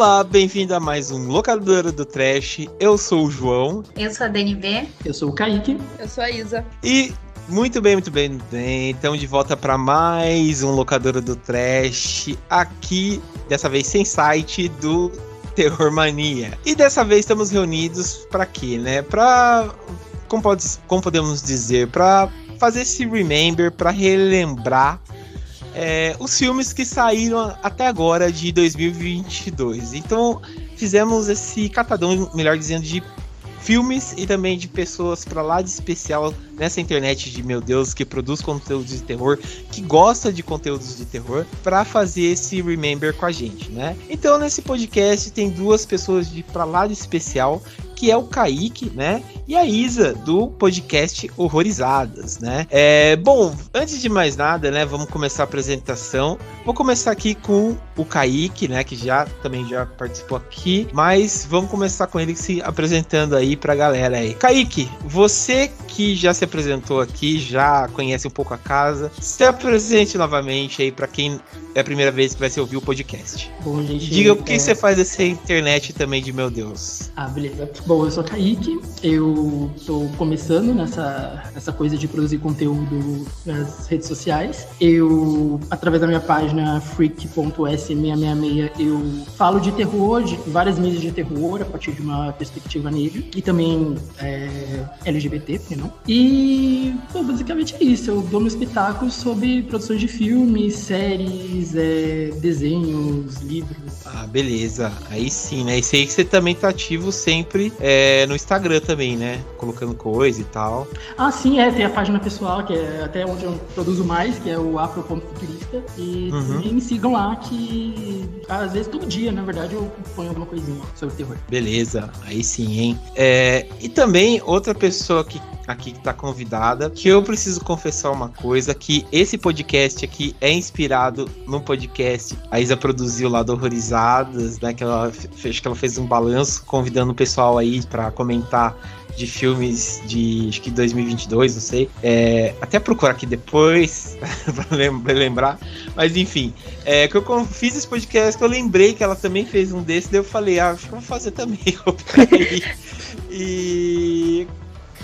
Olá, bem-vindo a mais um Locadora do Trash. Eu sou o João. Eu sou a DNB. Eu sou o Kaique. Eu sou a Isa. E muito bem, muito bem, muito bem. Estamos de volta para mais um Locadora do Trash. Aqui, dessa vez sem site, do Terror Mania. E dessa vez estamos reunidos para quê, né? Para como, pode, como podemos dizer, para fazer esse remember, para relembrar é, os filmes que saíram até agora de 2022. Então fizemos esse catadão, melhor dizendo, de filmes e também de pessoas para lá de especial nessa internet de meu Deus que produz conteúdos de terror, que gosta de conteúdos de terror, para fazer esse remember com a gente, né? Então nesse podcast tem duas pessoas de para lá de especial que é o Kaique, né? E a Isa, do podcast Horrorizadas, né? É, bom, antes de mais nada, né? Vamos começar a apresentação. Vou começar aqui com o Kaique, né? Que já também já participou aqui. Mas vamos começar com ele se apresentando aí pra galera aí. Kaique, você que já se apresentou aqui, já conhece um pouco a casa, se apresente novamente aí para quem é a primeira vez que vai se ouvir o podcast. Bom, gente. Diga o que é... você faz essa internet também de meu Deus. Ah, beleza. Bom, eu sou Kaique, eu estou começando nessa, nessa coisa de produzir conteúdo nas redes sociais. Eu, através da minha página freak.s666, eu falo de terror, de várias mídias de terror, a partir de uma perspectiva negra, e também é, LGBT, por não? E, bom, basicamente é isso. Eu dou meus espetáculo sobre produções de filmes, séries, é, desenhos, livros. Ah, beleza. Aí sim, né? E sei que você também tá ativo sempre é, no Instagram também, né? Colocando coisa e tal. Ah, sim, é. Tem a página pessoal, que é até onde eu produzo mais, que é o afro.futurista. E uhum. também me sigam lá, que às vezes todo dia, na verdade, eu ponho alguma coisinha sobre terror. Beleza, aí sim, hein? É, e também outra pessoa que aqui que tá convidada, que eu preciso confessar uma coisa, que esse podcast aqui é inspirado no podcast a Isa produziu lá do Horrorizadas, né, que ela fez, que ela fez um balanço convidando o pessoal aí para comentar de filmes de acho que 2022, não sei. É, até procurar aqui depois para lembrar. Mas enfim, é, que eu fiz esse podcast que eu lembrei que ela também fez um desse, daí eu falei, ah, acho que vou fazer também. e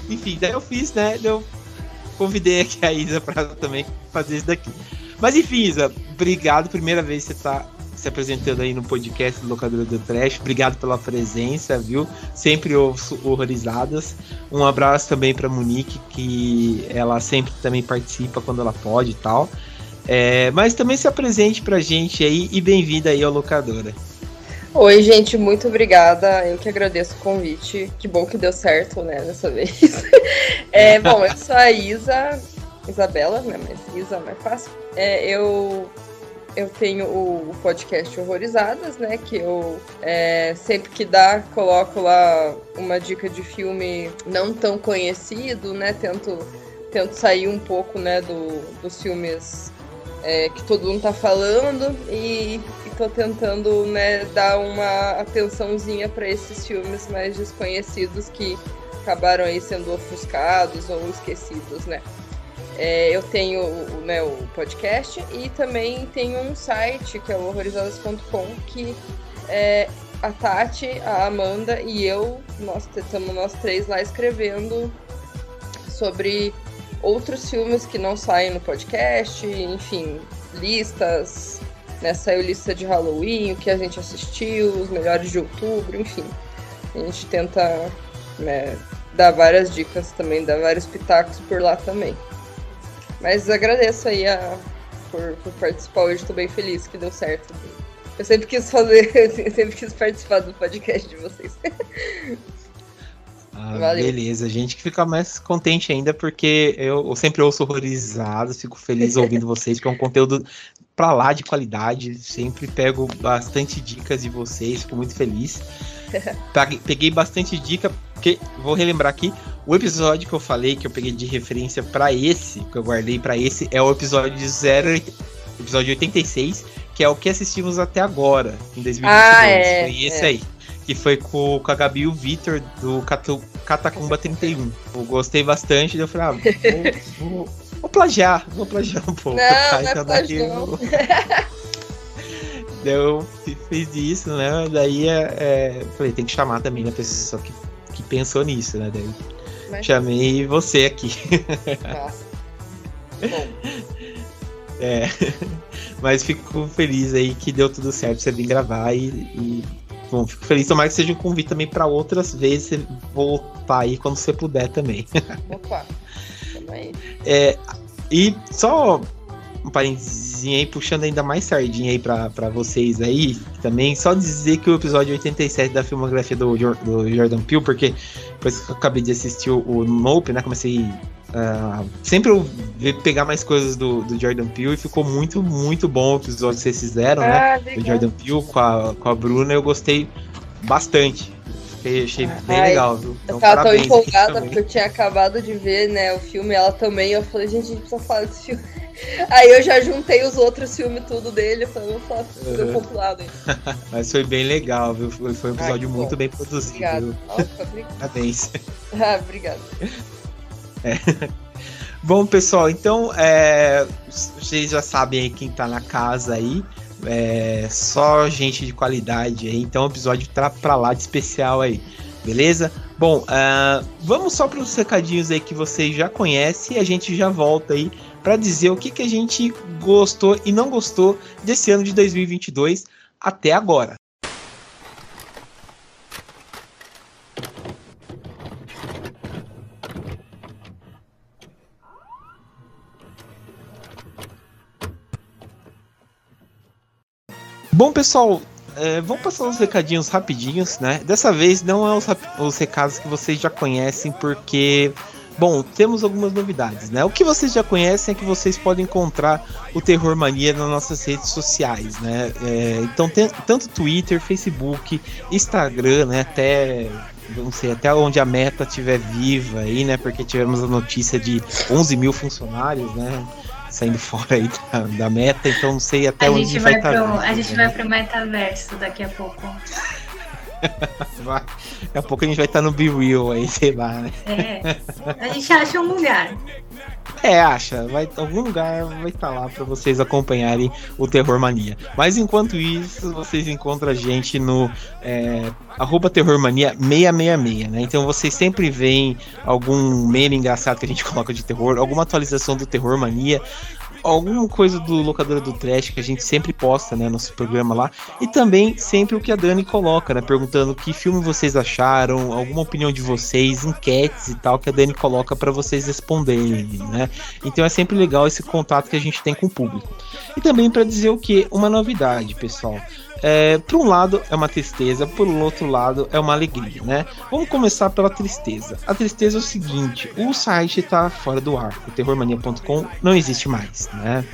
enfim, daí eu fiz, né? Eu convidei aqui a Isa para também fazer isso daqui. Mas enfim, Isa, obrigado. Primeira vez que você tá se apresentando aí no podcast do Locadora do Trash. Obrigado pela presença, viu? Sempre ouço horrorizadas. Um abraço também para Monique, que ela sempre também participa quando ela pode e tal. É, mas também se apresente pra gente aí e bem-vinda aí ao Locadora. Oi, gente, muito obrigada. Eu que agradeço o convite. Que bom que deu certo, né, dessa vez. é, bom, eu sou a Isa, Isabela, né, mas Isa é mais fácil. É, eu eu tenho o, podcast Horrorizadas, né? Que eu é, sempre que dá, coloco lá uma dica de filme não tão conhecido, né? Tento, tento sair um pouco, né, do, dos filmes é, que todo mundo tá falando e, e tô tentando, né, dar uma atençãozinha para esses filmes mais desconhecidos que acabaram aí sendo ofuscados ou esquecidos, né? É, eu tenho né, o podcast e também tenho um site que é o horrorizadas.com que é, a Tati, a Amanda e eu, nós estamos nós três lá escrevendo sobre outros filmes que não saem no podcast, enfim, listas, né, saiu lista de Halloween, o que a gente assistiu, os melhores de outubro, enfim. A gente tenta né, dar várias dicas também, dar vários pitacos por lá também. Mas agradeço aí a, por, por participar hoje, estou bem feliz que deu certo. Eu sempre quis fazer, eu sempre quis participar do podcast de vocês. Ah, Valeu. beleza, a gente que fica mais contente ainda porque eu, eu sempre ouço horrorizado, fico feliz ouvindo vocês, que é um conteúdo pra lá de qualidade. Sempre pego bastante dicas de vocês, fico muito feliz. Peguei bastante dica, porque vou relembrar aqui, o episódio que eu falei que eu peguei de referência para esse, que eu guardei para esse, é o episódio de 0, episódio 86, que é o que assistimos até agora, em 2022. Ah, é, foi esse é. aí. Que foi com, com a Gabi e o Vitor do Catu, Catacumba 31. Eu gostei bastante, eu falei, ah, vou, vou, vou plagiar, vou plagiar um pouco. Não, tá? não é então, eu fiz isso, né? Daí é, é, falei, tem que chamar também a pessoa que, que pensou nisso, né? Daí Mas... chamei você aqui. Nossa. Bom. É. Mas fico feliz aí que deu tudo certo você vir gravar e, e bom, fico feliz. Tomara que seja um convite também para outras vezes voltar aí quando você puder também. Opa. Também. É, e só um parênteses aí, puxando ainda mais sardinha aí pra, pra vocês aí, também, só dizer que o episódio 87 da filmografia do, do Jordan Peele, porque depois que eu acabei de assistir o, o Nope, né, comecei uh, sempre eu pegar mais coisas do, do Jordan Peele e ficou muito, muito bom o episódio que vocês fizeram, né, ah, né, do Jordan Peele com a, com a Bruna, eu gostei bastante. Achei, achei bem Ai, legal, viu? Então, eu tava tão empolgada porque eu tinha acabado de ver, né, o filme, ela também. Eu falei, gente, a gente precisa falar desse filme. Aí eu já juntei os outros filmes tudo dele, falei, vou falar uhum. compilado aí. Mas foi bem legal, viu? Foi, foi um episódio Ai, muito bem produzido. Obrigado. Parabéns. ah, obrigado. É. Bom, pessoal, então é, vocês já sabem aí quem tá na casa aí. É, só gente de qualidade aí. Então o episódio tá pra lá de especial aí. Beleza? Bom, uh, vamos só para os recadinhos aí que vocês já conhecem e a gente já volta aí para dizer o que, que a gente gostou e não gostou desse ano de 2022 até agora. Bom, pessoal, é, vamos passar os recadinhos rapidinhos, né? Dessa vez não é os, os recados que vocês já conhecem, porque Bom, temos algumas novidades, né? O que vocês já conhecem é que vocês podem encontrar o Terror Mania nas nossas redes sociais, né? É, então, tem, tanto Twitter, Facebook, Instagram, né? Até não sei, até onde a meta estiver viva aí, né? Porque tivemos a notícia de 11 mil funcionários, né? Saindo fora aí da, da meta, então não sei até a onde vai estar. Tá a gente né? vai pro metaverso daqui a pouco. Daqui a pouco a gente vai estar no Be Real aí, sei lá, né? É. A gente acha um lugar. É, acha. Vai, algum lugar vai estar lá para vocês acompanharem o Terror Mania. Mas enquanto isso, vocês encontram a gente no é, arroba Terrormania 666, né? Então vocês sempre veem algum meme engraçado que a gente coloca de terror, alguma atualização do Terror Mania alguma coisa do Locadora do Trash que a gente sempre posta, né, nosso programa lá, e também sempre o que a Dani coloca, né, perguntando que filme vocês acharam, alguma opinião de vocês, enquetes e tal que a Dani coloca para vocês responderem, né? Então é sempre legal esse contato que a gente tem com o público. E também para dizer o que uma novidade, pessoal. É, por um lado é uma tristeza, por outro lado é uma alegria, né? Vamos começar pela tristeza. A tristeza é o seguinte: o site está fora do ar. O terrormania.com não existe mais, né?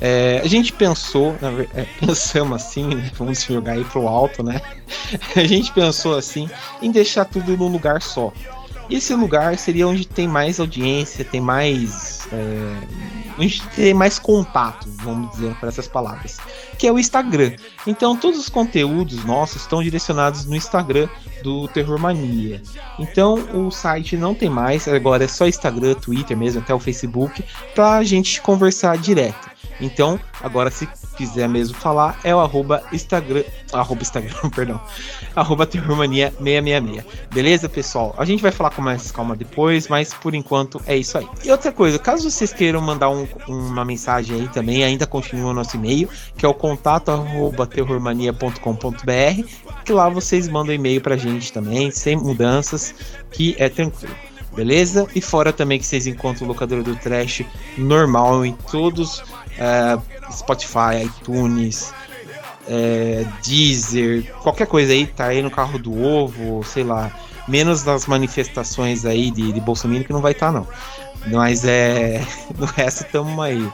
É, a gente pensou, é, pensamos assim, né? vamos jogar aí pro alto, né? A gente pensou assim em deixar tudo num lugar só. E esse lugar seria onde tem mais audiência, tem mais. É, onde tem mais contato, vamos dizer por essas palavras, que é o Instagram. Então todos os conteúdos nossos estão direcionados no Instagram do Terror Mania. Então o site não tem mais, agora é só Instagram, Twitter mesmo, até o Facebook, para a gente conversar direto. Então, agora se quiser mesmo falar, é o arroba Instagram. Arroba Instagram, perdão. Arroba Terrormania666. Beleza, pessoal? A gente vai falar com mais calma depois, mas por enquanto é isso aí. E outra coisa, caso vocês queiram mandar um, uma mensagem aí também, ainda continua o nosso e-mail, que é o contato arroba terrormania.com.br, que lá vocês mandam e-mail pra gente também, sem mudanças, que é tranquilo beleza? E fora também que vocês encontram o locador do Trash normal em todos uh, Spotify, iTunes, uh, Deezer, qualquer coisa aí, tá aí no carro do ovo, sei lá, menos das manifestações aí de, de Bolsonaro que não vai estar tá, não. Mas é. No resto tamo aí.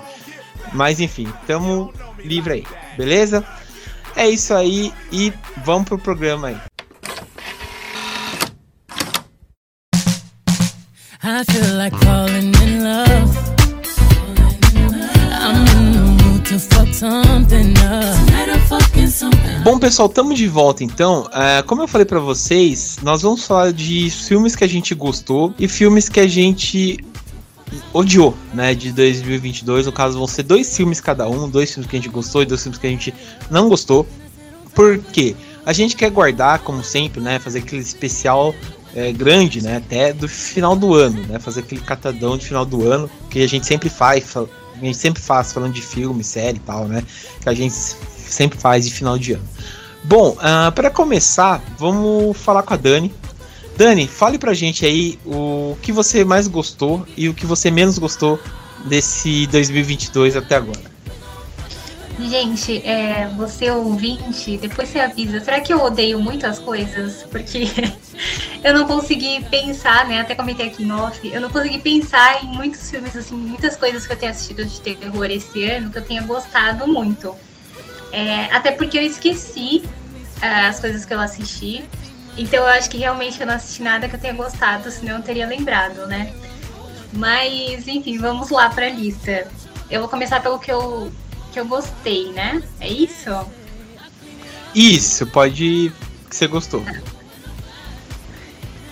Mas enfim, tamo livre aí, beleza? É isso aí e vamos pro programa aí. I feel like falling in love. Bom, pessoal, estamos de volta então. Uh, como eu falei para vocês, nós vamos falar de filmes que a gente gostou e filmes que a gente odiou, né, de 2022. No caso, vão ser dois filmes cada um, dois filmes que a gente gostou e dois filmes que a gente não gostou. Por quê? A gente quer guardar, como sempre, né, fazer aquele especial é, grande, né, até do final do ano, né, fazer aquele catadão de final do ano que a gente sempre faz, a gente sempre faz falando de filme, série e tal, né, que a gente sempre faz de final de ano. Bom, uh, ah, para começar, vamos falar com a Dani, Dani, fale pra gente aí o que você mais gostou e o que você menos gostou desse 2022 até agora. Gente, é, você ouvinte, depois você avisa. Será que eu odeio muitas coisas? Porque eu não consegui pensar, né? Até comentei aqui em off, eu não consegui pensar em muitos filmes, assim, muitas coisas que eu tenho assistido de terror esse ano que eu tenha gostado muito. É, até porque eu esqueci uh, as coisas que eu assisti. Então eu acho que realmente eu não assisti nada que eu tenha gostado, senão eu teria lembrado, né? Mas, enfim, vamos lá para a lista. Eu vou começar pelo que eu, que eu gostei, né? É isso? Isso, pode que você gostou.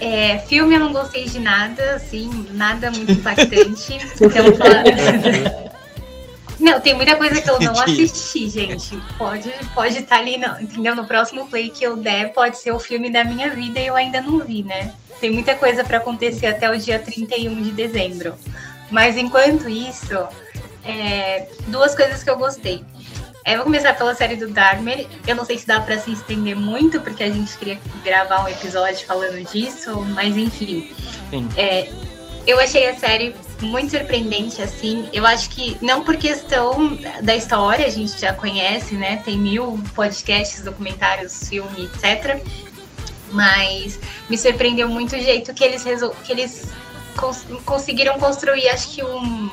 É, filme eu não gostei de nada, assim, nada muito impactante. então, Não, tem muita coisa que eu não assisti, gente. Pode pode estar tá ali, não, entendeu? No próximo play que eu der, pode ser o filme da minha vida e eu ainda não vi, né? Tem muita coisa para acontecer até o dia 31 de dezembro. Mas enquanto isso, é, duas coisas que eu gostei. É, vou começar pela série do Dharma. Eu não sei se dá para se estender muito, porque a gente queria gravar um episódio falando disso, mas enfim. É, eu achei a série muito surpreendente, assim. Eu acho que não por questão da história, a gente já conhece, né? Tem mil podcasts, documentários, filme, etc. Mas me surpreendeu muito o jeito que eles, resol... que eles cons conseguiram construir, acho que um.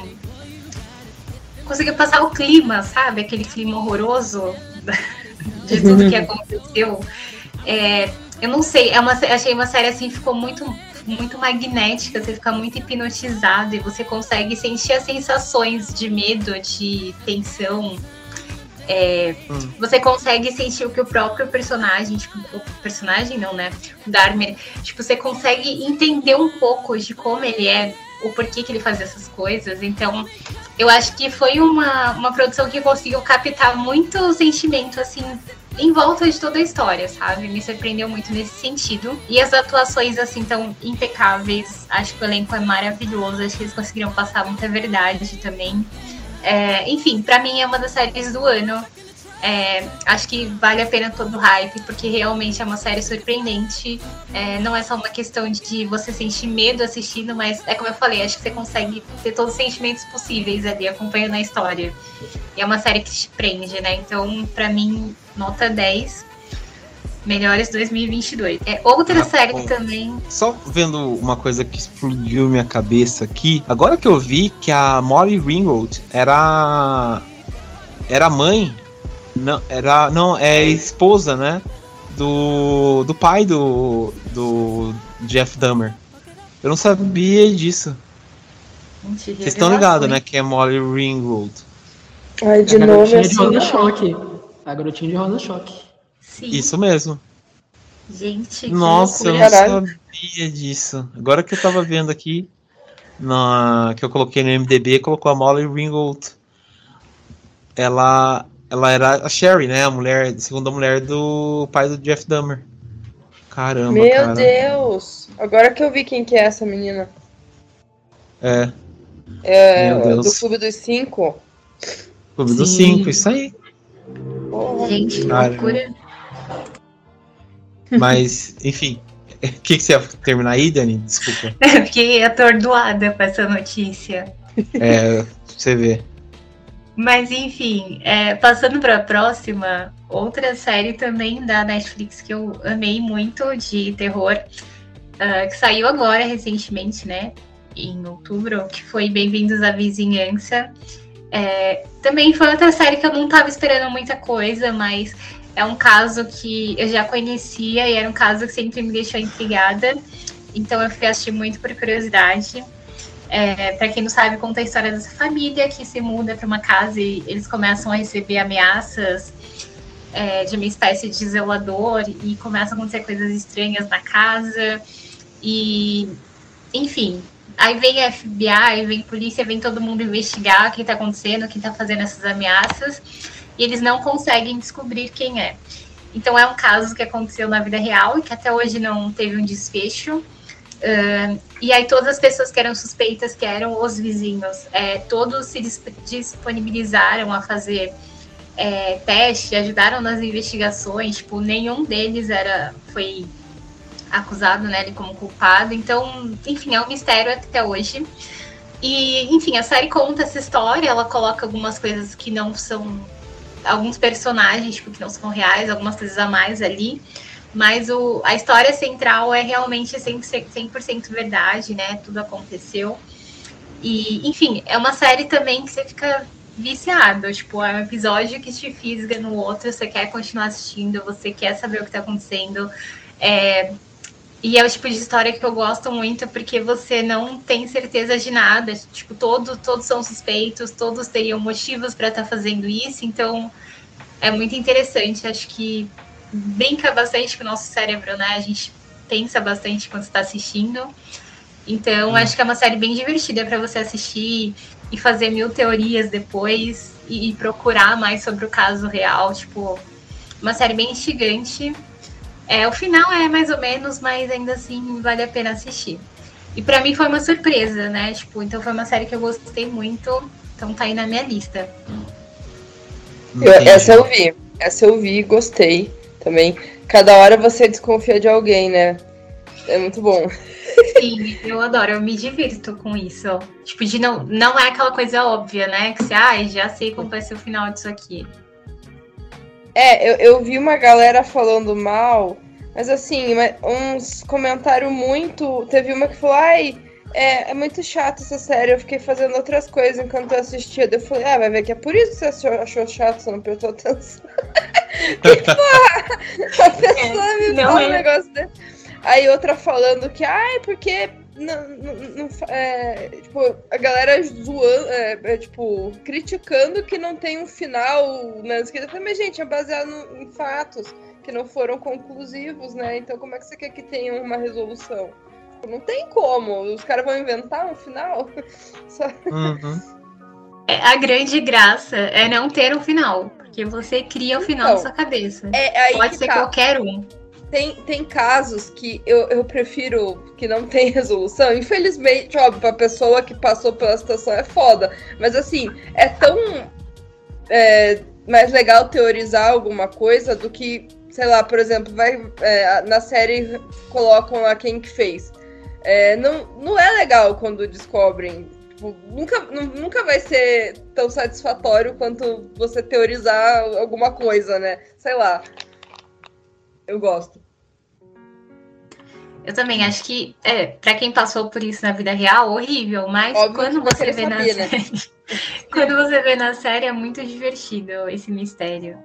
Conseguiu passar o clima, sabe? Aquele clima horroroso de tudo que aconteceu. É, eu não sei, é uma, achei uma série assim, ficou muito muito magnética, você fica muito hipnotizado e você consegue sentir as sensações de medo, de tensão. É, hum. Você consegue sentir o que o próprio personagem, tipo, o personagem não, né? O Dharma, tipo, você consegue entender um pouco de como ele é, o porquê que ele faz essas coisas. Então, eu acho que foi uma, uma produção que conseguiu captar muito sentimento, assim, em volta de toda a história, sabe? Me surpreendeu muito nesse sentido. E as atuações, assim, tão impecáveis. Acho que o elenco é maravilhoso. Acho que eles conseguiram passar muita verdade também. É, enfim, para mim é uma das séries do ano. É, acho que vale a pena todo o hype, porque realmente é uma série surpreendente. É, não é só uma questão de você sentir medo assistindo, mas é como eu falei, acho que você consegue ter todos os sentimentos possíveis ali acompanhando a história. E é uma série que te prende, né? Então, para mim, nota 10. Melhores 2022. É outra ah, série bom. também. Só vendo uma coisa que explodiu minha cabeça aqui. Agora que eu vi que a Molly Ringwald era era mãe não, era. Não, é esposa, né? Do. Do pai do. Do Jeff Dahmer. Eu não sabia disso. Vocês estão ligados, né? Que é Molly Ringwald. Ai, de a novo garotinha de Rosa Choque. A garotinha de Rosa Choque. Sim. Isso mesmo. Gente, Nossa, eu não sabia disso. Agora que eu tava vendo aqui, na, que eu coloquei no MDB, colocou a Molly Ringwald. Ela ela era a Sherry, né? A mulher, a segunda mulher do pai do Jeff Dahmer. Caramba, Meu cara. Deus! Agora que eu vi quem que é essa menina. É. É do Clube dos Cinco. Clube Sim. dos Cinco, isso aí. Gente, que loucura. Mas, enfim. O que, que você ia terminar aí, Dani? Desculpa. fiquei atordoada com essa notícia. É, você vê. Mas enfim, é, passando para a próxima, outra série também da Netflix que eu amei muito de terror, uh, que saiu agora recentemente, né? Em outubro, que foi Bem-vindos à Vizinhança. É, também foi outra série que eu não estava esperando muita coisa, mas é um caso que eu já conhecia e era um caso que sempre me deixou intrigada. Então eu fui assistir muito por curiosidade. É, para quem não sabe, conta a história dessa família que se muda para uma casa e eles começam a receber ameaças é, de uma espécie de zelador e começam a acontecer coisas estranhas na casa. E, enfim, Aí vem a FBI, vem polícia, vem todo mundo investigar o que está acontecendo, quem está fazendo essas ameaças, e eles não conseguem descobrir quem é. Então é um caso que aconteceu na vida real e que até hoje não teve um desfecho. Uh, e aí todas as pessoas que eram suspeitas, que eram os vizinhos, é, todos se disponibilizaram a fazer é, teste, ajudaram nas investigações. Tipo, nenhum deles era foi acusado, né, como culpado. Então, enfim, é um mistério até hoje. E, enfim, a série conta essa história, ela coloca algumas coisas que não são alguns personagens tipo, que não são reais, algumas coisas a mais ali. Mas o, a história central é realmente 100%, 100 verdade, né? Tudo aconteceu. E, enfim, é uma série também que você fica viciado. Tipo, é um episódio que te fisga no outro, você quer continuar assistindo, você quer saber o que tá acontecendo. É, e é o tipo de história que eu gosto muito, porque você não tem certeza de nada. Tipo, todo, todos são suspeitos, todos teriam motivos para estar tá fazendo isso. Então, é muito interessante. Acho que brinca bastante com o nosso cérebro, né? A gente pensa bastante quando está assistindo. Então, hum. acho que é uma série bem divertida para você assistir e fazer mil teorias depois e, e procurar mais sobre o caso real. Tipo, uma série bem instigante é, o final é mais ou menos, mas ainda assim vale a pena assistir. E para mim foi uma surpresa, né? Tipo, então foi uma série que eu gostei muito, então tá aí na minha lista. Eu, essa eu vi, essa eu vi, gostei também. Cada hora você desconfia de alguém, né? É muito bom. Sim, eu adoro, eu me divirto com isso. Tipo, de não, não é aquela coisa óbvia, né? Que você, ah, já sei como vai ser o final disso aqui. É, eu, eu vi uma galera falando mal, mas assim, uns comentários muito. Teve uma que falou, ai, é, é muito chato essa série, eu fiquei fazendo outras coisas enquanto eu assistia. Eu falei, ah, vai ver que é por isso que você achou, chato, você não prestou atenção. que porra! A pessoa é, me é. um negócio desse. Aí outra falando que, ai, porque não, não, não, é, tipo, a galera zoando, é, é, tipo, criticando que não tem um final na esquerda. Mas, gente, é baseado no, em fatos que não foram conclusivos, né? Então, como é que você quer que tenha uma resolução? Tipo, não tem como. Os caras vão inventar um final. Só... Uhum. É, a grande graça é não ter um final, porque você cria o final então, na sua cabeça. É, Pode ser tá. qualquer um tem, tem casos que eu, eu prefiro que não tem resolução. Infelizmente, óbvio, pra pessoa que passou pela situação é foda. Mas assim, é tão é, mais legal teorizar alguma coisa do que, sei lá, por exemplo, vai é, na série colocam lá quem que fez. É, não, não é legal quando descobrem. Tipo, nunca, nunca vai ser tão satisfatório quanto você teorizar alguma coisa, né? Sei lá. Eu gosto. Eu também acho que, é, para quem passou por isso na vida real, horrível, mas Óbvio quando você vê na né? série. quando você vê na série, é muito divertido esse mistério.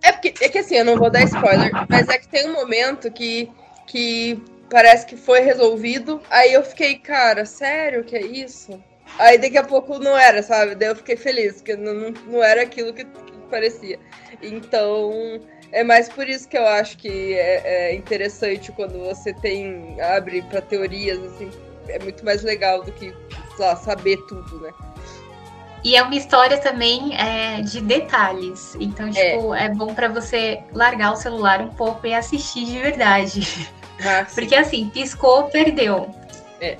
É porque é que assim, eu não vou dar spoiler, mas é que tem um momento que, que parece que foi resolvido. Aí eu fiquei, cara, sério que é isso? Aí daqui a pouco não era, sabe? Daí eu fiquei feliz, porque não, não era aquilo que, que parecia. Então é mais por isso que eu acho que é, é interessante quando você tem abre para teorias assim, é muito mais legal do que lá, saber tudo, né? E é uma história também é, de detalhes. Então, é. tipo, é, é bom para você largar o celular um pouco e assistir de verdade. Ah, Porque assim, piscou, perdeu. É.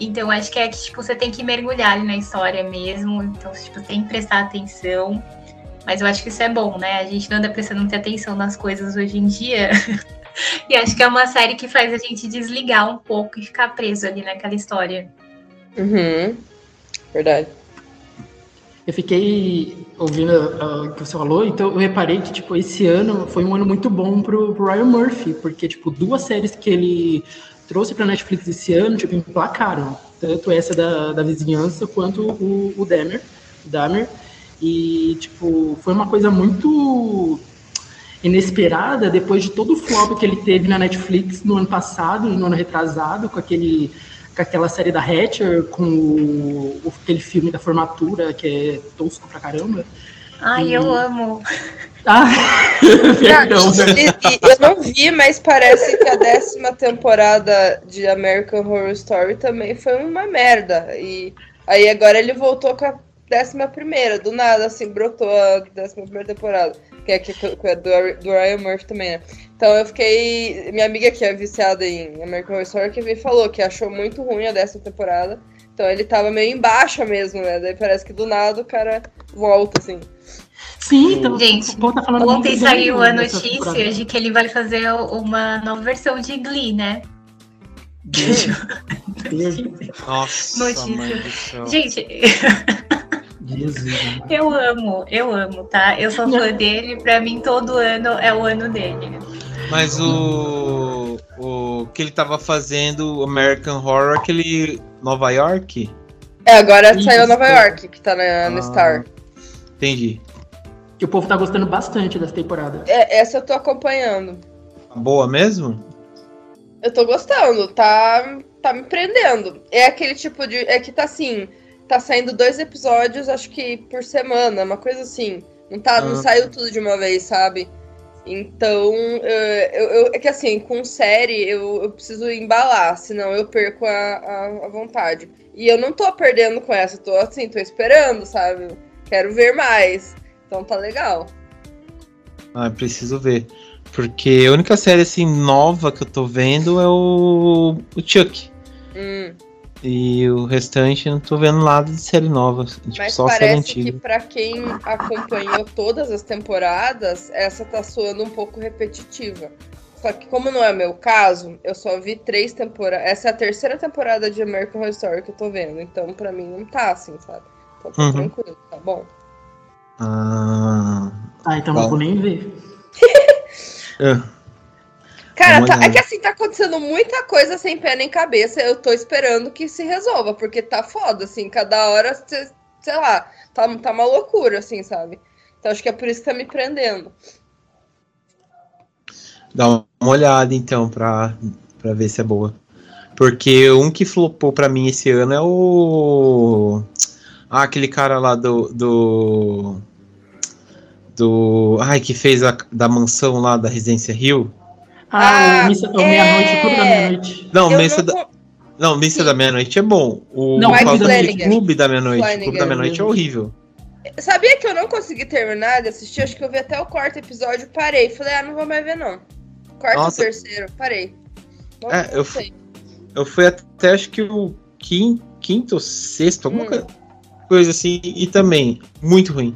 Então, acho que é que tipo, você tem que mergulhar ali na história mesmo. Então, tipo, tem que prestar atenção. Mas eu acho que isso é bom, né? A gente não anda prestando muita atenção nas coisas hoje em dia. e acho que é uma série que faz a gente desligar um pouco e ficar preso ali naquela história. Uhum. Verdade. Eu fiquei ouvindo uh, o que você falou, então eu reparei que, tipo, esse ano foi um ano muito bom pro, pro Ryan Murphy, porque, tipo, duas séries que ele trouxe pra Netflix esse ano, tipo, emplacaram. Tanto essa da, da vizinhança quanto o, o Dahmer. Dahmer. E, tipo, foi uma coisa muito inesperada depois de todo o flop que ele teve na Netflix no ano passado e no ano retrasado, com aquele com aquela série da Hatcher, com o, aquele filme da formatura que é tosco pra caramba. Ai, e... eu amo. Ah, perdão. eu não vi, mas parece que a décima temporada de American Horror Story também foi uma merda. E aí agora ele voltou com a décima primeira, do nada, assim, brotou a décima primeira temporada. Que é, que, que é do, do Ryan Murphy também, né? Então eu fiquei. Minha amiga que é viciada em American Horror Story que me falou que achou muito ruim a décima temporada. Então ele tava meio embaixo mesmo, né? Daí parece que do nada o cara volta, assim. Sim, então, gente, tá falando ontem saiu a notícia de que ele vai fazer uma nova versão de Glee, né? Nossa, notícia. Gente, Jesus. eu amo, eu amo, tá? Eu sou fã dele, pra mim todo ano é o ano dele. Mas o, o que ele tava fazendo, American Horror, aquele Nova York? É, agora Isso. saiu Nova York, que tá na, ah, no Star. Entendi. E o povo tá gostando bastante dessa temporada. É, essa eu tô acompanhando. Boa mesmo? Eu tô gostando, tá, tá me prendendo. É aquele tipo de. É que tá assim, tá saindo dois episódios, acho que por semana, uma coisa assim. Não, tá, ah. não saiu tudo de uma vez, sabe? Então, eu, eu, é que assim, com série eu, eu preciso embalar, senão eu perco a, a, a, vontade. E eu não tô perdendo com essa, tô assim, tô esperando, sabe? Quero ver mais. Então tá legal. Ah, preciso ver. Porque a única série assim nova que eu tô vendo é o, o Chuck. Hum. E o restante não tô vendo nada de série nova. Tipo, Mas só parece série antiga. que pra quem acompanhou todas as temporadas, essa tá soando um pouco repetitiva. Só que como não é meu caso, eu só vi três temporadas. Essa é a terceira temporada de American Horror Story que eu tô vendo. Então pra mim não tá assim, sabe? Então tá uhum. tranquilo, tá bom. Ah, ah então não vou nem ver. é. Cara, tá, é que assim, tá acontecendo muita coisa sem pé nem cabeça. Eu tô esperando que se resolva, porque tá foda, assim, cada hora, sei lá, tá, tá uma loucura, assim, sabe? Então acho que é por isso que tá me prendendo. Dá uma olhada, então, pra, pra ver se é boa. Porque um que flopou pra mim esse ano é o. Ah, aquele cara lá do. do. Do ai, que fez a da mansão lá da Residência Rio. Ah, ah o, missa, é... Meia-Noite, Clube da Meia-Noite. Não, Missa da... Não, Missa da Meia-Noite é bom. O não, Clube da Meia-Noite. Clube da Meia-Noite é horrível. Sabia que eu não consegui terminar de assistir? Acho que eu vi até o quarto episódio parei. Falei, ah, não vou mais ver, não. Quarto Nossa. terceiro, parei. Não, é, não eu, fui, eu fui até acho que o quinto, quinto ou sexto, alguma hum. coisa assim, e também, muito ruim.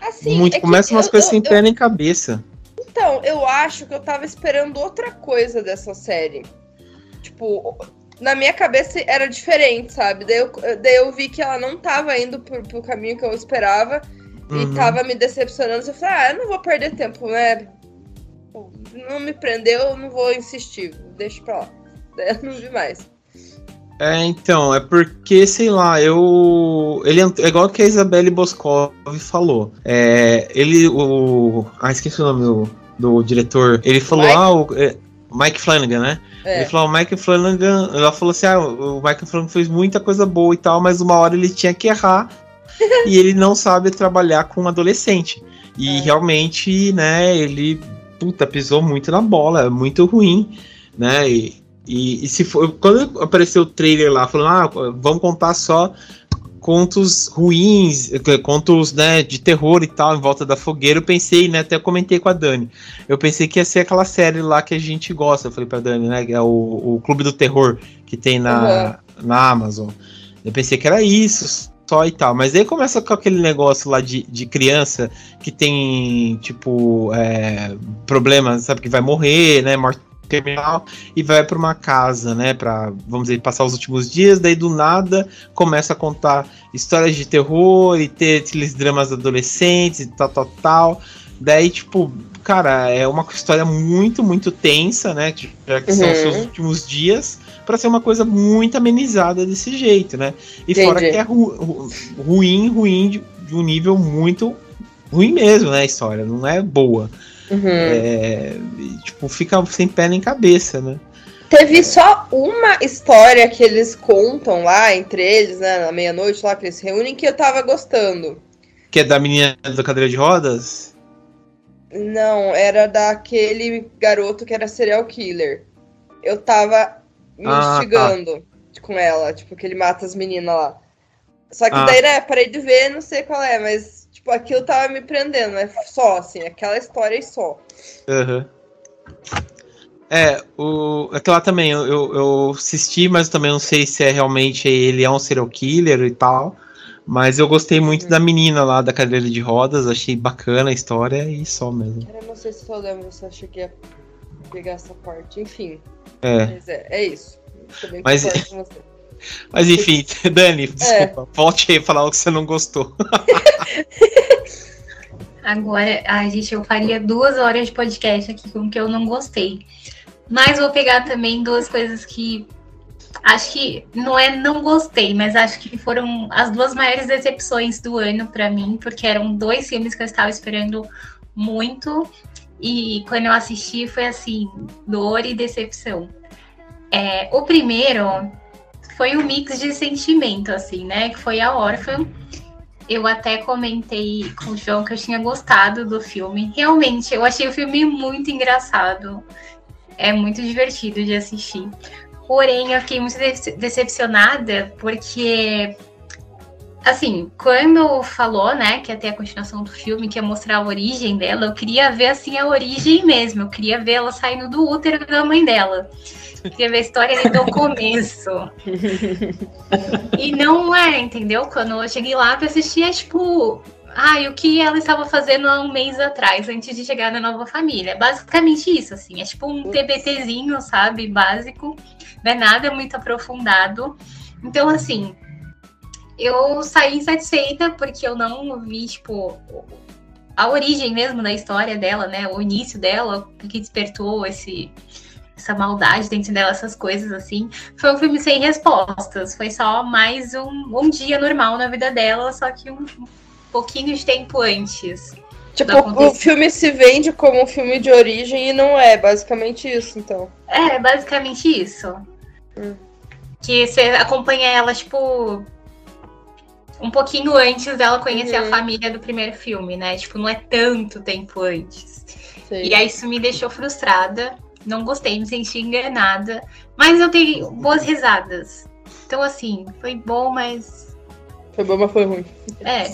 Assim, muito, é começa umas eu, coisas eu, sem pé nem cabeça. Então, eu acho que eu tava esperando outra coisa dessa série. Tipo, na minha cabeça era diferente, sabe? Daí eu, daí eu vi que ela não tava indo pro, pro caminho que eu esperava uhum. e tava me decepcionando. Eu falei, ah, eu não vou perder tempo, né? Não me prendeu, eu não vou insistir. Deixa pra lá. Daí eu não vi mais. É, então, é porque, sei lá, eu. Ele é igual que a Isabelle Boscov falou. É, ele. O. Ah, esqueci o nome do do diretor, ele falou, Mike? ah, o, é, Mike Flanagan, né? É. Ele falou, o Mike Flanagan, ela falou assim, ah, o Mike Flanagan fez muita coisa boa e tal, mas uma hora ele tinha que errar e ele não sabe trabalhar com um adolescente. E é. realmente, né, ele, puta, pisou muito na bola, é muito ruim, né? E, e, e, se for, quando apareceu o trailer lá, falando, ah, vamos contar só contos ruins, contos né, de terror e tal, em volta da fogueira, eu pensei, né, até comentei com a Dani, eu pensei que ia ser aquela série lá que a gente gosta, eu falei pra Dani, né, que é o, o Clube do Terror, que tem na, uhum. na Amazon. Eu pensei que era isso só e tal, mas aí começa com aquele negócio lá de, de criança que tem, tipo, é, problemas, sabe, que vai morrer, né, morte terminal e vai para uma casa, né, para vamos dizer passar os últimos dias, daí do nada começa a contar histórias de terror e ter aqueles dramas adolescentes e tal, tal, tal. Daí tipo, cara, é uma história muito, muito tensa, né, já que uhum. são os seus últimos dias para ser uma coisa muito amenizada desse jeito, né? E Entendi. fora que é ru ru ruim, ruim de, de um nível muito ruim mesmo, né, a história, não é boa. Uhum. É, tipo, fica sem pé nem cabeça, né? Teve só uma história que eles contam lá entre eles, né, na meia-noite lá que eles se reúnem, que eu tava gostando. Que é da menina da cadeira de rodas? Não, era daquele garoto que era serial killer. Eu tava me Ah, tá. instigando com ela, tipo, que ele mata as meninas lá. Só que Ah. daí, né, parei de ver, não sei qual é, mas, tipo, aquilo tava me prendendo, é só, assim, aquela história e só. Aham. É, o, aquela também, eu, eu, assisti, mas também não sei se é realmente ele é um serial killer e tal. Mas eu gostei muito da menina lá da cadeira de rodas, achei bacana a história e só mesmo. Eu não sei se eu lembro se eu cheguei a pegar essa parte, enfim. É. Mas é, é isso. Também Mas- concordo com você. Mas enfim, Dani, É. desculpa, volte aí a falar o que você não gostou. Agora, ai, gente, eu faria duas horas de podcast aqui com o que eu não gostei. Mas vou pegar também duas coisas que acho que não é não gostei, mas acho que foram as duas maiores decepções do ano pra mim, porque eram dois filmes que eu estava esperando muito e quando eu assisti foi assim, dor e decepção. É, o primeiro foi um mix de sentimento, assim, né? Que foi a órfã. Eu até comentei com o João que eu tinha gostado do filme. Realmente, eu achei o filme muito engraçado. É muito divertido de assistir. Porém, eu fiquei muito dece- decepcionada porque, assim, quando falou, né, que ter a continuação do filme, que ia mostrar a origem dela, eu queria ver, assim, a origem mesmo. Eu queria ver ela saindo do útero da mãe dela. Eu queria ver a história do começo. E não é, entendeu? Quando eu cheguei lá pra assistir, é tipo. Ah, e o que ela estava fazendo há um mês atrás, antes de chegar na nova família. Basicamente isso, assim. É tipo um TBTzinho, sabe? Básico. Não é nada muito aprofundado. Então, assim, eu saí insatisfeita porque eu não vi, tipo, a origem mesmo da história dela, né? O início dela, o que despertou esse, essa maldade dentro dela, essas coisas assim. Foi um filme sem respostas. Foi só mais um, um dia normal na vida dela, só que um, um pouquinho de tempo antes. Tipo, o filme se vende como um filme de origem e não é, basicamente isso, então. É, basicamente isso. Hum. Que você acompanha ela, tipo. Um pouquinho antes dela conhecer a Uhum. família do primeiro filme, né? Tipo, não é tanto tempo antes. Sei. E aí isso me deixou frustrada. Não gostei, me senti enganada. Mas eu dei boas risadas. Então, assim, foi bom, mas. Foi bom, mas foi ruim. É.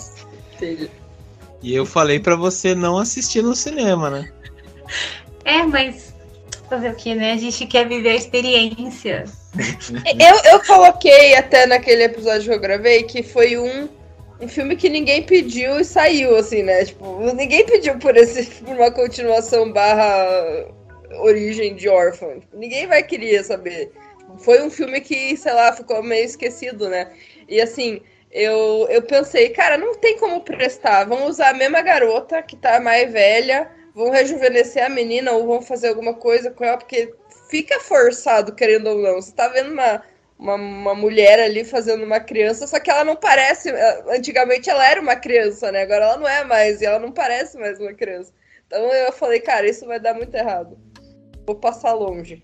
Entendi. E eu falei pra você não assistir no cinema, né? É, mas. Fazer o que, né? A gente quer viver a experiência. Eu, eu coloquei até naquele episódio que eu gravei que foi um, um filme que ninguém pediu e saiu, assim, né? Tipo, ninguém pediu por, esse, por uma continuação barra origem de órfão. Tipo, ninguém vai querer saber. Foi um filme que, sei lá, ficou meio esquecido, né? E assim, eu, eu pensei, cara, não tem como prestar. Vamos usar a mesma garota que tá mais velha, vão rejuvenescer a menina ou vão fazer alguma coisa com ela, porque fica forçado, querendo ou não. Você tá vendo uma, uma, uma mulher ali fazendo uma criança, só que ela não parece. Antigamente ela era uma criança, né? Agora ela não é mais, e ela não parece mais uma criança. Então eu falei, cara, isso vai dar muito errado. Vou passar longe.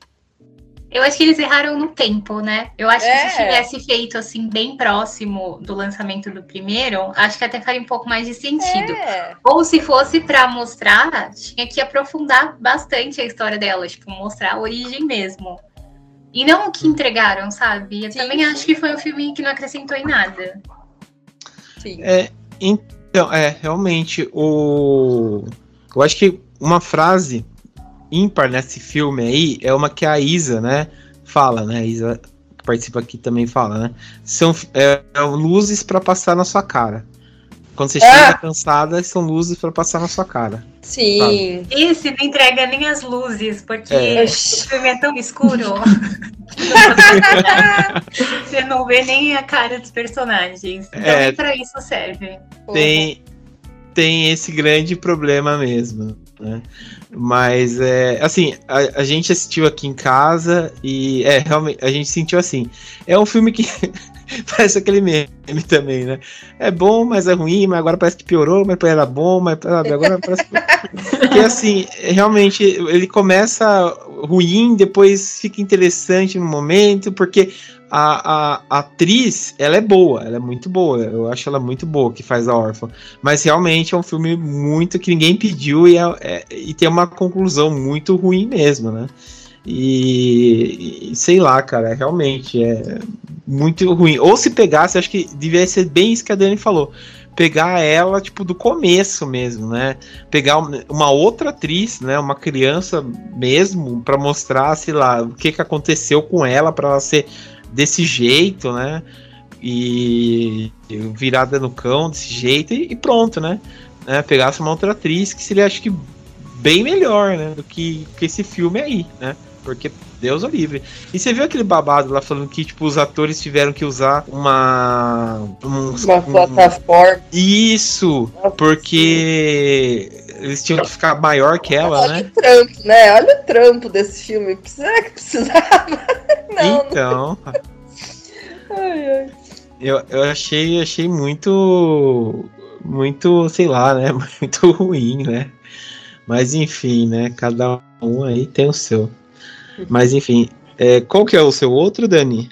Eu acho que eles erraram no tempo, né? Eu acho que É. se tivesse feito assim, bem próximo do lançamento do primeiro, acho que até faria um pouco mais de sentido. É. Ou se fosse pra mostrar, tinha que aprofundar bastante a história dela, tipo, mostrar a origem mesmo. E não o que entregaram, sabe? Eu Sim, também sim. acho que foi um filme que não acrescentou em nada. Sim. É, então, é, realmente, o. Eu acho que uma frase ímpar nesse filme aí é uma que a Isa, né, fala, né? A Isa que participa aqui também fala, né? São é, é luzes pra passar na sua cara. Quando você Ah! chega cansada, são luzes pra passar na sua cara. Sim. Esse não entrega nem as luzes, porque É. o filme é tão escuro. Você não vê nem a cara dos personagens. Então, É. nem pra isso serve. tem, tem esse grande problema mesmo, né? Mas é assim, a, a gente assistiu aqui em casa e é realmente a gente sentiu assim. É um filme que parece aquele meme também, né? É bom, mas é ruim, mas agora parece que piorou, mas era bom, mas sabe, agora parece que. E assim, realmente, ele começa ruim, depois fica interessante no momento, porque a, a, atriz, ela é boa, ela é muito boa. Eu acho ela muito boa que faz a órfã. Mas realmente é um filme muito que ninguém pediu e, é, é, e tem uma conclusão muito ruim mesmo, né? E, e, sei lá, cara, realmente é muito ruim. Ou se pegasse, acho que devia ser bem isso que a Dani falou. Pegar ela, tipo, do começo mesmo, né? Pegar uma outra atriz, né? Uma criança mesmo, para mostrar, sei lá, o que, que aconteceu com ela para ela ser desse jeito, né? E virada no cão desse jeito e, e pronto, né? né? Pegasse uma outra atriz que seria, acho que, bem melhor, né? Do que, que esse filme aí, né? Porque Deus o livre. E você viu aquele babado lá falando que, tipo, os atores tiveram que usar uma. Um, uma plataforma. Um, isso! Porque eles tinham que ficar maior que ela, Olha né? Olha o trampo, né? Olha o trampo desse filme. Será que precisava? Não, então. Não. ai, ai. Eu, eu achei, achei muito. Muito, sei lá, né? Muito ruim, né? Mas enfim, né? Cada um aí tem o seu. Mas enfim, é, qual que é o seu outro, Dani?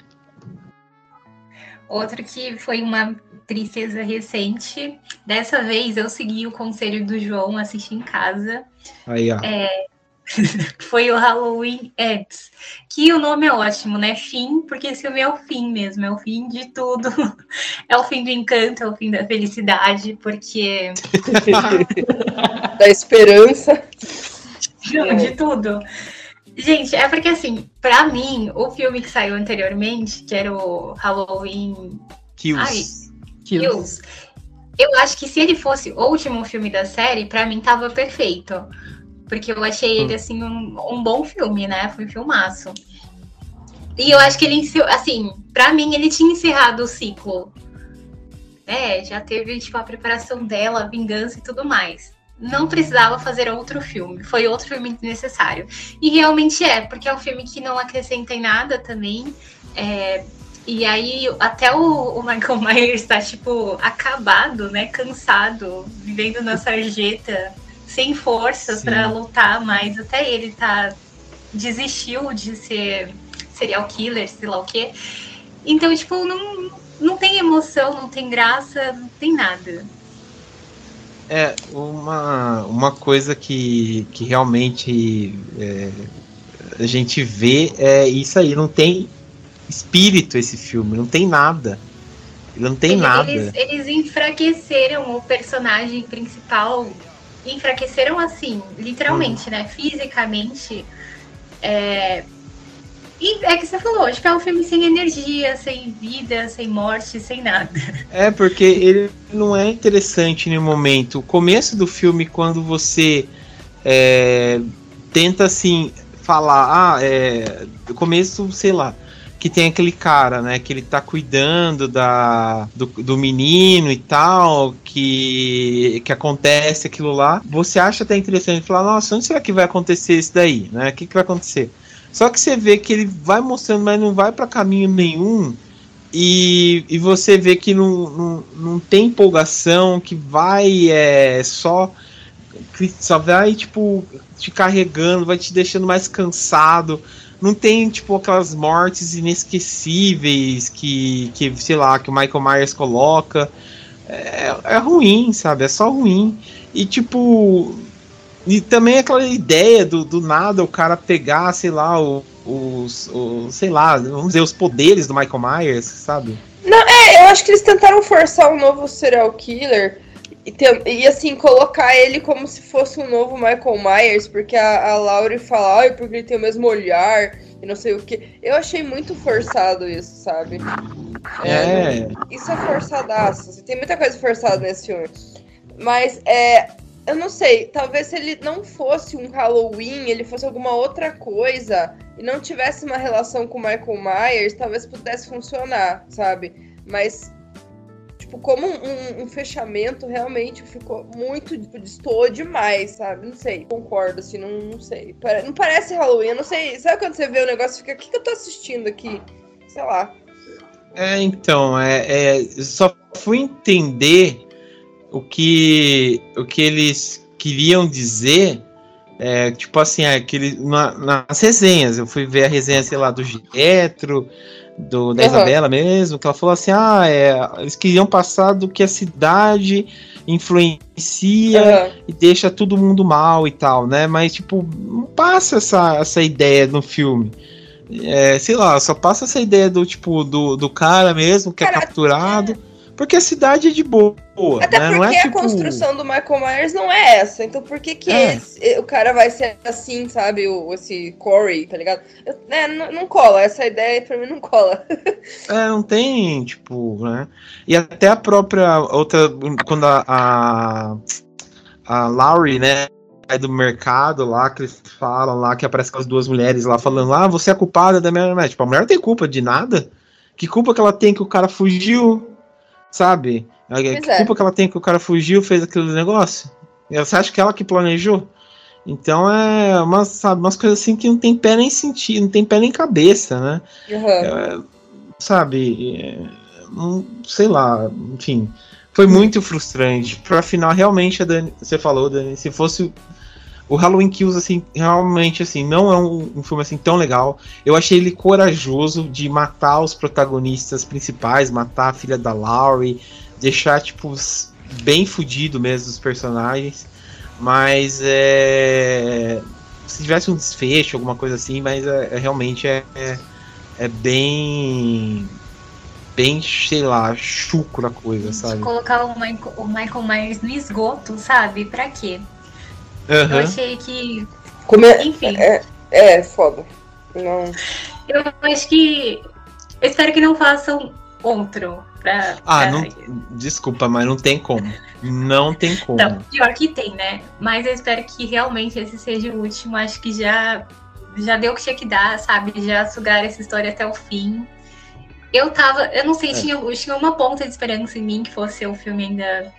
Outro que foi uma tristeza recente. Dessa vez eu segui o conselho do João, assisti em casa. Aí, ó. É, foi o Halloween Ends. Que o nome é ótimo, né? Fim, porque esse filme é o fim mesmo, é o fim de tudo. É o fim do encanto, é o fim da felicidade, porque. da esperança. De tudo. Gente, é porque assim, pra mim, o filme que saiu anteriormente, que era o Halloween. Kills. Ai, Kills. Eu acho que se ele fosse o último filme da série, pra mim tava perfeito. Porque eu achei ele, assim, um, um bom filme, né? Foi um filmaço. E eu acho que ele, assim, pra mim, ele tinha encerrado o ciclo. É, já teve, tipo, a preparação dela, a vingança e tudo mais não precisava fazer outro filme. Foi outro filme necessário. E realmente é, porque é um filme que não acrescenta em nada também. É, e aí, até o, o Michael Myers está, tipo, acabado, né? Cansado, vivendo na sarjeta, sem forças para lutar mais. Até ele tá. desistiu de ser serial killer, sei lá o quê. Então, tipo, não, não tem emoção, não tem graça, não tem nada. É, uma, uma coisa que, que realmente é, a gente vê é isso aí, não tem espírito esse filme, não tem nada. Ele não tem eles, nada. Eles, eles enfraqueceram o personagem principal, enfraqueceram assim, literalmente, hum. né? Fisicamente. É, e é que você falou, acho que é um filme sem energia, sem vida, sem morte, sem nada. É, porque ele não é interessante no momento. O começo do filme, quando você é, tenta assim falar, ah, é. O começo, sei lá. Que tem aquele cara, né? Que ele tá cuidando da, do, do menino e tal, que, que acontece aquilo lá. Você acha até interessante falar, nossa, onde será que vai acontecer isso daí? Né? O que, que vai acontecer? Só que você vê que ele vai mostrando, mas não vai para caminho nenhum. E, e você vê que não, não, não tem empolgação, que vai é, só. Só vai, tipo, te carregando, vai te deixando mais cansado. Não tem, tipo, aquelas mortes inesquecíveis que, que sei lá, que o Michael Myers coloca. É, é ruim, sabe? É só ruim. E, tipo, e também aquela ideia do, do nada o cara pegar, sei lá, o, os, sei lá, vamos dizer, os poderes do Michael Myers, sabe? Não, é, eu acho que eles tentaram forçar um novo serial killer e, ter, e assim, colocar ele como se fosse um novo Michael Myers, porque a, a Laurie fala, ai, porque ele tem o mesmo olhar e não sei o que. Eu achei muito forçado isso, sabe? É. é isso é forçadaço. Tem muita coisa forçada nesse filme. Mas é, eu não sei, talvez se ele não fosse um Halloween, ele fosse alguma outra coisa e não tivesse uma relação com o Michael Myers, talvez pudesse funcionar, sabe? Mas, tipo, como um, um fechamento, realmente ficou muito. Tipo, destoou demais, sabe? Não sei, concordo, assim, não, não sei. Não parece Halloween, eu não sei. Sabe quando você vê o negócio e fica, o que, que eu tô assistindo aqui? Sei lá. É, então, é, é só fui entender o que, o que eles queriam dizer É, tipo assim, é aquele, na, nas resenhas, eu fui ver a resenha, sei lá, do Getro, do, da uhum. Isabela mesmo, que ela falou assim: ah, é, eles queriam passar do que a cidade influencia uhum. e deixa todo mundo mal e tal, né? Mas, tipo, não passa essa, essa ideia no filme. É, sei lá, só passa essa ideia do tipo do, do cara mesmo que é cara, é capturado. Porque a cidade é de boa. Até né? porque não é, a tipo... construção do Michael Myers não é essa. Então por que, que é. esse, o cara vai ser assim, sabe? O, esse Corey, tá ligado? Eu, né, não, não, cola. Essa ideia pra mim não cola. é, não tem, tipo, né? E até a própria outra. Quando a. A, a Laurie, né? É do mercado lá, que eles falam lá, que aparece com as duas mulheres lá falando, ah, você é culpada da minha. Tipo, a mulher não tem culpa de nada. Que culpa que ela tem que o cara fugiu? Sabe? A, que é. culpa que ela tem que o cara fugiu, fez aquele negócio? Você acha que ela que planejou? Então é umas, sabe, umas coisas assim que não tem pé nem sentido, não tem pé nem cabeça, né? Uhum. É, sabe? É, não, sei lá, enfim. Foi muito frustrante. Pra final, realmente, a Dani, você falou, Dani, se fosse o Halloween Kills, assim, realmente, assim, não é um, um, filme, assim, tão legal. Eu achei ele corajoso de matar os protagonistas principais, matar a filha da Laurie, deixar, tipo, bem fudido mesmo os personagens. Mas, é... Se tivesse um desfecho, alguma coisa assim, mas é, é realmente é, é, é bem bem, sei lá, chucro a coisa, sabe? De colocar o Michael, o Michael Myers no esgoto, sabe? Pra quê? Uhum. Eu achei que. Como é, Enfim. É, é foda. Não. Eu acho que. Eu espero que não façam outro. Pra, ah, não. Desculpa, mas não tem como. Não tem como. Não, pior que tem, né? Mas eu espero que realmente esse seja o último. Acho que já, já deu o que tinha que dar, sabe? Já sugar essa história até o fim. Eu tava. Eu não sei, é. tinha, tinha uma ponta de esperança em mim que fosse o filme ainda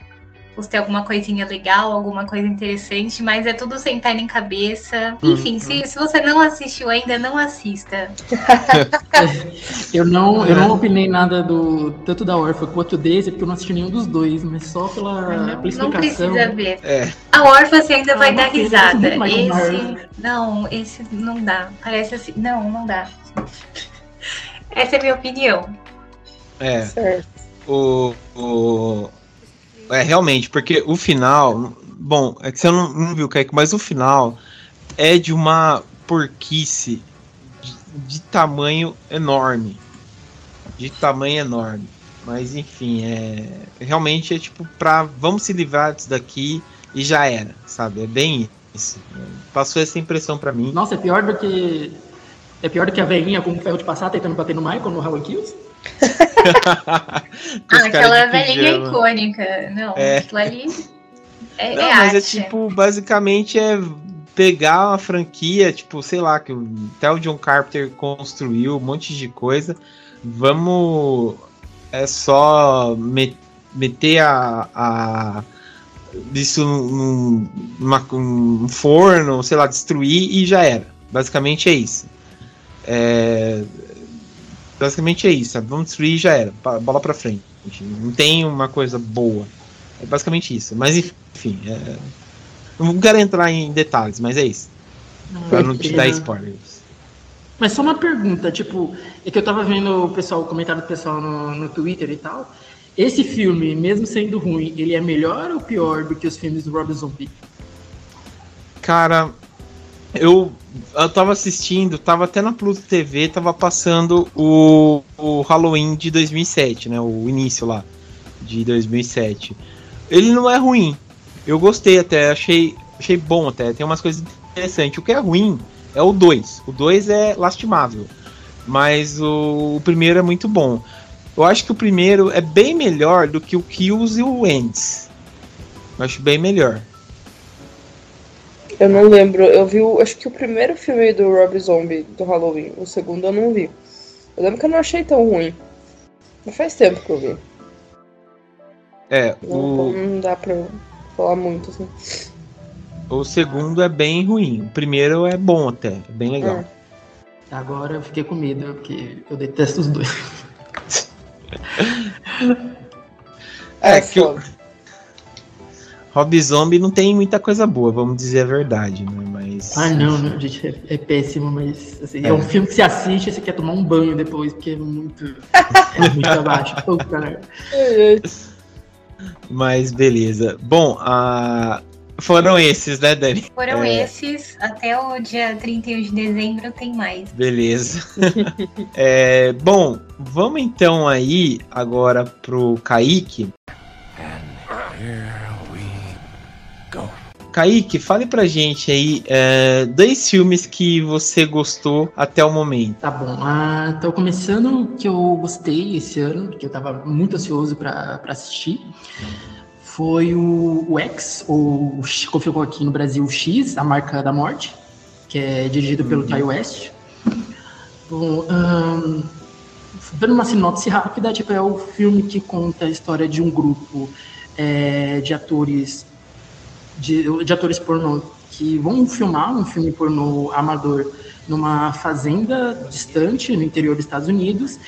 fosse ter alguma coisinha legal, alguma coisa interessante, mas é tudo sem pé nem cabeça. Enfim, uhum. se, se você não assistiu ainda, não assista. eu não, eu não opinei nada do tanto da Orfa quanto desse, porque eu não assisti nenhum dos dois, mas só pela, não, pela explicação. Não precisa ver. É. A Orfa você ainda ah, vai dar risada. Esse, não, esse não dá. Parece assim, não, não dá. Essa é a minha opinião. É. Certo. O, o, é, realmente, porque o final. Bom, é que você não, não viu, Kaique, mas o final é de uma porquice de, de tamanho enorme. De tamanho enorme. Mas enfim, é. Realmente é tipo pra. Vamos se livrar disso daqui e já era, sabe? É bem isso. Passou essa impressão para mim. Nossa, é pior do que. É pior do que a velhinha com o ferro de passar tentando bater no Michael no Halloween Kills? ah, aquela velhinha icônica. Não, é. aquilo ali é, Não, é mas arte. é tipo, basicamente é pegar uma franquia, tipo, sei lá, que até o John Carpenter construiu um monte de coisa. Vamos é só meter a, a isso num, numa, um forno, sei lá, destruir e já era. Basicamente é isso. É, Basicamente é isso, sabe? Vamos destruir e já era. Bola pra frente. Não tem uma coisa boa. É basicamente isso. Mas enfim, é... não quero entrar em detalhes, mas é isso. Não, pra não te dar spoilers. Mas só uma pergunta, tipo, é que eu tava vendo o pessoal, o comentário do pessoal no, no Twitter e tal. Esse filme, mesmo sendo ruim, ele é melhor ou pior do que os filmes do Rob Zombie? Cara, eu, eu tava assistindo, tava até na Pluto TV, tava passando o, o Halloween de 2007, né? O início lá, de 2007. Ele não é ruim. Eu gostei até, achei, achei bom até. Tem umas coisas interessantes. O que é ruim é o 2. O 2 é lastimável. Mas o, o, primeiro é muito bom. Eu acho que o primeiro é bem melhor do que o Kills e o Ends. Eu acho bem melhor. Eu não lembro. Eu vi, o, acho que o primeiro filme do Rob Zombie do Halloween. O segundo eu não vi. Eu lembro que eu não achei tão ruim. Mas faz tempo que eu vi. É, o... não, dá pra falar muito, assim. O segundo é bem ruim. O primeiro é bom até, é bem legal. É. Agora eu fiquei com medo, porque eu detesto os dois. é, é que o, Rob Zombie não tem muita coisa boa, vamos dizer a verdade, né? Mas. Ah, não, não, gente, é, é péssimo, mas assim, é. é. um filme que você assiste e você quer tomar um banho depois, porque é muito. é muito abaixo. mas beleza. Bom, a. Foram esses, né, Dani? Foram é... esses. Até o dia 31 de dezembro tem mais. Beleza. é, bom, vamos então aí agora pro Kaique. Kaique, fale pra gente aí é, dois filmes que você gostou até o momento. Tá bom. Ah, então, começando que eu gostei esse ano, que eu tava muito ansioso para assistir, foi o, o X, ou como ficou aqui no Brasil, o X, A Marca da Morte, que é dirigido pelo uhum. Ty West. Bom, um, dando uma sinopse rápida, tipo, é o filme que conta a história de um grupo é, de atores de, de atores pornô que vão filmar um filme pornô amador numa fazenda distante no interior dos Estados Unidos.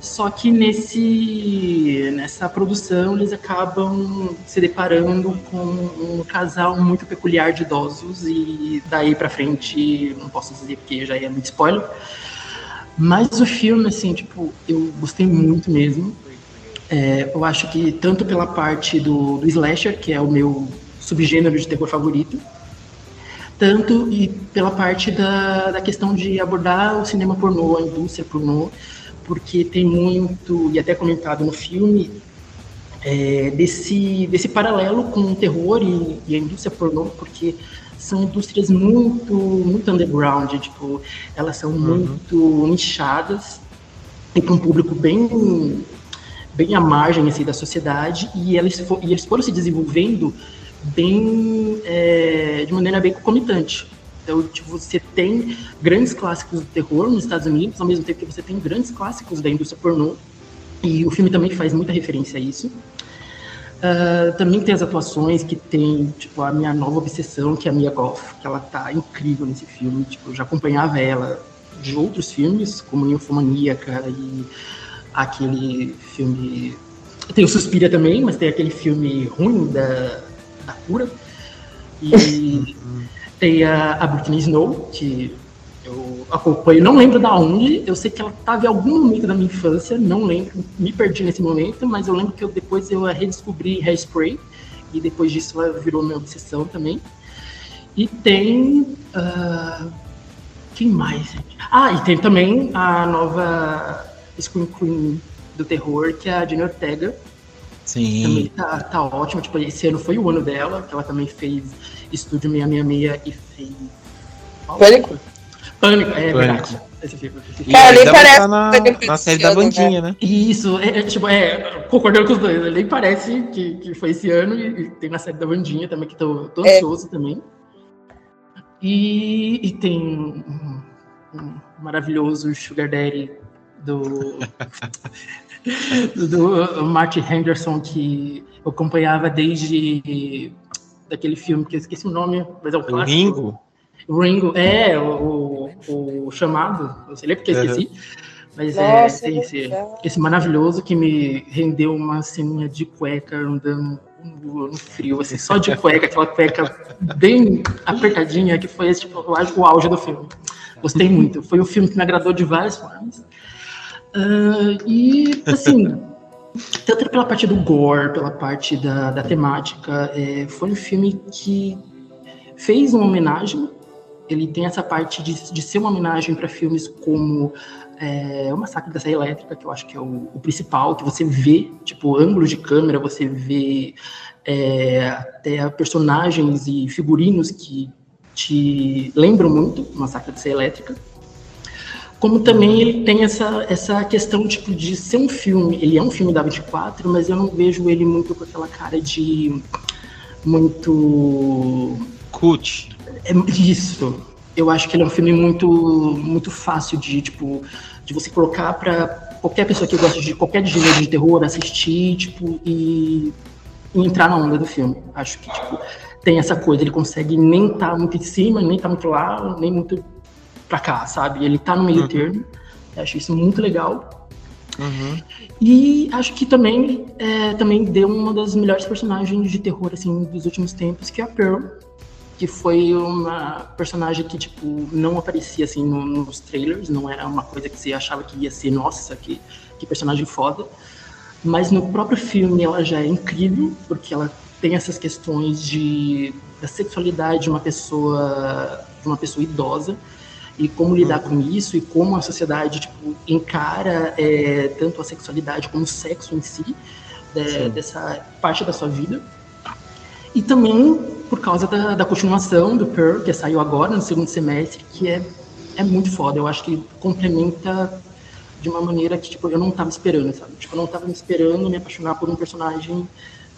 Só que nesse, nessa produção eles acabam se deparando com um casal muito peculiar de idosos e daí para frente não posso dizer porque já é muito spoiler. Mas o filme, assim, tipo, eu gostei muito mesmo. É, eu acho que tanto pela parte do, do slasher, que é o meu subgênero de terror favorito, tanto e pela parte da, da questão de abordar o cinema pornô, a indústria pornô, porque tem muito, e até comentado no filme, é, desse, desse paralelo com o terror e, e, a indústria pornô, porque são indústrias muito, muito underground, tipo, elas são uhum. muito nichadas para um público bem, bem à margem assim, da sociedade, e eles, for, e eles foram se desenvolvendo bem é, de maneira bem concomitante. Então, tipo, você tem grandes clássicos do terror nos Estados Unidos, ao mesmo tempo que você tem grandes clássicos da indústria pornô, e o filme também faz muita referência a isso. Uh, também tem as atuações que tem, tipo, a minha nova obsessão, que é a Mia Goff, que ela tá incrível nesse filme. Tipo, eu já acompanhava ela de outros filmes, como Ninfomaníaca e aquele filme... Tem o Suspira também, mas tem aquele filme ruim da cura. E tem a, a Britney Snow, que eu acompanho, não lembro da onde, eu sei que ela estava em algum momento da minha infância, não lembro, me perdi nesse momento, mas eu lembro que eu, depois eu redescobri Hairspray, e depois disso ela virou minha obsessão também. E tem. Uh, quem mais? Ah, e tem também a nova Screen Queen do terror, que é a Jenny Ortega, Sim. Também tá, tá ótimo. Tipo, esse ano foi o ano dela, que ela também fez Estúdio 666 e fez. Pânico? Pânico, é Pânico. verdade. Esse filme, esse filme. Cara, nem parece tá na, na série da bandinha, né? Isso, é, é, tipo, é, concordando com os dois, nem parece que, que foi esse ano e, e, tem na série da bandinha também, que tô, tô é. ansioso também. E, e tem um, um maravilhoso Sugar Daddy do do Martin Henderson, que eu acompanhava desde daquele filme que eu esqueci o nome, mas é o clássico. Ringo? Ringo, é, o, o, o chamado, não sei nem porque eu esqueci. Uhum. Mas é, Nossa, é esse, esse maravilhoso que me rendeu uma ceninha de cueca andando no frio, assim, só de cueca, aquela cueca bem apertadinha, que foi esse, tipo, o auge do filme. Gostei muito. Foi um filme que me agradou de várias formas. Uh, e, assim, tanto pela parte do gore, pela parte da, da temática, é, foi um filme que fez uma homenagem. Ele tem essa parte de, de ser uma homenagem para filmes como é, O Massacre da Serra Elétrica, que eu acho que é o, o principal, que você vê, tipo, ângulos de câmera, você vê é, até personagens e figurinos que te lembram muito o Massacre da Serra Elétrica como também ele tem essa, essa questão tipo, de ser um filme. Ele é um filme da 24, mas eu não vejo ele muito com aquela cara de. muito. Cult. É, isso. Eu acho que ele é um filme muito, muito fácil de, tipo, de você colocar para qualquer pessoa que gosta de qualquer gênero de terror assistir, tipo, e, e entrar na onda do filme. Acho que, tipo, tem essa coisa, ele consegue nem estar tá muito em cima, nem estar tá muito lá, nem muito pra cá, sabe? Ele tá no meio uhum. termo. Eu acho isso muito legal. Uhum. E acho que também, é, também deu uma das melhores personagens de terror assim dos últimos tempos, que é a Pearl, que foi uma personagem que tipo não aparecia assim no, nos trailers, não era uma coisa que você achava que ia ser nossa, que, que personagem foda. Mas no próprio filme ela já é incrível, porque ela tem essas questões de da sexualidade de uma pessoa de uma pessoa idosa e como lidar com isso e como a sociedade tipo, encara é, tanto a sexualidade como o sexo em si de, dessa parte da sua vida. E também por causa da, da, continuação do Pearl que saiu agora no segundo semestre que é é muito foda. Eu acho que complementa de uma maneira que tipo eu não estava esperando sabe? Tipo eu não estava me esperando me apaixonar por um personagem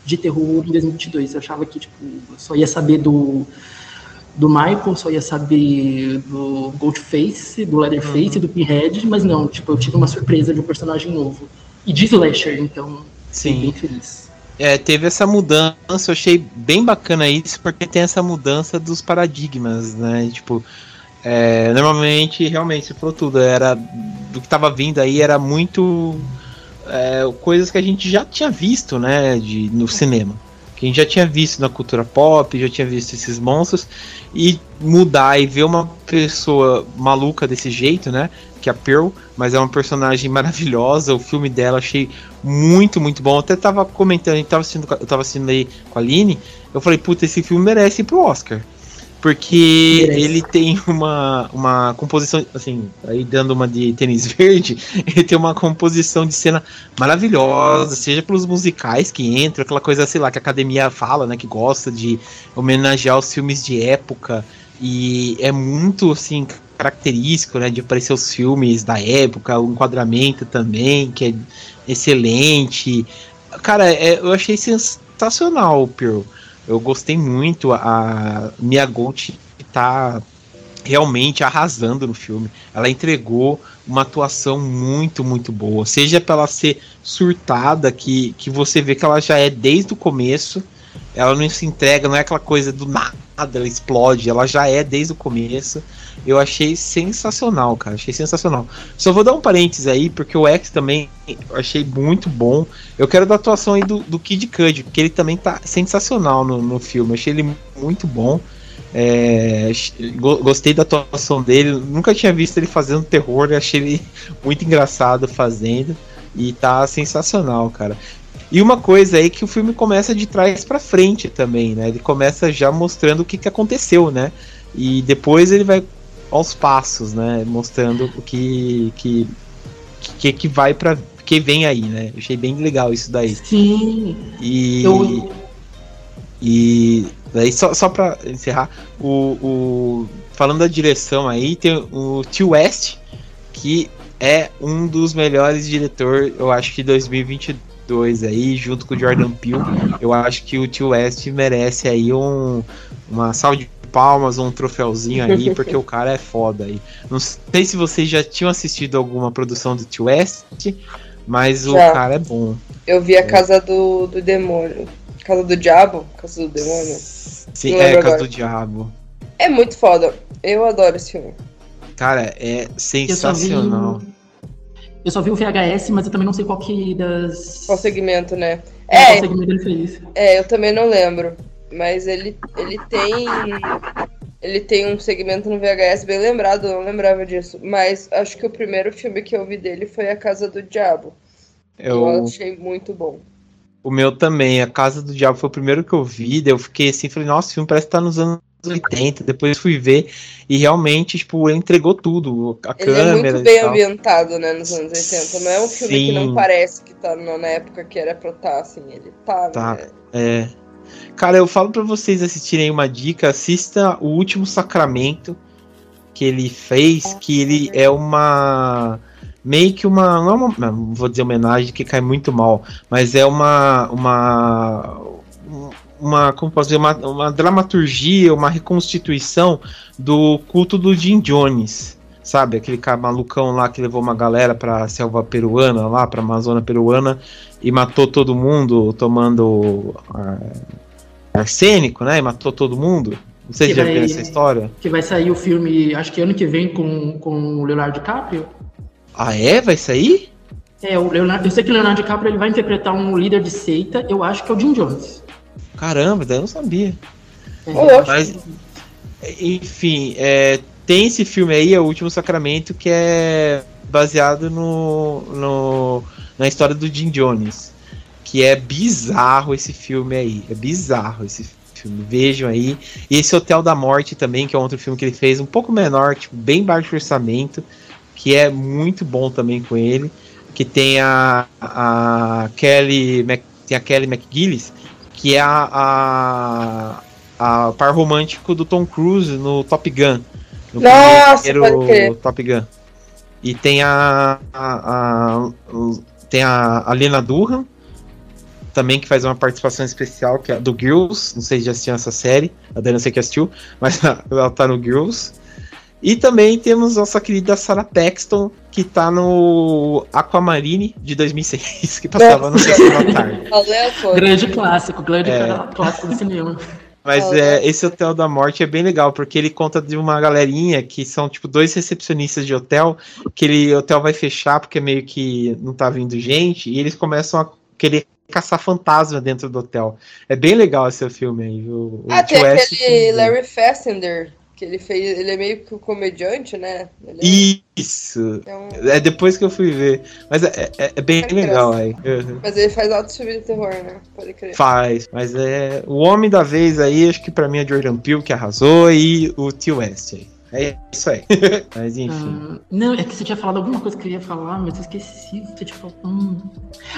de terror em 2022 eu achava que tipo só ia saber do do Michael, só ia saber do Goldface, do Leatherface, uhum. do Pinhead, mas não, tipo, eu tive uma surpresa de um personagem novo. E de Slasher, então Sim. bem feliz. É, teve essa mudança, eu achei bem bacana isso, porque tem essa mudança dos paradigmas, né? Tipo, é, normalmente, realmente, você falou tudo, era do que estava vindo aí era muito é, coisas que a gente já tinha visto, né, de, no cinema que a gente já tinha visto na cultura pop, já tinha visto esses monstros, e mudar e ver uma pessoa maluca desse jeito, né? Que é a Pearl, mas é uma personagem maravilhosa. O filme dela achei muito, muito bom. Eu até tava comentando, gente tava assistindo, eu tava assistindo aí com a Aline. Eu falei, puta, esse filme merece ir pro Oscar. Porque ele tem uma, uma composição, assim, aí dando uma de tênis verde, ele tem uma composição de cena maravilhosa, seja pelos musicais que entram, aquela coisa, sei lá, que a academia fala, né, que gosta de homenagear os filmes de época, e é muito, assim, característico, né, de aparecer os filmes da época, o enquadramento também, que é excelente. Cara, é, eu achei sensacional o Pearl. Eu gostei muito. A Mia Gold tá realmente arrasando no filme. Ela entregou uma atuação muito, muito boa. Seja para ela ser surtada, que, que você vê que ela já é desde o começo. Ela não se entrega, não é aquela coisa do nada, ela explode. Ela já é desde o começo. Eu achei sensacional, cara. Achei sensacional. Só vou dar um parênteses aí, porque o X também eu achei muito bom. Eu quero da atuação aí do, do Kid Cudi, porque ele também tá sensacional no, no filme. Eu achei ele muito bom. É, gostei da atuação dele. Nunca tinha visto ele fazendo terror. Achei ele muito engraçado fazendo. E tá sensacional, cara. E uma coisa aí que o filme começa de trás para frente também, né? Ele começa já mostrando o que, que aconteceu, né? E depois ele vai aos passos, né? Mostrando o que que que, que vai para que vem aí, né? Eu achei bem legal isso daí. Sim. E eu... e daí só só para encerrar o, o falando da direção aí tem o Tio West que é um dos melhores diretores, eu acho que 2022 aí, junto com o Jordan Peele. Eu acho que o Tio West merece aí um, uma salva de palmas ou um troféuzinho aí, porque o cara é foda aí. Não sei se vocês já tinham assistido alguma produção do Tio West, mas já. o cara é bom. Eu vi a é. Casa do, do Demônio. Casa do Diabo? Casa do Demônio? Sim, é, Casa do Diabo. É muito foda. Eu adoro esse filme. Cara, é sensacional. Eu só vi o VHS, mas eu também não sei qual que das. Qual segmento, né? É, qual segmento ele fez. É, eu também não lembro. Mas ele, ele tem. Ele tem um segmento no VHS bem lembrado, eu não lembrava disso. Mas acho que o primeiro filme que eu vi dele foi A Casa do Diabo. Eu, eu achei muito bom. O meu também, A Casa do Diabo foi o primeiro que eu vi, daí eu fiquei assim, falei, nossa, o filme parece que tá nos anos 80, depois fui ver e realmente, tipo, ele entregou tudo, a ele câmera. é muito bem ambientado, né, nos anos 80. Não é um filme Sim. que não parece que tá na época que era pra estar, tá, assim, ele tá, tá né? É. Cara, eu falo para vocês assistirem uma dica, assista o último Sacramento que ele fez, que ele é uma meio que uma não, é uma, não vou dizer homenagem que cai muito mal, mas é uma uma uma como posso dizer uma, uma dramaturgia, uma reconstituição do culto do Jim Jones, sabe? Aquele cara malucão lá que levou uma galera pra selva peruana, lá pra Amazônia peruana e matou todo mundo tomando uh, arsênico, né? E matou todo mundo. Não sei se já viu essa história. Que vai sair o filme, acho que ano que vem, com, com o Leonardo DiCaprio. Ah, é? Vai sair? É, o Leonardo, eu sei que o Leonardo DiCaprio ele vai interpretar um líder de seita, eu acho que é o Jim Jones. Caramba, daí eu não sabia. É, Mas, enfim, é, tem esse filme aí, é o Último Sacramento, que é baseado no, no, na história do Jim Jones. Que é bizarro esse filme aí. É bizarro esse filme. Vejam aí. E esse Hotel da Morte também, que é outro filme que ele fez, um pouco menor, tipo, bem baixo orçamento, que é muito bom também com ele. Que tem a, a Kelly. Mac, tem a Kelly McGillis, que é a, a, a par romântico do Tom Cruise no Top Gun. No Nossa, primeiro. Top Gun. E tem a, a, a- tem a, a Lena Durham também que faz uma participação especial que é do Girls, não sei se já assistiu essa série, a não sei que assistiu, mas ela tá no Girls. E também temos nossa querida Sarah Paxton, que tá no Aquamarine de 2006, que passava no. Sessão da Tarde. Grande clássico, grande É. clássico do cinema. Mas é, esse Hotel da Morte é bem legal, porque ele conta de uma galerinha que são tipo dois recepcionistas de hotel, que ele, o hotel vai fechar porque meio que não tá vindo gente, e eles começam a querer caçar fantasma dentro do hotel. É bem legal esse filme aí. O, o Ah, tem aquele Larry Fassender, que ele fez. Ele é meio que um comediante, né? Ele Isso! é um- É depois que eu fui ver. Mas é, é- é bem É legal aí. Uhum. Mas ele faz altos filmes de terror, né? Pode crer. Faz, mas é. O homem da vez aí, acho que pra mim é Jordan Peele que arrasou e o Tio West aí. É isso aí. mas enfim. Ah, não, é que você tinha falado alguma coisa que eu ia falar, mas eu esqueci. Você tinha falado. hum.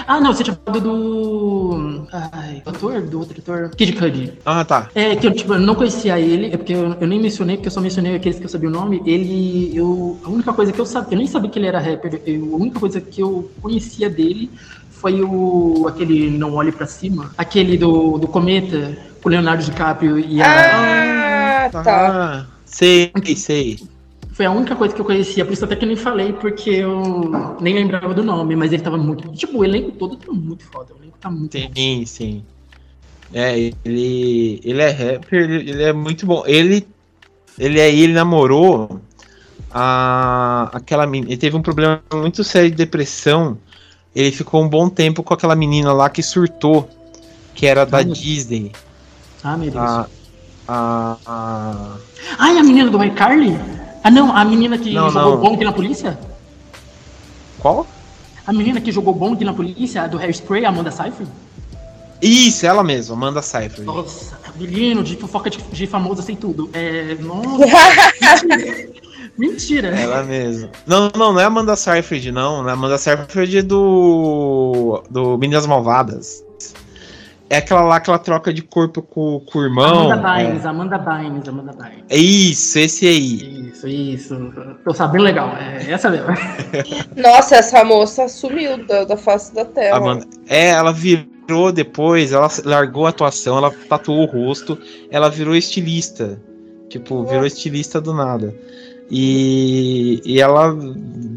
Ah, não, você tinha falado do. Ai, do ator, do outro ator. Kid Cudi. Ah, tá. É, que eu, tipo, eu não conhecia ele, é porque eu, eu nem mencionei, porque eu só mencionei aqueles que eu sabia o nome. Ele, eu, a única coisa que eu sabia, eu nem sabia que ele era rapper, eu, a única coisa que eu conhecia dele foi o, aquele Não Olhe Pra Cima, aquele do, do Cometa, com o Leonardo DiCaprio e a... Ah, tá. Ah, sei, sei. Foi a única coisa que eu conhecia, por isso até que eu nem falei, porque eu nem lembrava do nome, mas ele tava muito. Tipo, o elenco todo tá muito foda. O elenco tá muito bom. Sim, sim. É, ele, ele é rapper, ele, ele é muito bom. Ele, ele aí, ele namorou a, aquela menina. Ele teve um problema muito sério de depressão. Ele ficou um bom tempo com aquela menina lá que surtou, que era da Ai, Disney. Ah, meu Deus. A, a, a- Ai, a menina do iCarly? Ah, não, a menina que Não, jogou não. bong na polícia? Qual? A menina que jogou bong na polícia, a do Hairspray, a Amanda Seyfried? Isso, ela mesma, Amanda Seyfried. Nossa, menino, de fofoca de, de famoso, sei tudo. É. Nossa. Mentira. Ela mesma. Não, não, não é Amanda Seyfried, não. A Amanda Seyfried é do. do Meninas Malvadas. É aquela lá que ela troca de corpo com, com o irmão. Amanda é. Bynes, Amanda Bynes, Amanda Bynes. É isso, esse aí. Isso, isso. Tô sabendo legal. É essa mesmo. Nossa, essa moça sumiu da, da face da tela. Amanda. É, ela virou depois, ela largou a atuação, ela tatuou o rosto, ela virou estilista. Tipo, virou estilista do nada. E, e ela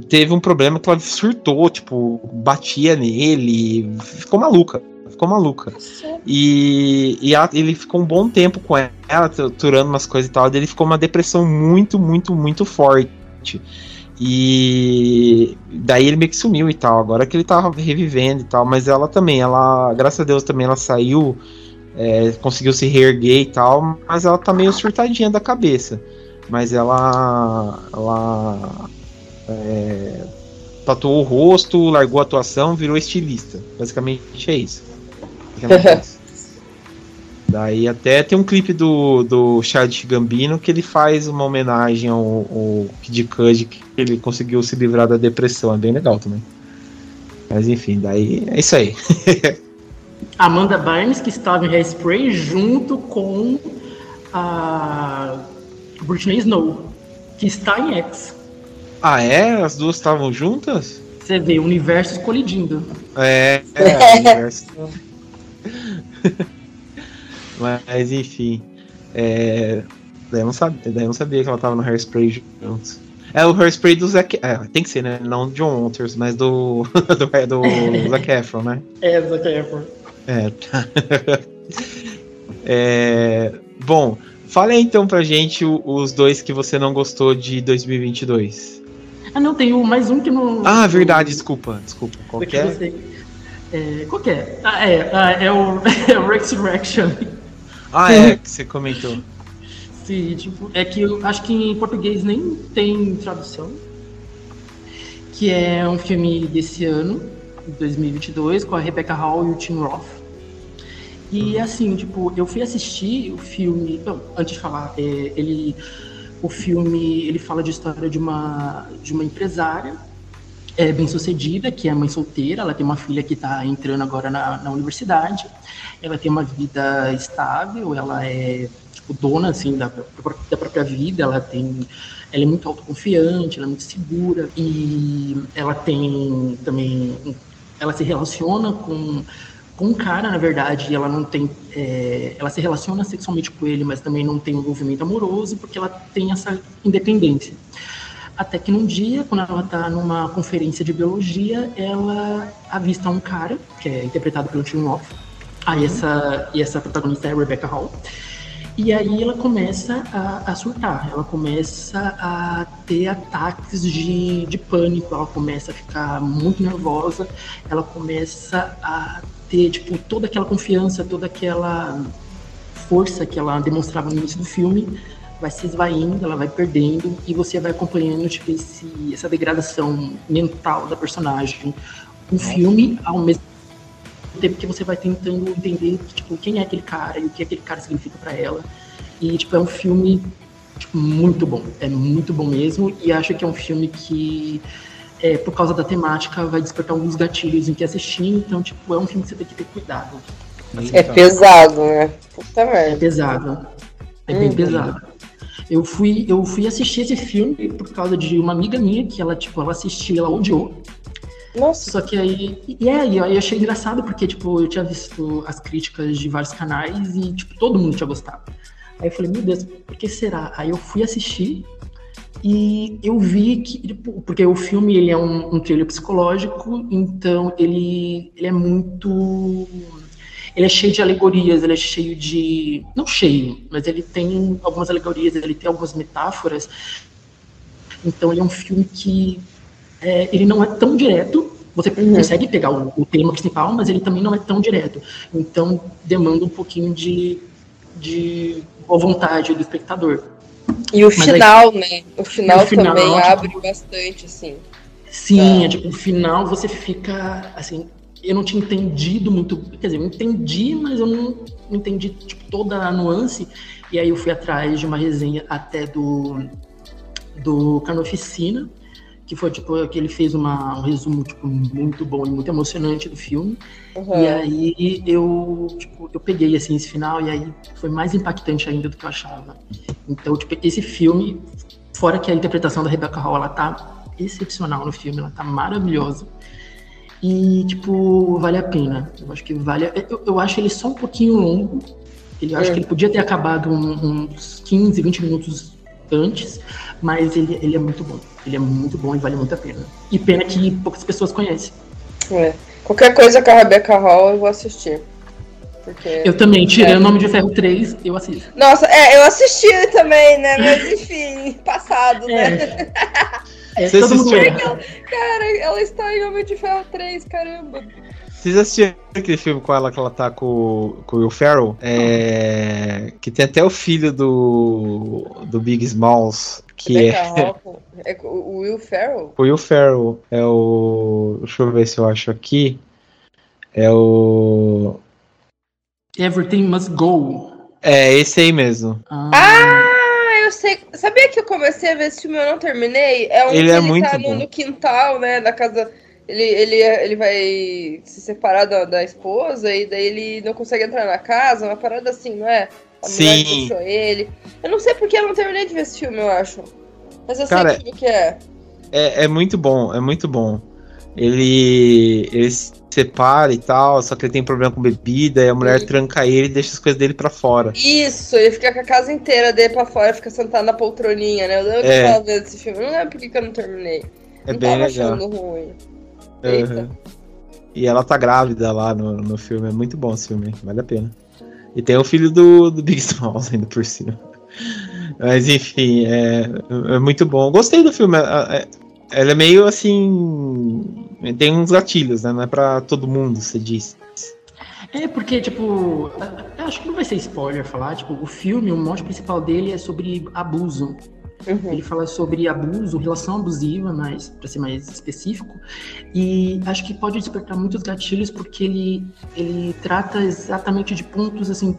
teve um problema que ela surtou, tipo, batia nele, ficou maluca. Ficou maluca. E, e ela- ele ficou um bom tempo com ela, torturando umas coisas e tal. Ele ficou uma depressão muito, muito, muito forte. E daí ele meio que sumiu e tal. Agora que ele tava revivendo e tal. Mas ela também, ela, graças a Deus, também ela saiu, é, conseguiu se reerguer e tal. Mas ela tá meio surtadinha da cabeça. Mas ela. Ela. é, tatuou o rosto, largou a atuação, virou estilista. Basicamente é isso. faz. Daí até tem um clipe do, do Chad Gambino que ele faz uma homenagem ao, ao Kid Cudi que ele conseguiu se livrar da depressão. É bem legal também. Mas enfim, daí é isso aí. Amanda Bynes, que estava em Hairspray junto com a Britney Snow, que está em X. Ah, é? As duas estavam juntas? Você vê, universos colidindo. É, é o universo. Mas enfim. É, daí, eu não sabia, daí não sabia que ela tava no Hairspray juntos. É o Hairspray do Zac. É, tem que ser, né? Não John Waters, mas do. do, é, do Zac Efron, né? É, Zac Efron. É. É, Bom, fala aí então pra gente os dois que você não gostou de 2022. Ah, não, tem mais um que não. Ah, verdade, desculpa, desculpa. Qual que é? Qual que é? Ah, é, ah, é o, é o Resurrection. Ah, é, que você comentou. Sim, tipo, é que eu acho que em português nem tem tradução. Que é um filme desse ano, 2022, com a Rebecca Hall e o Tim Roth. E uhum. assim, tipo, eu fui assistir o filme. Não, antes de falar, é, ele. O filme ele fala de história de uma, de uma empresária é, bem sucedida, que é mãe solteira, ela tem uma filha que está entrando agora na, na universidade, ela tem uma vida estável, ela é tipo, dona assim da, da própria vida, ela tem ela é muito autoconfiante, ela é muito segura e ela tem também ela se relaciona com com um cara, na verdade, ela não tem. É, ela se relaciona sexualmente com ele, mas também não tem um envolvimento amoroso, porque ela tem essa independência. Até que num dia, quando ela está numa conferência de biologia, ela avista um cara, que é interpretado pelo Tim Roth. Aí essa, e essa protagonista é a Rebecca Hall. E aí ela começa a, a, surtar, ela começa a ter ataques de, de pânico, ela começa a ficar muito nervosa, ela começa a ter tipo toda aquela confiança, toda aquela força que ela demonstrava no início do filme vai se esvaindo, ela vai perdendo e você vai acompanhando tipo, esse, essa degradação mental da personagem. Um filme ao mesmo tempo que você vai tentando entender tipo quem é aquele cara e o que aquele cara significa para ela. E tipo é um filme tipo, muito bom, é muito bom mesmo e acho que é um filme que é, por causa da temática, vai despertar alguns gatilhos em que assistir, então, tipo, é um filme que você tem que ter cuidado. É pesado, né? Puta merda. É pesado. É bem uhum. pesado. Eu fui, eu fui assistir esse filme por causa de uma amiga minha que ela, tipo, ela assistiu, ela odiou. Nossa. Só que aí. E é, aí eu achei engraçado, porque, tipo, eu tinha visto as críticas de vários canais e, tipo, todo mundo tinha gostado. Aí eu falei, meu Deus, por que será? Aí eu fui assistir e eu vi que, tipo, porque o filme ele é um, um thriller psicológico, então ele, ele é muito. Ele é cheio de alegorias, ele é cheio de. Não cheio, mas ele tem algumas alegorias, ele tem algumas metáforas. Então ele é um filme que. É, ele não é tão direto, você uhum. consegue pegar o, o, tema principal, mas ele também não é tão direto. Então demanda um pouquinho de, de boa vontade do espectador. E o Mas final, aí, né? O final, o final também tipo, abre bastante, assim. Sim, tá. é tipo, o final você fica, assim, eu não tinha entendido muito, quer dizer, eu entendi, mas eu não, entendi, tipo, toda a nuance, e aí eu fui atrás de uma resenha até do, do Carnoficina, que foi tipo que ele fez uma, um resumo tipo, muito bom e muito emocionante do filme. Uhum. E aí eu, tipo, eu peguei assim esse final e aí foi mais impactante ainda do que eu achava. Então, tipo, esse filme, fora que a interpretação da Rebecca Hall, ela tá excepcional no filme, ela tá maravilhosa. E, tipo, vale a pena. Eu acho que vale. Eu, eu acho ele só um pouquinho longo. Ele, eu acho que ele podia ter acabado uns 15, 20 minutos antes, mas ele, ele é muito bom. Ele é muito bom e vale muito a pena. E pena que poucas pessoas conhecem. É. Qualquer coisa com a Rebecca Hall eu vou assistir. Porque eu também, tirei é. o nome de Ferro 3, eu assisto. Nossa, é, eu assisti também, né? Mas enfim, passado, é. né? É, Você assistiu? Cara, ela está em Homem de Ferro 3, caramba. Vocês assistiram aquele filme com ela que ela tá com, com o Will Ferrell? É, que tem até o filho do, do Big Smalls. Que é, é o Will Ferrell? O Will Ferrell é o. Deixa eu ver se eu acho aqui. É o. Everything Must Go. É, esse aí mesmo. Ah, ah sei. Sabia que eu comecei a ver esse filme e eu não terminei? É um ele é ele tá no, no quintal, né? Da casa ele, ele, ele vai se separar da, da esposa e daí ele não consegue entrar na casa, uma parada assim, não é? A Sim. ele. Eu não sei porque eu não terminei de ver esse filme, eu acho. Mas eu Cara, sei que, que é. é. É muito bom, é muito bom. Ele, ele se separa e tal, só que ele tem problema com bebida, e a mulher Sim. tranca ele e deixa as coisas dele pra fora. Isso, ele fica com a casa inteira dele pra fora, fica sentado na poltroninha, né? Eu lembro é. que eu tava vendo esse filme, não lembro por que eu não terminei. É não bem tava legal. achando ruim. Uhum. E ela tá grávida lá no, no filme. É muito bom esse filme, vale a pena. E tem o filho do, do Big Smalls ainda por cima. Mas enfim, é, é muito bom. Gostei do filme. É, é, ela é meio assim. Tem uns gatilhos, né? Não é pra todo mundo, você disse. É, porque, tipo, acho que não vai ser spoiler falar, tipo, o filme, o mote principal dele é sobre abuso. Uhum. Ele fala sobre abuso, relação abusiva, mas para ser mais específico. E acho que pode despertar muitos gatilhos porque ele, ele trata exatamente de pontos assim,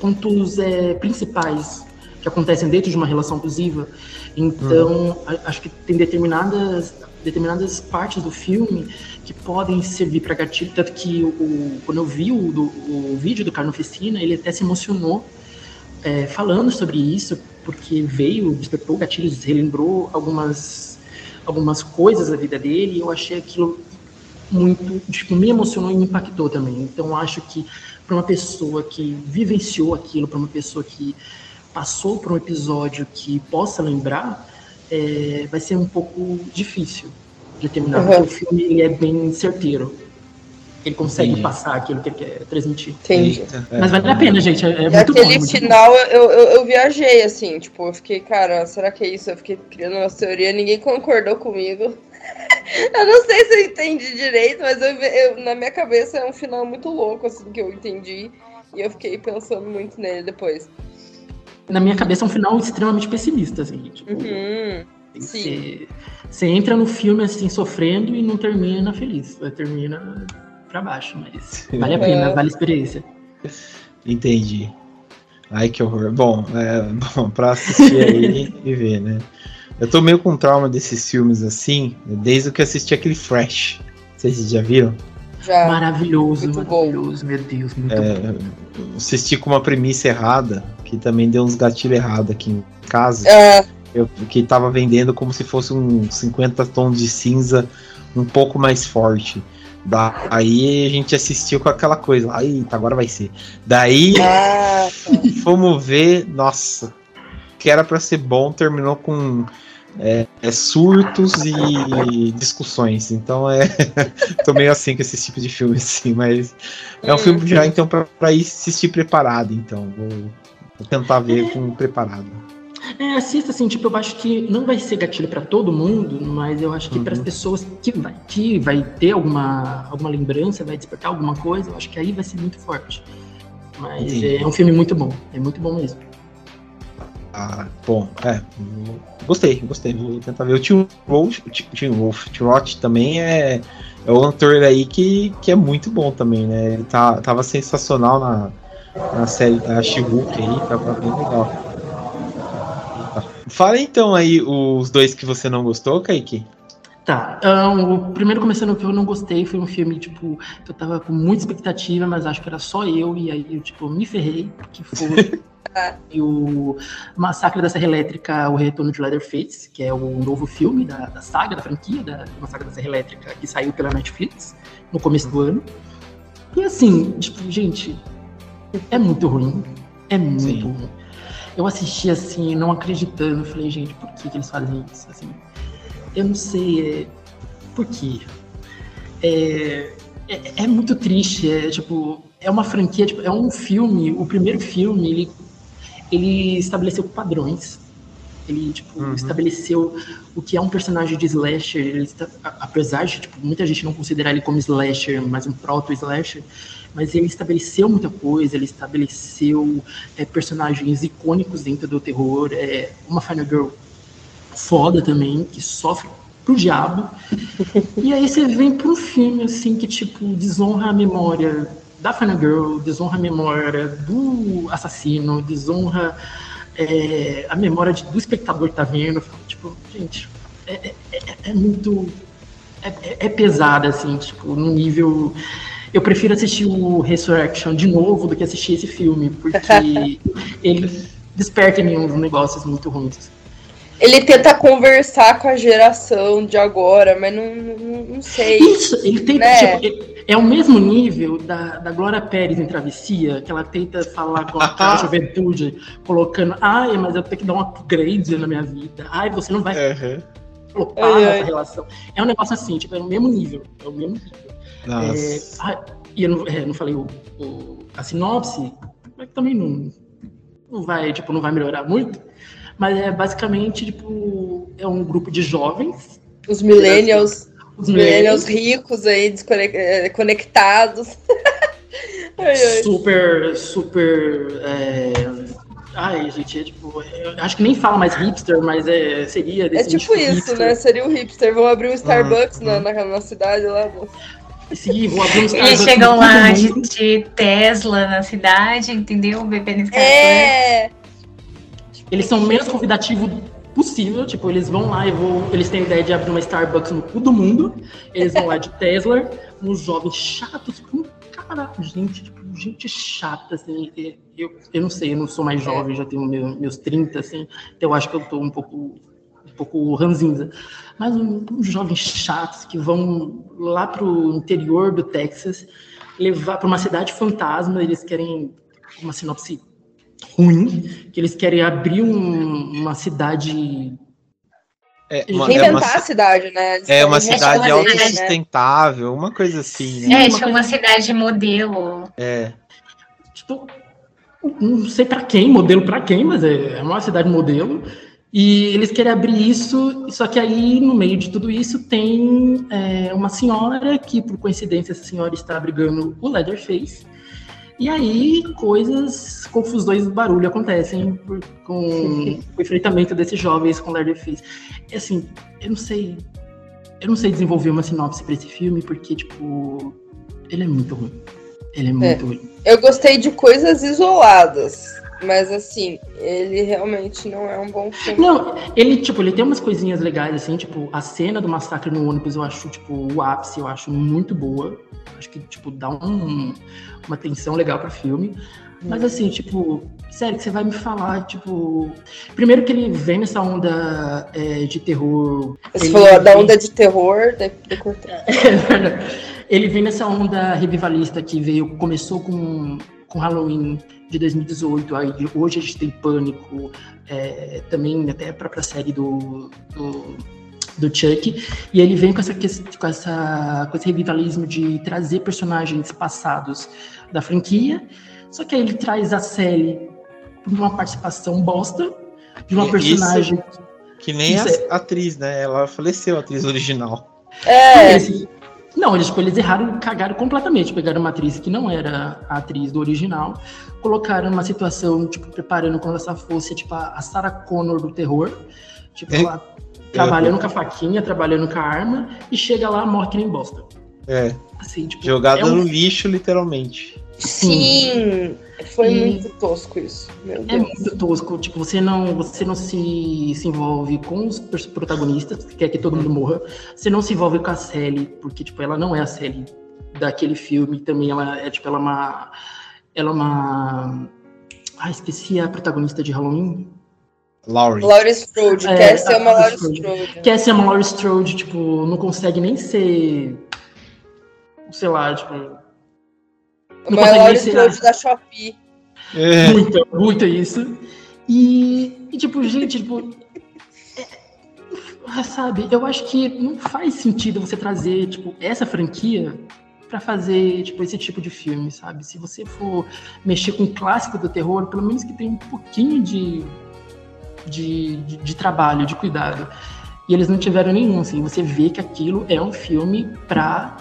pontos é, principais que acontecem dentro de uma relação abusiva. Então, uhum. acho que tem determinadas determinadas partes do filme que podem servir para gatilho, tanto que o, quando eu vi o, do, o vídeo do Carnofestina, ele até se emocionou é, falando sobre isso, porque veio, despertou gatilhos, relembrou algumas, algumas coisas da vida dele, e eu achei aquilo muito, tipo, me emocionou e me impactou também. Então, acho que para uma pessoa que vivenciou aquilo, para uma pessoa que passou por um episódio que possa lembrar, é, vai ser um pouco difícil de terminar, uhum. porque o filme ele é bem certeiro. Ele consegue Entendi. passar aquilo que ele quer transmitir. Entendi. Mas vale a pena, gente. É, é muito aquele bom, final, eu, eu, eu, viajei, assim, tipo, eu fiquei, cara, será que é isso? Eu fiquei criando uma teoria, ninguém concordou comigo. eu não sei se eu entendi direito, mas eu, eu, na minha cabeça é um final muito louco, assim, que eu entendi. E eu fiquei pensando muito nele depois na minha cabeça, é um final extremamente pessimista, assim. Tipo, uhum. Sim. Você entra no filme, assim, sofrendo e não termina feliz. Termina pra baixo, mas vale a pena, vale a experiência. Entendi. Ai, que horror. Bom, é, bom pra assistir aí e ver, né? Eu tô meio com trauma desses filmes assim, desde que assisti aquele Fresh. Vocês já viram? Já. Maravilhoso, muito maravilhoso, bom. meu Deus, muito é, bom. Assisti com uma premissa errada, que também deu uns gatilhos errados aqui em casa. É. Eu, que tava vendendo como se fosse um 50 tons de cinza um pouco mais forte. Daí a gente assistiu com aquela coisa, eita, agora vai ser. Daí fomos ver, nossa, que era para ser bom, terminou com é, é, surtos e discussões. Então é. tô meio assim com esse tipo de filme, assim, mas é um hum. filme já, então, para ir assistir preparado, então. Vou, vou tentar ver com preparado. É, assista assim, tipo, eu acho que não vai ser gatilho para todo mundo, mas eu acho que uhum. para as pessoas que vai, que vai ter alguma, alguma lembrança, vai despertar alguma coisa, eu acho que aí vai ser muito forte. Mas é, é um filme muito bom, é muito bom mesmo. Ah, bom, é. Gostei, gostei. Vou tentar ver. O Tim Wolf, o Tim Wolf, Tim também é, é um ator aí que, que é muito bom também, né? Ele tá, tava sensacional na, na série da She-Hulk aí, tava bem legal. Fala então aí os dois que você não gostou, Kaique. Tá, um, o primeiro começando que eu não gostei foi um filme, tipo, que eu tava com muita expectativa, mas acho que era só eu, e aí eu, tipo, me ferrei, que foi E o Massacre da Serra Elétrica, O Retorno de Leatherface, que é o novo filme da, da saga, da franquia da Massacre da Serra Elétrica, que saiu pela Netflix no começo do ano. E assim, tipo, gente, é muito ruim. É muito Sim. ruim. Eu assisti assim, não acreditando. Falei, gente, por que, que eles fazem isso? Assim, eu não sei. É, por quê? É, é, é, muito triste. É tipo, é uma franquia, tipo, é um filme. O primeiro filme, ele ele estabeleceu padrões. Ele, tipo, uhum. estabeleceu o que é um personagem de slasher. Ele está, apesar de, tipo, muita gente não considerar ele como slasher, mas um proto-slasher, mas ele estabeleceu muita coisa, ele estabeleceu é, personagens icônicos dentro do terror. É, uma Final Girl foda também, que sofre pro diabo. e aí você vem para um filme, assim, que, tipo, desonra a memória da Final Girl, desonra a memória do assassino, desonra é, a memória de, do espectador que tá vendo. Tipo, gente, é, é, é, é muito. É, é, pesada, assim, tipo, no nível. Eu prefiro assistir o Resurrection de novo do que assistir esse filme, porque ele desperta em mim uns negócios muito ruins. Ele tenta conversar com a geração de agora, mas não, não, não sei. Isso, ele tenta. Né? Tipo, é o mesmo nível da, da Glória Pérez em Travessia, que ela tenta falar com a, com a juventude, colocando, ai, mas eu tenho que dar um upgrade na minha vida. Ai, você não vai uhum. colocar essa relação. É um negócio assim, tipo, é o mesmo nível. É o mesmo nível. É, ah, e eu não, é, não falei o, o, a sinopse, mas também não, não vai, tipo, não vai melhorar muito. Mas é basicamente, tipo, é um grupo de jovens Os millennials, os millennials ricos aí, desconectados. super, super. É... Ai, gente, é tipo. acho que nem fala mais hipster, mas é, seria. É tipo isso, hipster. né? Seria o hipster. Vão abrir um Starbucks na, na, na, cidade lá. Sim, vou abrir um Starbucks. E chegam lá de, de, Tesla na cidade, entendeu? Bebendo esse É. Eles são menos convidativos possível, tipo, eles vão lá e vão, eles têm a ideia de abrir uma Starbucks no cu do mundo, eles vão lá de Tesla, uns jovens chatos com cara, gente, tipo, gente chata, assim, eu, eu não sei, eu não sou mais jovem, já tenho meus, meus 30, assim, então eu acho que eu tô um pouco um pouco ranzinza, mas uns um, jovens chatos que vão lá pro interior do Texas, levar para uma cidade fantasma, eles querem uma sinopse ruim, que eles querem abrir um, uma cidade. É, uma, Reinventar é uma, a cidade, né? Eles é uma cidade né? autossustentável, né? uma coisa assim. Né? É, uma, uma cidade modelo. É. Tipo, não sei para quem, modelo para quem, mas é, é uma cidade modelo. E eles querem abrir isso, só que aí, no meio de tudo isso, tem é, uma senhora que, por coincidência, essa senhora está abrigando o Leatherface. E aí, coisas, confusões e barulho acontecem por, com o enfrentamento desses jovens com Leatherface. E assim, eu não sei. Eu não sei desenvolver uma sinopse para esse filme, porque, tipo, ele é muito ruim. Ele é muito é. ruim. Eu gostei de coisas isoladas. Mas assim, ele realmente não é um bom filme. Não, ele, tipo, ele tem umas coisinhas legais, assim, tipo, a cena do massacre no ônibus eu acho, tipo, o ápice, eu acho muito boa. Acho que, tipo, dá um, uma tensão legal pro filme. Mas assim, tipo, sério, que você vai me falar, tipo. Primeiro que ele vem nessa onda é, de terror. Você ele falou da onda de terror, de, de ele vem nessa onda revivalista que veio, começou com, com Halloween de 2018, aí hoje a gente tem Pânico, é, também até a própria série do, do, do, Chuck, e ele vem com, essa, com, essa, com esse revivalismo de trazer personagens passados da franquia, só que aí ele traz a Sally por uma participação bosta, de uma personagem... Isso, que nem a é... atriz, né? Ela faleceu, a atriz original. É, não, eles, tipo, eles erraram, cagaram completamente. Pegaram uma atriz que não era a atriz do original, colocaram uma situação, tipo, preparando como se ela fosse, tipo, a Sarah Connor do terror. Tipo, é. ela trabalhando com a faquinha, trabalhando com a arma, e chega lá, morre que nem bosta. É. Assim, tipo, Jogada é um... no lixo, literalmente. Sim, foi e muito tosco isso. É muito tosco. Tipo, você não, você não se, se envolve com os protagonistas, que quer que todo mundo morra. Você não se envolve com a Sally, porque tipo, ela não é a Sally daquele filme. Também ela é tipo, ela é uma, ela é uma, ah, esqueci a protagonista de Halloween. Laurie. Laurie Strode. É, quer ser uma Laurie Strode. Quer ser uma Laurie Strode, tipo, não consegue nem ser, sei lá, tipo o maior estúdio da Shopee. É. Muito, muito isso. E, e tipo, gente, tipo. É, sabe, eu acho que não faz sentido você trazer, tipo, essa franquia para fazer, tipo, esse tipo de filme, sabe? Se você for mexer com o clássico do terror, pelo menos que tenha um pouquinho de, de, de, de trabalho, de cuidado. E eles não tiveram nenhum, assim. Você vê que aquilo é um filme para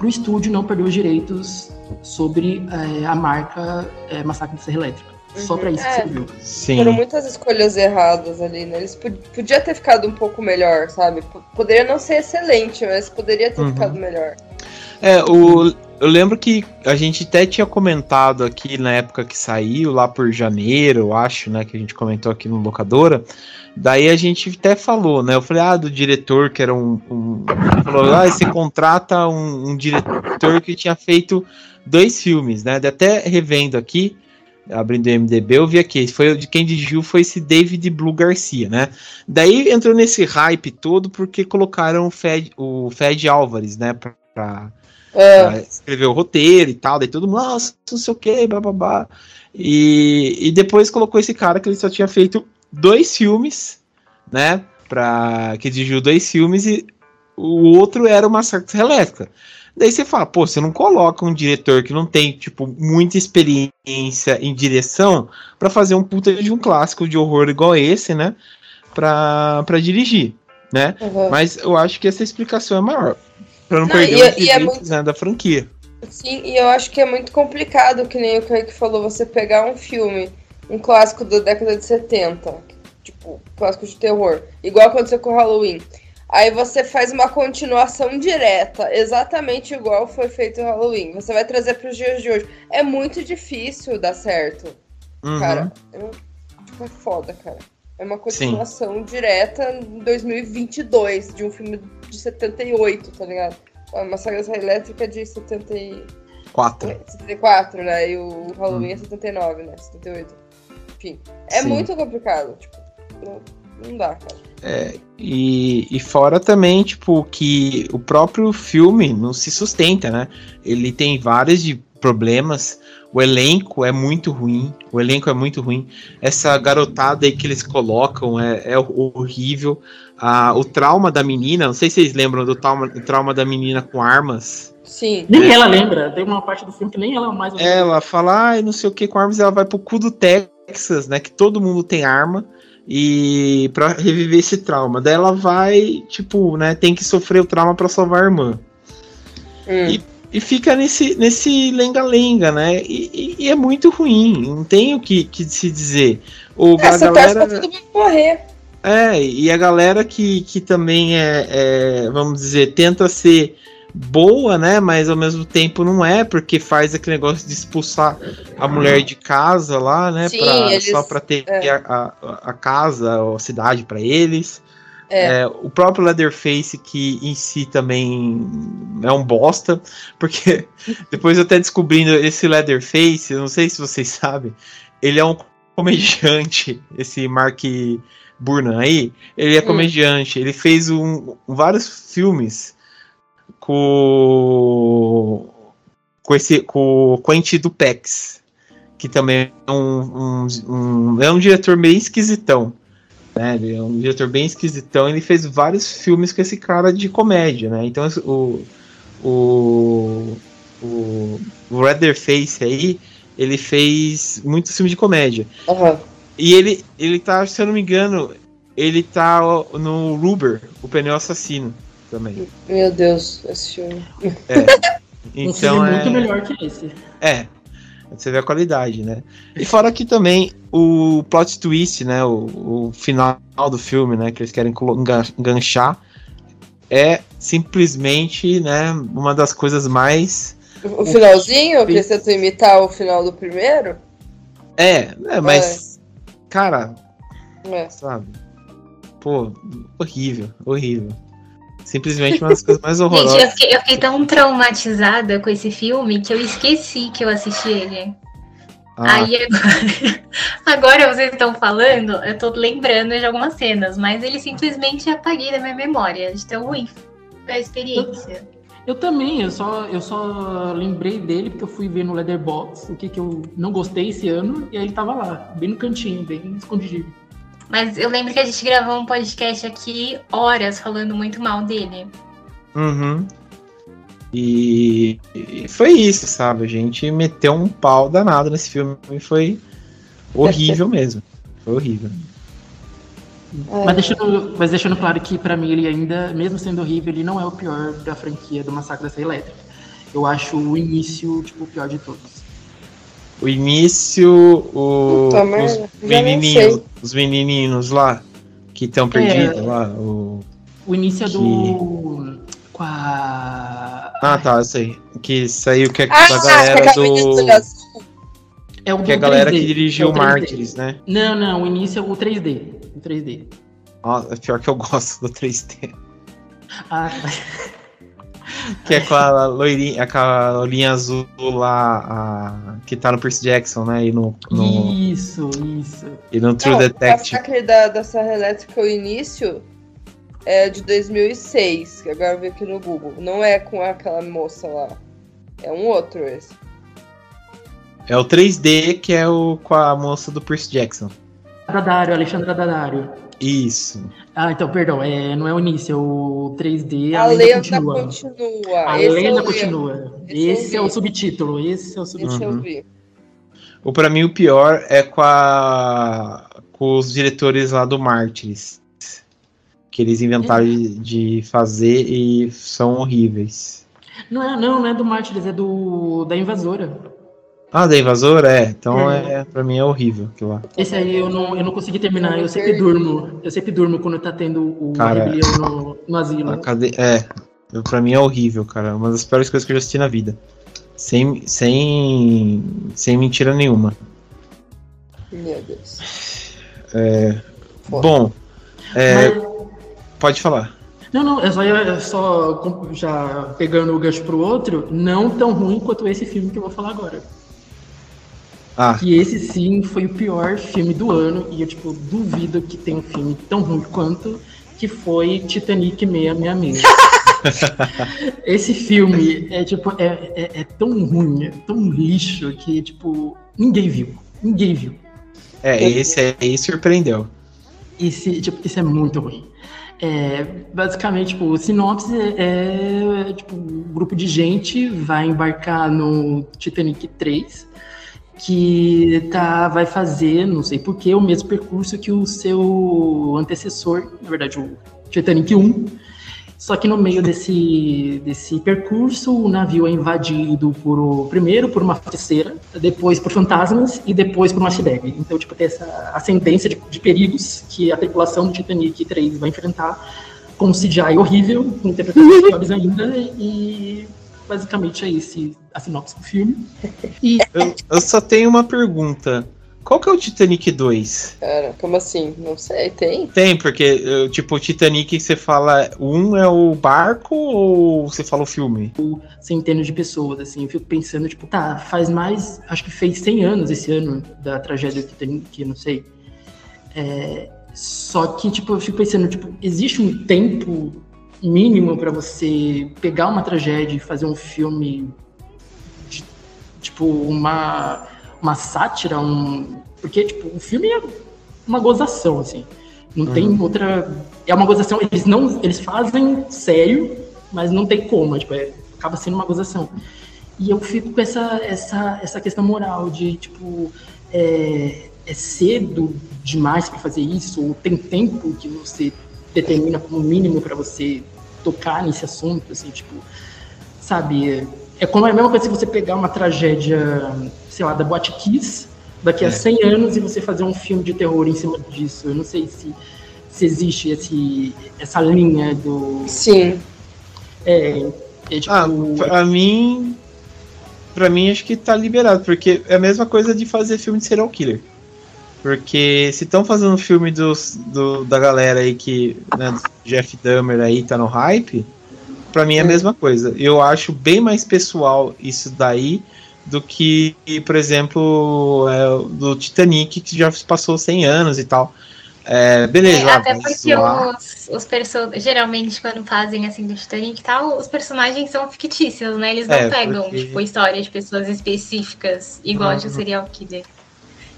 o estúdio não perder os direitos sobre é, a marca é, Massacre de Serra Elétrica. Uhum. Só para isso é, que serviu. Sim. Foram muitas escolhas erradas ali, né? Eles pod podia ter ficado um pouco melhor, sabe? P poderia não ser excelente, mas poderia ter uhum. ficado melhor. É, o, eu lembro que a gente até tinha comentado aqui na época que saiu, lá por janeiro, eu acho, né? Que a gente comentou aqui no Locadora. Daí a gente até falou, né? Eu falei, ah, do diretor, que era um. um falou, ah, você contrata um, um diretor que tinha feito dois filmes, né? Até revendo aqui, abrindo o MDB, eu vi aqui, foi de quem dirigiu foi esse David Blue Garcia, né? Daí entrou nesse hype todo porque colocaram o Fed, o Fed Álvares, né, pra, é. pra escrever o roteiro e tal, daí todo mundo, nossa, não sei o que, bababá. E, e depois colocou esse cara que ele só tinha feito dois filmes, né, pra, que dirigiu dois filmes e o outro era o Massacre Elétrica. Daí você fala, pô, você não coloca um diretor que não tem, tipo, muita experiência em direção para fazer um puta de um clássico de horror igual esse, né? Pra, pra dirigir. né? Uhum. Mas eu acho que essa explicação é maior. Pra não, Não, perder e- os é direitos né, da franquia. Sim, e eu acho que é muito complicado, que nem o Kaique falou, você pegar um filme, um clássico da década de 70, tipo, clássico de terror, igual aconteceu com o Halloween. Aí você faz uma continuação direta, exatamente igual foi feito o Halloween. Você vai trazer para os dias de hoje. É muito difícil dar certo, Uhum. cara. É, tipo, é foda, cara. É uma continuação direta em 2022 de um filme de 78, tá ligado? Uma saga elétrica de 70 e... Quatro. 74, né? E o Halloween é 79, né? 78. Enfim. É Sim. muito complicado. Tipo, não, não dá, cara. E, e fora também, tipo, que o próprio filme não se sustenta, né? Ele tem vários de problemas. O elenco é muito ruim. O elenco é muito ruim. Essa garotada aí que eles colocam é, é horrível. Ah, o trauma da menina, não sei se vocês lembram do trauma, do trauma da menina com armas. Sim. Nem ela lembra. Tem uma parte do filme que nem ela mais lembra. Ela fala, ai, não sei o que com armas, ela vai pro cu do Texas, né? Que todo mundo tem arma. E pra reviver esse trauma. Daí ela vai, tipo, né? Tem que sofrer o trauma pra salvar a irmã. Hum. E fica nesse nesse lenga-lenga, né? E, e- e é muito ruim. Não tem o que, que se dizer. O, a Essa torce galera. pra todo mundo morrer. É, e a galera que, que também é, é, vamos dizer, tenta ser boa, né? Mas ao mesmo tempo não é, porque faz aquele negócio de expulsar a mulher de casa lá, né? Sim, pra- eles- Só pra ter é. a, a, a casa ou a cidade pra eles. É. É, o próprio Leatherface, que em si também é um bosta, porque depois eu até descobrindo esse Leatherface, não sei se vocês sabem, ele é um comediante, esse Mark Burnan aí, ele é Hum. comediante, ele fez um, vários filmes com com esse com o Quentin Dupex, que também é um, um, um- é um diretor meio esquisitão. Né? Ele é um diretor bem esquisitão. Ele fez vários filmes com esse cara de comédia, né? Então o o o, o Leatherface aí ele fez muitos filmes de comédia. Aham. E ele, ele tá, se eu não me engano, ele tá no Ruber, o pneu assassino também. Meu Deus, esse filme. Um filme Então é, muito melhor que esse. é, você vê a qualidade, né? E fora que também o plot twist, né, o, o final do filme, né, que eles querem enganchar, é simplesmente, né, uma das coisas mais O, o finalzinho, que eles tentam imitar o final do primeiro? é, é mas cara, É. sabe? Pô, horrível, horrível. Simplesmente uma das coisas mais Gente, eu horrorosas. fiquei, eu fiquei tão traumatizada com esse filme que eu esqueci que eu assisti ele. Ah, Aí agora, agora vocês estão falando, eu tô lembrando de algumas cenas, mas ele simplesmente apaguei da minha memória, de tão ruim foi a experiência. Eu também, eu só, eu só lembrei dele porque eu fui ver no Leatherbox o que, que eu não gostei esse ano, e aí ele tava lá, bem no cantinho, bem escondido. Mas eu lembro que a gente gravou um podcast aqui horas falando muito mal dele. Uhum. E, e foi isso, sabe? A gente meteu um pau danado nesse filme e foi horrível mesmo. Foi horrível. É. Mas, deixando, mas deixando claro que pra mim ele ainda, mesmo sendo horrível, ele não é o pior da franquia do Massacre da Serra Elétrica. Eu acho o início, tipo, o pior de todos. O início, o, Puta os menininhos, os menininhos lá que estão perdidos lá. O... O início é do. Com a. Ah, tá, eu sei. Que saiu que é Ah, a galera menina do. É o Que é a galera 3D, que dirigiu é o 3D. Mártires, né? Não, não, o início é o 3D. O 3D. Nossa, pior que eu gosto do 3D. Ah, Que é com a loirinha, com a azul lá, a- que tá no Percy Jackson, né? E no, no, isso, isso. e no True Não, Detective. O massacre da, da Serra Elétrica, o início, é de 2006, que agora eu vi aqui no Google. Não é com aquela moça lá. É um outro esse. É o 3D que é o com a moça do Percy Jackson. Dadário, Alexandra Dadário. Isso. Ah, então, perdão, é, não é o início, é o 3D, A, a, lenda, lenda, continua. continua. A esse lenda eu continua. Esse eu Esse é o subtítulo, esse é o subtítulo. Eu Uhum. vi. O pra mim o pior é com a com os diretores lá do Mártires. que eles inventaram de, de fazer e são horríveis. Não é, não, não é do Mártires, é do da Invasora. Ah, da Invasora? É. Então, é. é, pra mim é horrível aquilo lá. Esse aí eu não, eu não consegui terminar, eu sempre durmo. Eu sempre durmo quando tá tendo o cara, rebelião no, no asilo. Cade... É, pra mim é horrível, cara. Uma das piores coisas que eu já assisti na vida. Sem, sem, sem mentira nenhuma. Meu Deus. É, bom, é, Mas... pode falar. Não, não, é só, é só já pegando o gancho pro outro, não tão ruim quanto esse filme que eu vou falar agora. Ah. Que esse sim foi o pior filme do ano, e eu tipo, duvido que tenha um filme tão ruim quanto, que foi Titanic 666. Esse filme é tipo, é, é, é, tão ruim, é tão lixo que, tipo, ninguém viu. Ninguém viu. É, esse aí surpreendeu. Esse, tipo, esse é muito ruim. É, basicamente, tipo, o sinopse é, é, tipo, um grupo de gente vai embarcar no Titanic 3, que tá, vai fazer, não sei porquê, o mesmo percurso que o seu antecessor, na verdade, o Titanic 1, só que no meio desse, desse percurso, o navio é invadido por o, primeiro por uma feiticeira, depois por fantasmas e depois por uma iceberg. Então, tipo, tem essa ascendência de, de perigos que a tripulação do Titanic 3 vai enfrentar com um CGI horrível, com interpretações piores ainda, e basicamente é esse a sinopse do filme. E... Eu, eu só tenho uma pergunta. Qual que é o Titanic 2? Cara, como assim? Não sei, tem? Tem, porque, tipo, o Titanic, você fala, um é o barco ou você fala o filme? Centenas de pessoas, assim, eu fico pensando, tipo, tá, faz mais, acho que fez 100 anos esse ano da tragédia do Titanic, não sei. É, só que, tipo, eu fico pensando, tipo, existe um tempo mínimo para você pegar uma tragédia e fazer um filme, de, tipo, uma uma sátira, um. Porque, tipo, o filme é uma gozação, assim. Não uhum. tem outra. É uma gozação. Eles não. Eles fazem sério, mas não tem como. Tipo, é, acaba sendo uma gozação. E eu fico com essa, essa, essa questão moral de, tipo, é, é cedo demais para fazer isso, ou tem tempo que você determina como mínimo para você tocar nesse assunto, assim, tipo, sabe? É como é a mesma coisa se você pegar uma tragédia, sei lá, da Boate Kiss, daqui a é. 100 anos e você fazer um filme de terror em cima disso. Eu não sei se, se existe esse, essa linha do. Sim. É, é tipo... Ah, pra mim. Pra mim, acho que tá liberado, porque é a mesma coisa de fazer filme de serial killer. Porque se estão fazendo filme dos, do, da galera aí que. Né, Jeff Dahmer aí tá no hype para mim é a mesma coisa. Eu acho bem mais pessoal isso daí do que, por exemplo, é, do Titanic, que já passou 100 anos e tal. É, beleza. É, até porque os, os personagens, geralmente, quando fazem assim do Titanic e tal, os personagens são fictícios, né? Eles não é, pegam, porque... tipo, história de pessoas específicas, igual uhum. de um serial killer.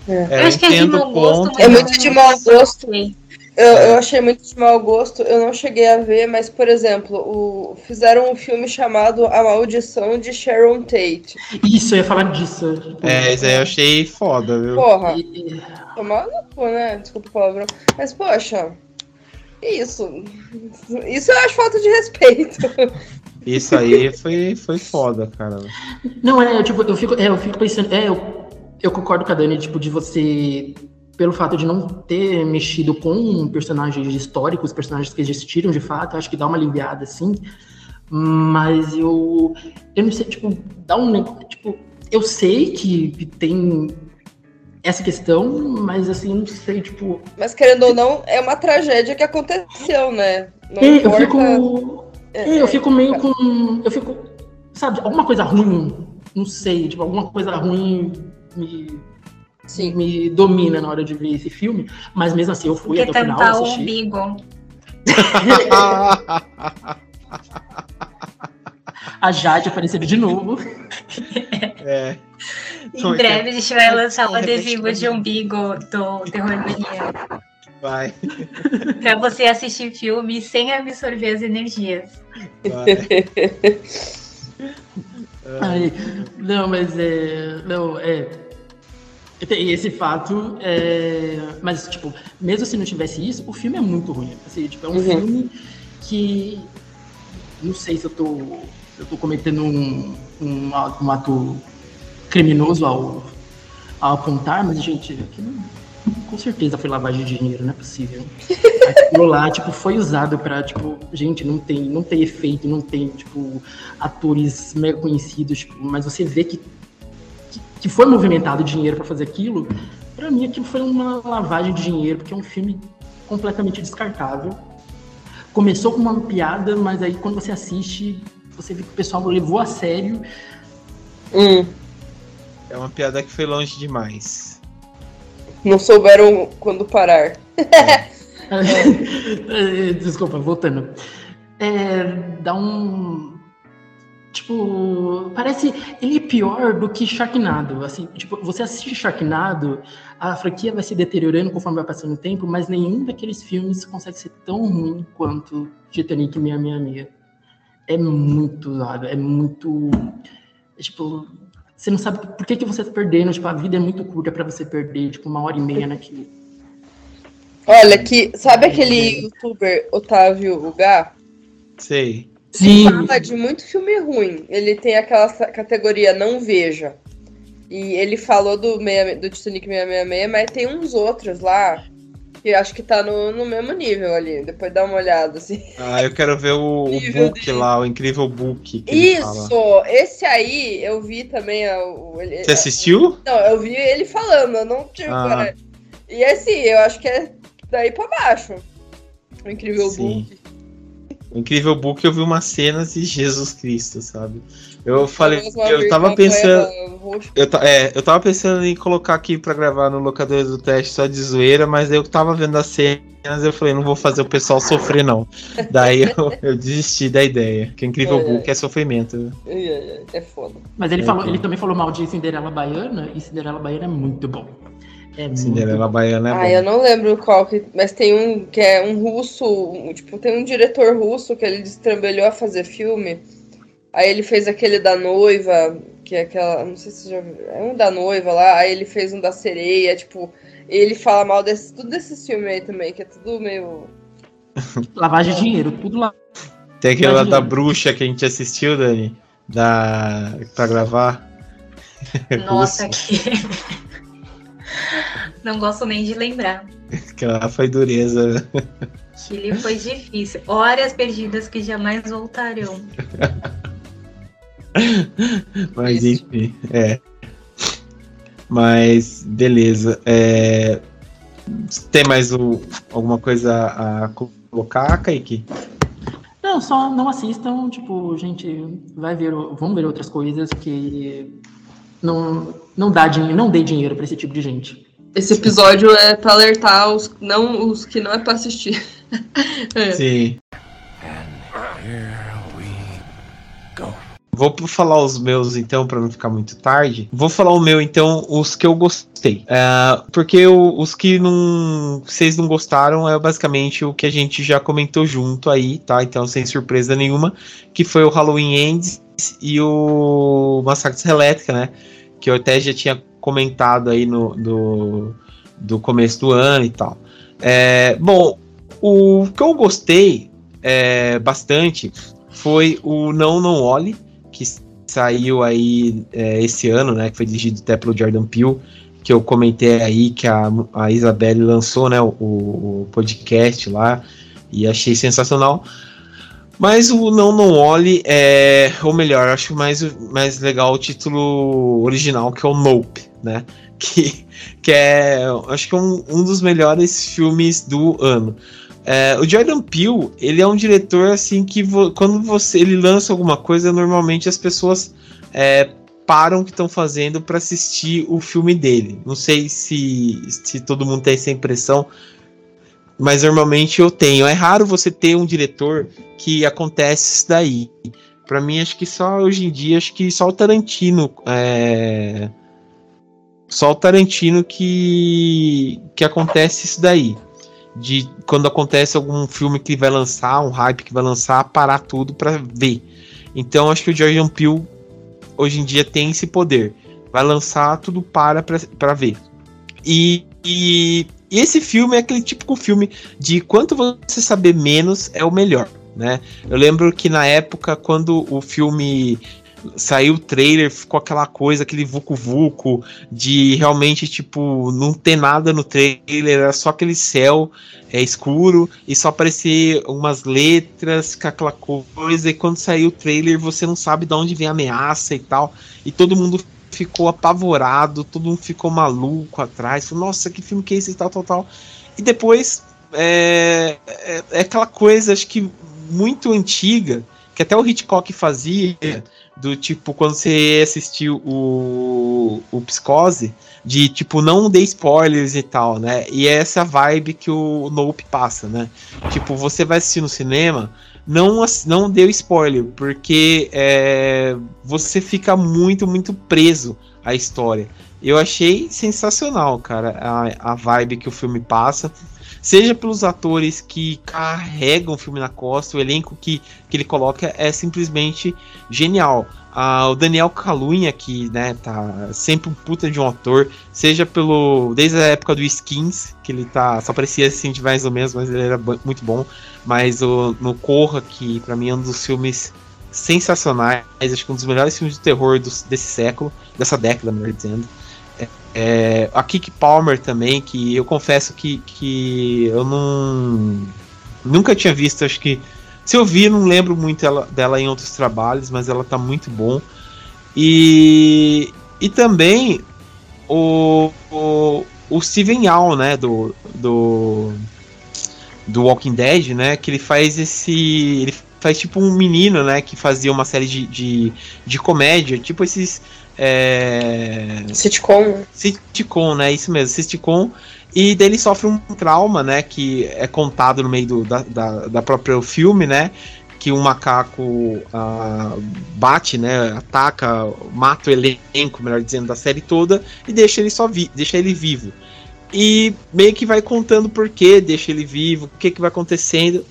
É. Eu acho que é de mau gosto. É muito de mau gosto. Eu, eu, achei muito de mau gosto, eu não cheguei a ver, mas, por exemplo, o, fizeram um filme chamado A Maldição de Sharon Tate. Isso, eu ia falar disso. É, isso aí eu achei foda, viu? Porra. Tomado, né? Desculpa o palavrão. Mas, poxa, isso. Isso eu acho falta de respeito. Isso aí foi, foi foda, cara. Não, é, eu, tipo, eu fico, é, eu fico pensando, é, eu, eu concordo com a Dani, tipo, de você pelo fato de não ter mexido com personagens históricos, personagens que existiram de fato, acho que dá uma aliviada, assim. Mas eu. Eu não sei, tipo, dá um. Tipo, eu sei que tem essa questão, mas assim, não sei, tipo. Mas querendo ou não, é uma tragédia que aconteceu, né? Não é, importa... eu fico. É, é, eu fico meio com. Eu fico. Sabe, alguma coisa ruim, não sei, tipo, alguma coisa ruim me Sim. me domina na hora de ver esse filme, mas mesmo assim eu fui Porque até o final. Assisti. o umbigo. a Jade aparecendo de novo. É. Em breve a gente vai lançar um adesivo de umbigo do Terror Mania. Vai. pra você assistir filme sem absorver as energias. Vai. Ai, não, mas é. Não, é Tem esse fato, é... mas, tipo, mesmo se não tivesse isso, o filme é muito ruim. Assim, tipo, é um uhum. filme que. Não sei se eu tô, eu tô cometendo um, um, um ato criminoso ao, ao apontar, mas, gente, aquilo com certeza foi lavagem de dinheiro, não é possível. Aquilo lá, tipo, foi usado pra, tipo, gente, não tem, não tem efeito, não tem, tipo, atores mega conhecidos, tipo, mas você vê que, que, foi movimentado dinheiro para fazer aquilo. Pra mim, aquilo foi uma lavagem de dinheiro, porque é um filme completamente descartável. Começou com uma piada, mas aí quando você assiste, você vê que o pessoal levou a sério. Hum. É uma piada que foi longe demais. Não souberam quando parar. É. Desculpa, voltando. É, dá um. Tipo, parece. Ele é pior do que Sharknado. Assim, tipo, você assiste Sharknado, a franquia vai se deteriorando conforme vai passando o tempo, mas nenhum daqueles filmes consegue ser tão ruim quanto Titanic 666. É muito, sabe? É muito. É, tipo, você não sabe por que, que você tá perdendo. Tipo, a vida é muito curta para você perder, tipo, uma hora e meia naquilo. Olha, que sabe aquele youtuber Otávio Ugá? Sei. Sim. Ele fala de muito filme ruim. Ele tem aquela categoria não veja. E ele falou do, meia, do Titanic 666, mas tem uns outros lá que acho que tá no, no mesmo nível ali. Depois dá uma olhada, assim. Ah, eu quero ver o, o book dele. lá, o incrível book. Isso! Esse aí eu vi também. O, ele, Você assistiu? Não, eu vi ele falando, eu não tive. Ah. E assim, eu acho que é daí pra baixo. O incrível Sim. book. Incrível book eu vi umas cenas de Jesus Cristo, sabe? Eu falei, eu tava pensando. Eu, é, eu tava pensando em colocar aqui pra gravar no locador do teste só de zoeira, mas eu tava vendo as cenas eu falei, não vou fazer o pessoal sofrer, não. Daí eu, eu desisti da ideia. Que incrível é, book é, é sofrimento. É, é foda. Mas ele, falou, ele também falou mal de Cinderela Baiana, e Cinderela Baiana é muito bom. É Cinderela Baiana é Ah, eu não lembro qual que. Mas tem um que é um russo. Um, tipo, tem um diretor russo que ele destrambelhou a fazer filme. Aí ele fez aquele da noiva, que é aquela. Não sei se você já viu. É um da noiva lá. Aí ele fez um da sereia, tipo. Ele fala mal desse, tudo desses filmes aí também, que é tudo meio. Lavagem de dinheiro, tudo lá. Tem aquele lá da bruxa que a gente assistiu, Dani. Da. pra gravar. Nossa, que. Não gosto nem de lembrar. Aquela foi dureza. Chile foi difícil. Horas perdidas que jamais voltarão. Mas enfim, é. Mas beleza. É... Tem mais o, alguma coisa a colocar, Kaique? Não, só não assistam, tipo, gente, vai ver, vamos ver outras coisas que não, não dá dinheiro, não dê dinheiro para esse tipo de gente. Esse episódio é para alertar os, não, os que não é para assistir. é. Sim. Vou falar os meus então, para não ficar muito tarde. Vou falar o meu então, os que eu gostei. Uh, porque o, os que não, vocês não gostaram é basicamente o que a gente já comentou junto aí, tá? Então, sem surpresa nenhuma, que foi o Halloween Ends e o Massacre Elétrica, né? Que eu até já tinha comentado aí no do, do começo do ano e tal. É, bom, o que eu gostei é, bastante foi o Não Não Olhe, que saiu aí é, esse ano, né? Que foi dirigido até pelo Jordan Peele, que eu comentei aí que a, a Isabelle lançou, né? O, o podcast lá e achei sensacional. Mas o Não Não Olhe é. Ou melhor, acho mais, mais legal o título original, que é o Nope, né? Que, que é. Acho que é um, um dos melhores filmes do ano. É, o Jordan Peele, ele é um diretor assim que vo, quando você ele lança alguma coisa, normalmente as pessoas é, param que estão fazendo para assistir o filme dele. Não sei se, se todo mundo tem essa impressão, mas normalmente eu tenho. É raro você ter um diretor que acontece isso daí. Para mim, acho que só hoje em dia, acho que só o Tarantino. É... Só o Tarantino que, que acontece isso daí. De quando acontece algum filme que vai lançar, um hype que vai lançar, parar tudo para ver. Então acho que o Jordan Peele hoje em dia tem esse poder. Vai lançar, tudo para pra ver. E, e, e esse filme é aquele típico filme de quanto você saber menos é o melhor, né? Eu lembro que na época, quando o filme saiu o trailer, ficou aquela coisa, aquele vucu-vucu de realmente, tipo, não ter nada no trailer, era só aquele céu é, escuro e só aparecer umas letras com aquela coisa, e quando saiu o trailer você não sabe de onde vem a ameaça e tal, e todo mundo ficou apavorado, todo mundo ficou maluco atrás, falou, nossa, que filme que é esse e tal, tal, tal. E depois é, é, é aquela coisa, acho que muito antiga, que até o Hitchcock fazia, do tipo, quando você assistiu o, o Psicose, de tipo, não dê spoilers e tal, né? E é essa vibe que o Nope passa, né? Tipo, você vai assistir no cinema, não, não deu spoiler, porque é, você fica muito, muito preso à história. Eu achei sensacional, cara, a, a vibe que o filme passa seja pelos atores que carregam o filme na costa, o elenco que, que ele coloca é simplesmente genial. Ah, o Daniel Calunha, que né, tá sempre um puta de um ator, seja pelo. Desde a época do Skins, que ele tá. Só parecia assim de mais ou menos, mas ele era muito bom. Mas o, no Corra, que para mim é um dos filmes sensacionais, acho que um dos melhores filmes de terror do, desse século, dessa década, melhor dizendo. É, a Kiki Palmer também, que eu confesso que, que eu não. Nunca tinha visto, acho que. Se eu vi, não lembro muito ela, dela em outros trabalhos, mas ela tá muito bom. E, e também o, o, o Steven Yeun, né, do, do, do Walking Dead, né, que ele faz esse... Ele faz tipo um menino, né, que fazia uma série de, de, de comédia, tipo esses é... Sitcom. Sitcom, né? Isso mesmo, sitcom. E daí ele sofre um trauma, né? Que é contado no meio do, da, da, da própria filme, né? Que um macaco uh, bate, né? Ataca, mata o elenco, melhor dizendo, da série toda e deixa ele só vi deixa ele vivo. E meio que vai contando por que deixa ele vivo, o que, que vai acontecendo.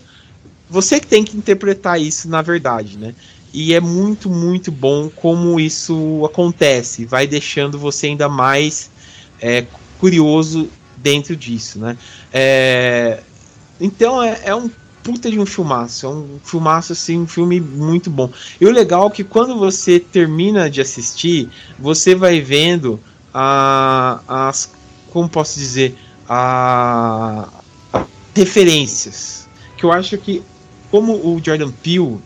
Você que tem que interpretar isso na verdade, né? E é muito, muito bom como isso acontece. Vai deixando você ainda mais é, curioso dentro disso, né? É, então é, é, um puta de um filmaço. É um filmaço, assim, um filme muito bom. E o legal é que quando você termina de assistir, você vai vendo a, as. Como posso dizer? A, referências. Que eu acho que, como o Jordan Peele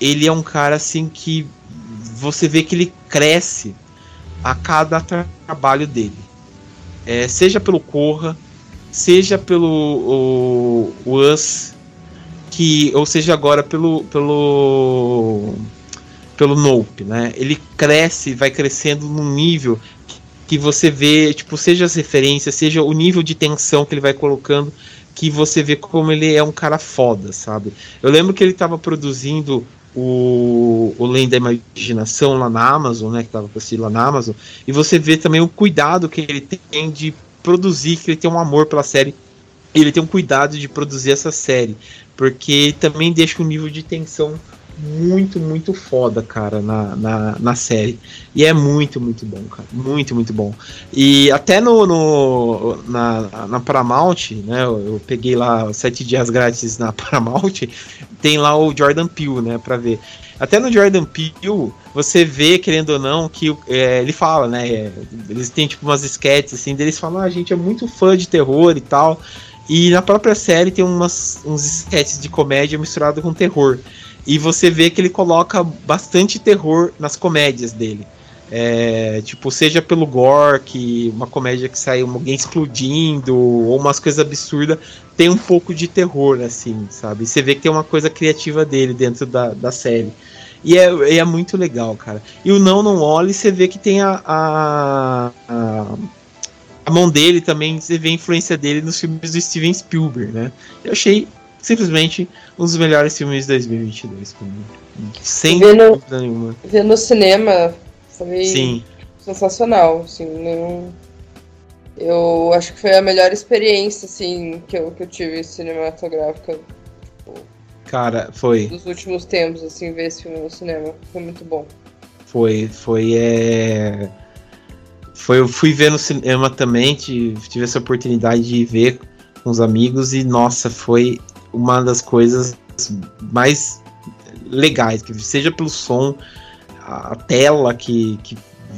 ele é um cara assim que você vê que ele cresce a cada trabalho dele. É, seja pelo Corra, seja pelo o, o Us, que, ou seja agora pelo pelo pelo Nope, né? Ele cresce, vai crescendo num nível que você vê, tipo, seja as referências, seja o nível de tensão que ele vai colocando, que você vê como ele é um cara foda, sabe? Eu lembro que ele estava produzindo o, o Lenda da Imaginação lá na Amazon, né, que estava para lá na Amazon, e você vê também o cuidado que ele tem de produzir, que ele tem um amor pela série, ele tem um cuidado de produzir essa série, porque também deixa um nível de tensão muito, muito foda, cara, na, na, na, série. E é muito, muito bom, cara. Muito, muito bom. E até no, no na, na Paramount, né? Eu, eu peguei lá sete dias grátis na Paramount, tem lá o Jordan Peele, né? Pra ver. Até no Jordan Peele, você vê, querendo ou não, que é, ele fala, né? É, eles têm tipo umas sketches assim, deles falam, ah, a gente é muito fã de terror e tal. E na própria série tem umas, uns sketches de comédia misturado com terror. E você vê que ele coloca bastante terror nas comédias dele. É, tipo, seja pelo gore, que uma comédia que sai alguém explodindo, ou umas coisas absurdas, tem um pouco de terror, assim, sabe? Você vê que tem uma coisa criativa dele dentro da, da série. E é, é muito legal, cara. E o Não Não Olhe, você vê que tem a, a, a, a mão dele também, você vê a influência dele nos filmes do Steven Spielberg, né? Eu achei simplesmente um dos melhores filmes de 2022 pra mim. Sem ver dúvida nenhuma. Ver no cinema foi Sim. sensacional, assim, não... Eu acho que foi a melhor experiência, assim, que eu, que eu tive cinematográfica. Tipo, Cara, foi. Dos últimos tempos, assim, ver esse filme no cinema. Foi muito bom. Foi, foi, é... foi, eu fui ver no cinema também, tive essa oportunidade de ver com os amigos e nossa, foi uma das coisas mais legais, que seja pelo som, a tela que, que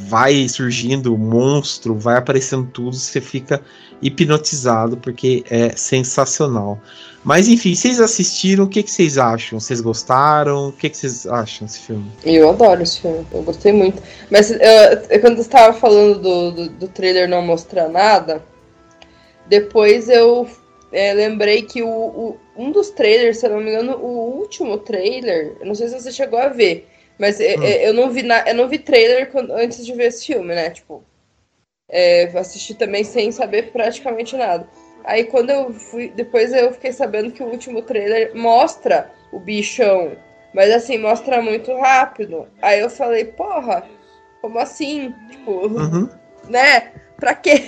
vai surgindo o monstro, vai aparecendo tudo, você fica hipnotizado porque é sensacional. Mas enfim, vocês assistiram, o que, que vocês acham? Vocês gostaram? O que, que vocês acham desse filme? Eu adoro esse filme, eu gostei muito. Mas eu, quando você estava falando do, do, do, trailer não mostrar nada, depois eu é, lembrei que o, o, um dos trailers, se eu não me engano, o último trailer, eu não sei se você chegou a ver, mas hum. eu, eu, não vi na, eu não vi trailer quando, antes de ver esse filme, né? Tipo, é, assisti também sem saber praticamente nada. Aí quando eu fui. Depois eu fiquei sabendo que o último trailer mostra o bichão. Mas assim, mostra muito rápido. Aí eu falei, porra, como assim? Tipo, uhum. né? Pra quê?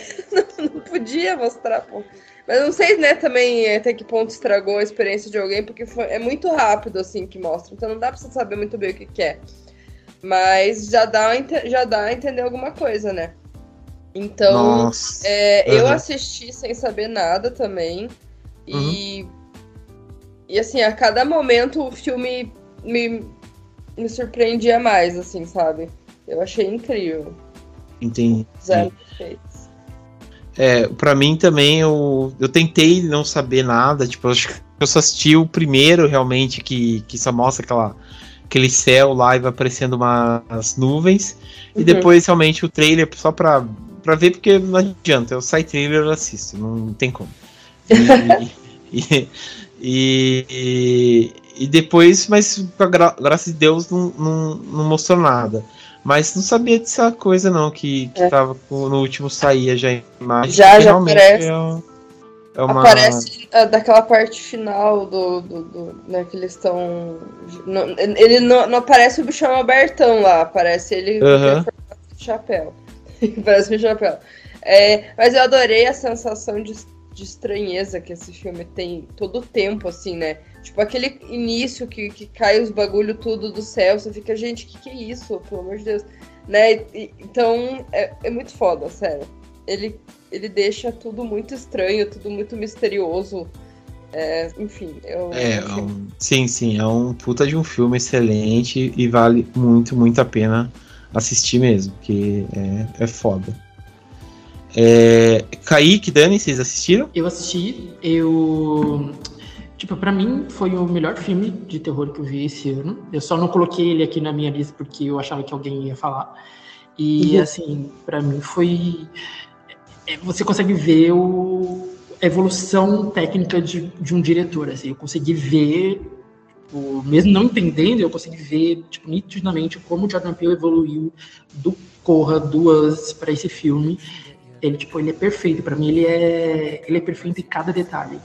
não, não podia mostrar, pô. Mas não sei, né, também até que ponto estragou a experiência de alguém, porque foi, é muito rápido, assim, que mostra. Então não dá pra você saber muito bem o que, que é. Mas já dá, já dá a entender alguma coisa, né? Então, é, uhum. eu assisti sem saber nada também. E, uhum. e assim, a cada momento o filme me, me surpreendia mais, assim, sabe? Eu achei incrível. Entendi. Zero É, pra mim também, eu, eu tentei não saber nada, tipo, eu acho que eu só assisti o primeiro realmente que, que só mostra aquela, aquele céu lá e vai aparecendo umas nuvens. Uhum. E depois realmente o trailer só pra pra ver, porque não adianta. Eu saio trailer eu assisto, não tem como. E, e, e, e, depois, mas gra graças a Deus não, não, não, mostrou nada. Mas não sabia dessa coisa não, que, que é. tava no último saía já a imagem. Já, já aparece. É, é uma... Aparece uh, daquela parte final do, do, do né, que eles estão. Ele não, não aparece o bichão abertão lá, aparece ele uhum. com chapéu. Parece um chapéu. É, mas eu adorei a sensação de, de estranheza que esse filme tem todo o tempo, assim, né? Tipo, aquele início que, que cai os bagulho tudo do céu, você fica, gente, que que é isso? Pelo amor de Deus. Né? E, então, é, é muito foda, sério. Ele, ele deixa tudo muito estranho, tudo muito misterioso. É, enfim, eu. É, é um, sim, sim, é um puta de um filme excelente e vale muito, muito a pena assistir mesmo, porque é, é foda. É, Kaique, Dani, vocês assistiram? Eu assisti, eu. Tipo, pra mim foi o melhor filme de terror que eu vi esse ano. Eu só não coloquei ele aqui na minha lista porque eu achava que alguém ia falar. E, uhum. assim, para mim foi. É, você consegue ver o... a evolução técnica de, de um diretor. Assim, eu consegui ver tipo, mesmo não entendendo, eu consegui ver, tipo, nitidamente como o Jordan Peele evoluiu do Corra duas para esse filme. Ele, tipo, ele é perfeito para mim, ele é, ele é perfeito em cada detalhe.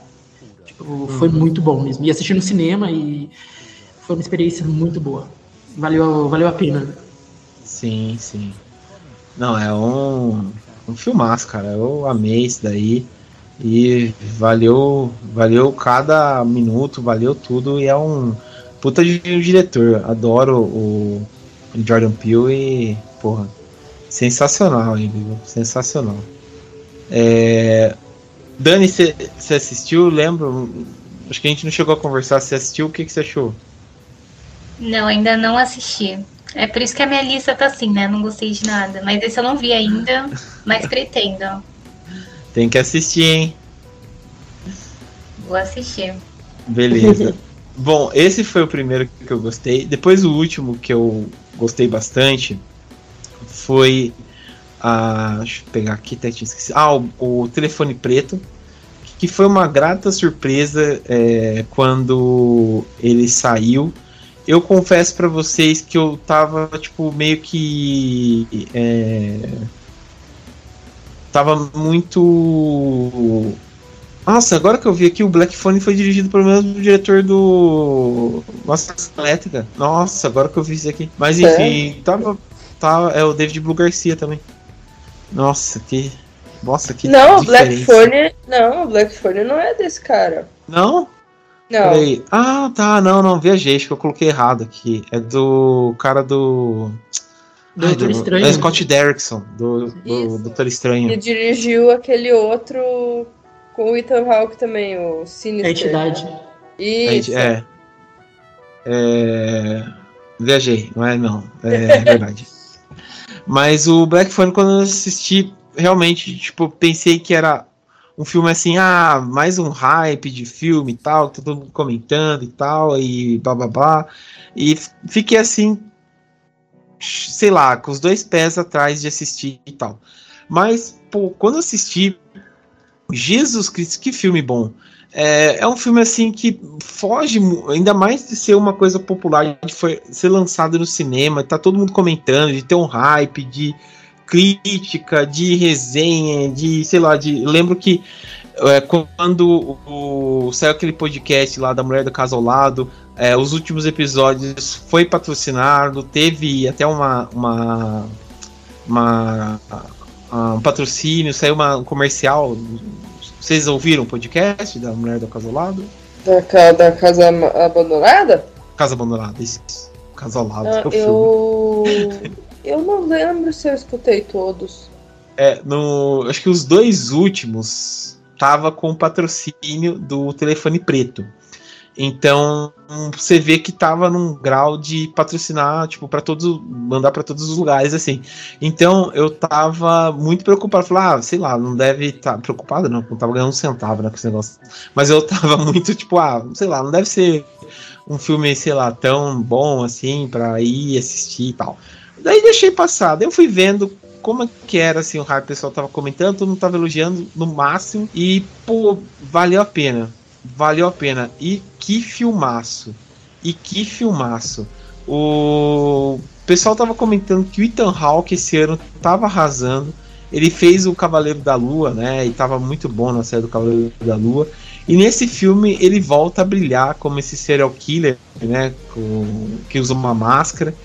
Tipo, foi muito bom mesmo. E assisti no cinema e foi uma experiência muito boa. Valeu, valeu a pena. Sim, sim. Não, é um, um filmaço, cara. Eu amei isso daí. E valeu, valeu cada minuto, valeu tudo. E é um puta de um diretor. Adoro o Jordan Peele e, porra, sensacional viu? sensacional. É... Dani, você assistiu? Lembro. Acho que a gente não chegou a conversar. Você assistiu? O que você achou? Não, ainda não assisti. É por isso que a minha lista tá assim, né? Não gostei de nada. Mas esse eu não vi ainda, mas pretendo. Tem que assistir, hein? Vou assistir. Beleza. Bom, esse foi o primeiro que eu gostei. Depois o último que eu gostei bastante foi a. Deixa eu pegar aqui, até tinha esquecido. Ah, o, o telefone preto. Que foi uma grata surpresa é, quando ele saiu. Eu confesso para vocês que eu tava, tipo, meio que. É, tava muito. Nossa, agora que eu vi aqui, o Black Phone foi dirigido pelo mesmo diretor do Nossa Elétrica. Nossa, agora que eu vi isso aqui. Mas enfim, é. tava, tava. É o David Blue Garcia também. Nossa, que. Nossa, que. Não, o Black Phone. Não, o Black Phone não é desse cara. Não? Não. Falei, ah, tá, não, não, viajei, acho que eu coloquei errado aqui. É do cara do. Doutor Estranho. Do Scott Derrickson, do, do Doutor Estranho. E dirigiu aquele outro com o Ethan Hawke também, o Sinister. A entidade. Isso. É. é... Viajei, não é não. É verdade. Mas o Black Phone, quando eu assisti, realmente, tipo, pensei que era um filme assim, ah, mais um hype de filme e tal, todo mundo comentando e tal, e blá. E fiquei assim, sei lá, com os dois pés atrás de assistir e tal. Mas, pô, quando assisti, Jesus Cristo, que filme bom. É, é um filme assim que foge, ainda mais de ser uma coisa popular, de foi, ser lançado no cinema, tá todo mundo comentando, de ter um hype, de crítica, de resenha, de sei lá, de. lembro que é, quando o, saiu aquele podcast lá da Mulher do Caso ao Lado, é, os últimos episódios foi patrocinado, teve até uma, uma, uma um patrocínio, saiu uma, um comercial. Vocês ouviram o podcast da Mulher do Caso ao Lado? Da, da Casa Abandonada? Casa Abandonada, isso. Casa ao Lado. Ah, eu... eu não lembro se eu escutei todos. É, no, acho que os dois últimos tava com patrocínio do telefone preto. Então, você vê que tava num grau de patrocinar, tipo, para todos, mandar para todos os lugares, assim. Então, eu tava muito preocupado. Falar, ah, sei lá, não deve estar tá preocupado, não, não tava ganhando um centavo, né, com esse negócio. Mas eu tava muito, tipo, ah, sei lá, não deve ser um filme, sei lá, tão bom assim para ir assistir e tal. Daí deixei passar. Daí eu fui vendo como que era assim, o hype, o pessoal tava comentando, todo mundo tava elogiando no máximo e, pô, valeu a pena. Valeu a pena. E que filmaço. E que filmaço. O pessoal tava comentando que o Ethan Hawke esse ano tava arrasando. Ele fez o Cavaleiro da Lua, né? E tava muito bom na série do Cavaleiro da Lua. E nesse filme ele volta a brilhar como esse serial killer, né? Com, que usa uma máscara.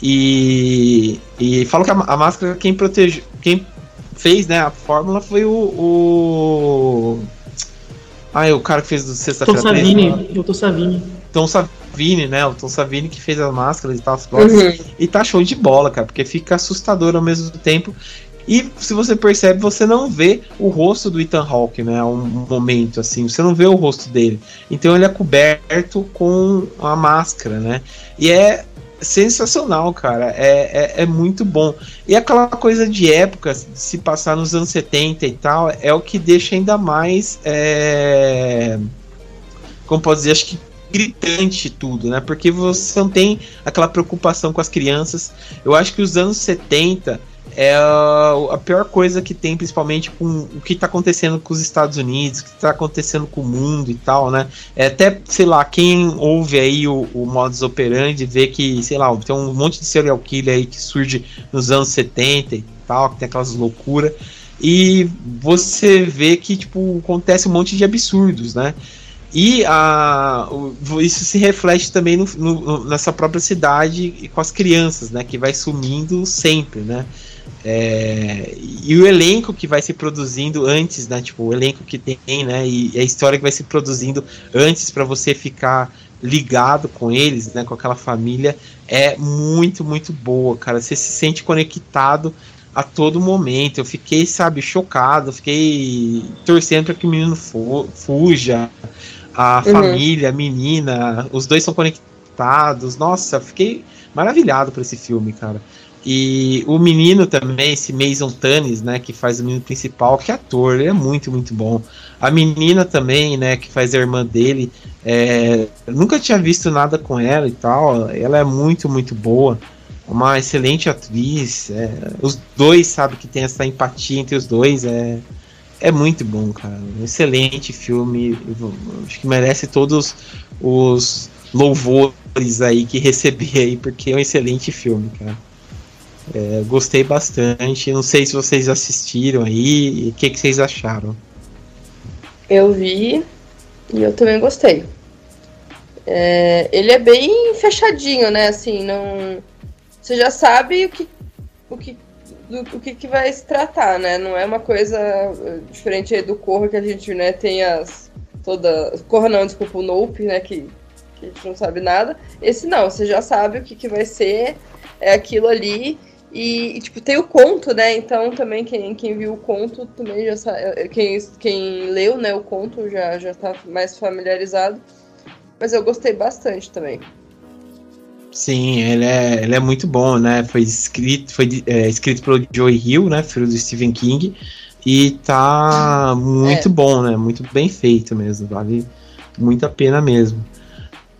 E, e falam que a, a máscara quem protege, quem fez, né, a fórmula foi o, o ah, é o cara que fez do Sexta-feira Tom Savini, o Tom Savini. Tom Savini, né? O Tom Savini que fez as máscaras e tal, as uhum. E tá show de bola, cara, porque fica assustador ao mesmo tempo. E se você percebe, você não vê o rosto do Ethan Hawke, né? Um momento assim, você não vê o rosto dele. Então ele é coberto com a máscara, né? E é sensacional, cara. É, é, é, muito bom. E aquela coisa de época, se passar nos anos 70 e tal, é o que deixa ainda mais. É... Como pode dizer? Acho que gritante tudo, né? Porque você não tem aquela preocupação com as crianças. Eu acho que os anos 70 é a pior coisa que tem, principalmente com o que está acontecendo com os Estados Unidos, o que está acontecendo com o mundo e tal, né? É até, sei lá, quem ouve aí o, o modus operandi vê que, sei lá, tem um monte de serial killer aí que surge nos anos 70 e tal, que tem aquelas loucuras. E você vê que, tipo, acontece um monte de absurdos, né? E a, isso se reflete também no, no, nessa própria cidade e com as crianças, né? Que vai sumindo sempre, né? É, e o elenco que vai se produzindo antes, né? Tipo, o elenco que tem, né? E a história que vai se produzindo antes para você ficar ligado com eles, né? Com aquela família é muito, muito boa, cara. Você se sente conectado a todo momento. Eu fiquei, sabe, chocado, fiquei torcendo para que o menino fu fuja, a uhum. família, a menina, os dois são conectados. Nossa, fiquei maravilhado por esse filme, cara. E o menino também, esse Mason Tunis, né, que faz o menino principal, que ator, ele é muito, muito bom. A menina também, né, que faz a irmã dele, é, nunca tinha visto nada com ela e tal, ela é muito, muito boa. Uma excelente atriz. É, os dois, sabe, que tem essa empatia entre os dois, é, é muito bom, cara. Um excelente filme, acho que merece todos os louvores aí que recebi aí, porque é um excelente filme, cara. É, gostei bastante. Não sei se vocês assistiram aí. O que, que vocês acharam? Eu vi e eu também gostei. É, ele é bem fechadinho, né? Assim, não. Você já sabe o que, o que, do, o que, que vai se tratar, né? Não é uma coisa diferente aí do Corra que a gente né, tem as. Toda. Corra não, desculpa, o Nope, né? Que, que a gente não sabe nada. Esse não, você já sabe o que, que vai ser. É aquilo ali E, e, tipo, tem o conto, né? Então também quem, quem viu o conto também já sabe. Quem, quem leu né, o conto já, já tá mais familiarizado. Mas eu gostei bastante também. Sim, ele é, ele é muito bom, né? Foi escrito, foi, é, escrito pelo Joey Hill, né? Filho do Stephen King. E tá muito é. bom, né? Muito bem feito mesmo. Vale muito a pena mesmo.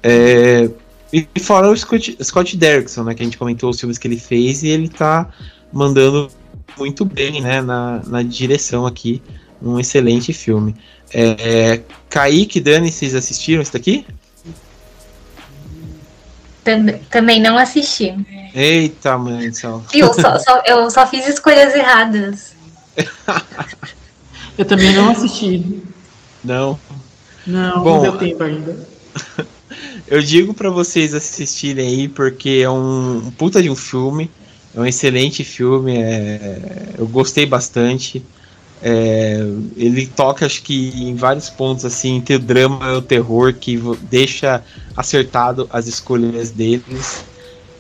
É, e fora o Scott, Scott Derrickson, né? Que a gente comentou os filmes que ele fez e ele tá mandando muito bem, né? Na, na direção aqui. Um excelente filme. É, Kaique, Dani, vocês assistiram isso daqui? Também não assisti. Eita, mãe só. Eu só, só, eu só fiz escolhas erradas. eu também não assisti. Não. Não, Bom, não deu tempo ainda. eu digo para vocês assistirem aí, porque é um, um, puta de um filme. É um excelente filme. É, eu gostei bastante. É, ele toca, acho que em vários pontos, assim, entre o drama e o terror, que deixa acertado as escolhas deles.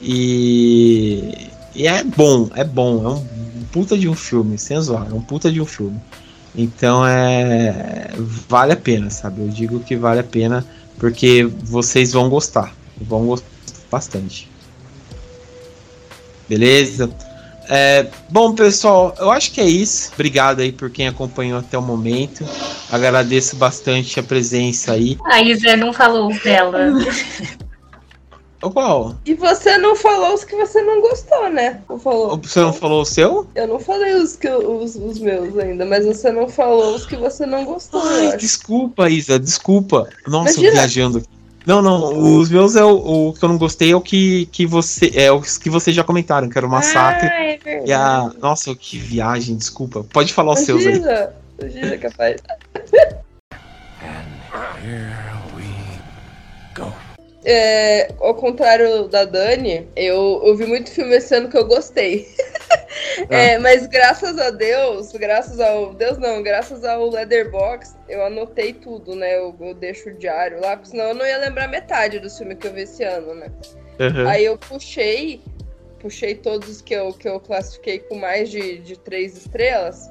E, e é bom, é bom, é um puta de um filme, sem zoar, é um puta de um filme. Então é. Vale a pena, sabe? Eu digo que vale a pena porque vocês vão gostar. Vão gostar bastante. Beleza? É, bom, pessoal, eu acho que é isso. Obrigado aí por quem acompanhou até o momento. Agradeço bastante a presença aí. A Isa não falou dela. Qual? E você não falou os que você não gostou, né? Falou. Você não falou o seu? Eu não falei os, que, os, os meus ainda, mas você não falou os que você não gostou. Ai, desculpa, Isa, desculpa. Nossa, Imagina. viajando aqui. Não, não, os meus é o, o, que eu não gostei é o que, que você. É os que vocês já comentaram, que era o massacre. Ah, é verdade. E a. Nossa, que viagem, desculpa. Pode falar os seus aí. Imagina, capaz. And here. É, ao contrário da Dani, eu, eu vi muito filme esse ano que eu gostei. é, ah. mas graças a Deus, graças ao. Deus não, graças ao Leatherbox, eu anotei tudo, né? Eu, eu deixo o diário lá, porque senão eu não ia lembrar metade do filme que eu vi esse ano, né? Uhum. Aí eu puxei, puxei todos que eu, que eu classifiquei com mais de, de três estrelas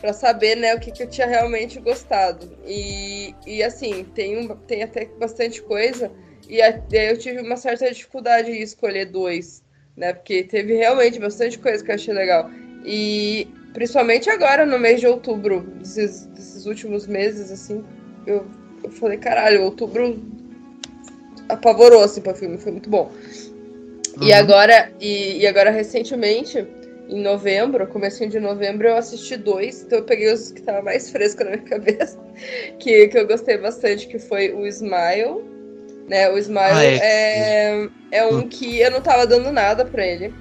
para saber né, o que, que eu tinha realmente gostado. E, e assim, tem, um, tem até bastante coisa e aí eu tive uma certa dificuldade em escolher dois, né? Porque teve realmente bastante coisa que eu achei legal. E principalmente agora, no mês de outubro, desses, desses últimos meses, assim, eu, eu falei, caralho, outubro apavorou, assim, pra filme, foi muito bom. Uhum. E agora, e, e, agora recentemente, em novembro, comecinho de novembro, eu assisti dois, então eu peguei os que estavam mais frescos na minha cabeça, que, que eu gostei bastante, que foi o Smile né? O Smile ah, é. É, é um hum. que eu não tava dando nada para ele.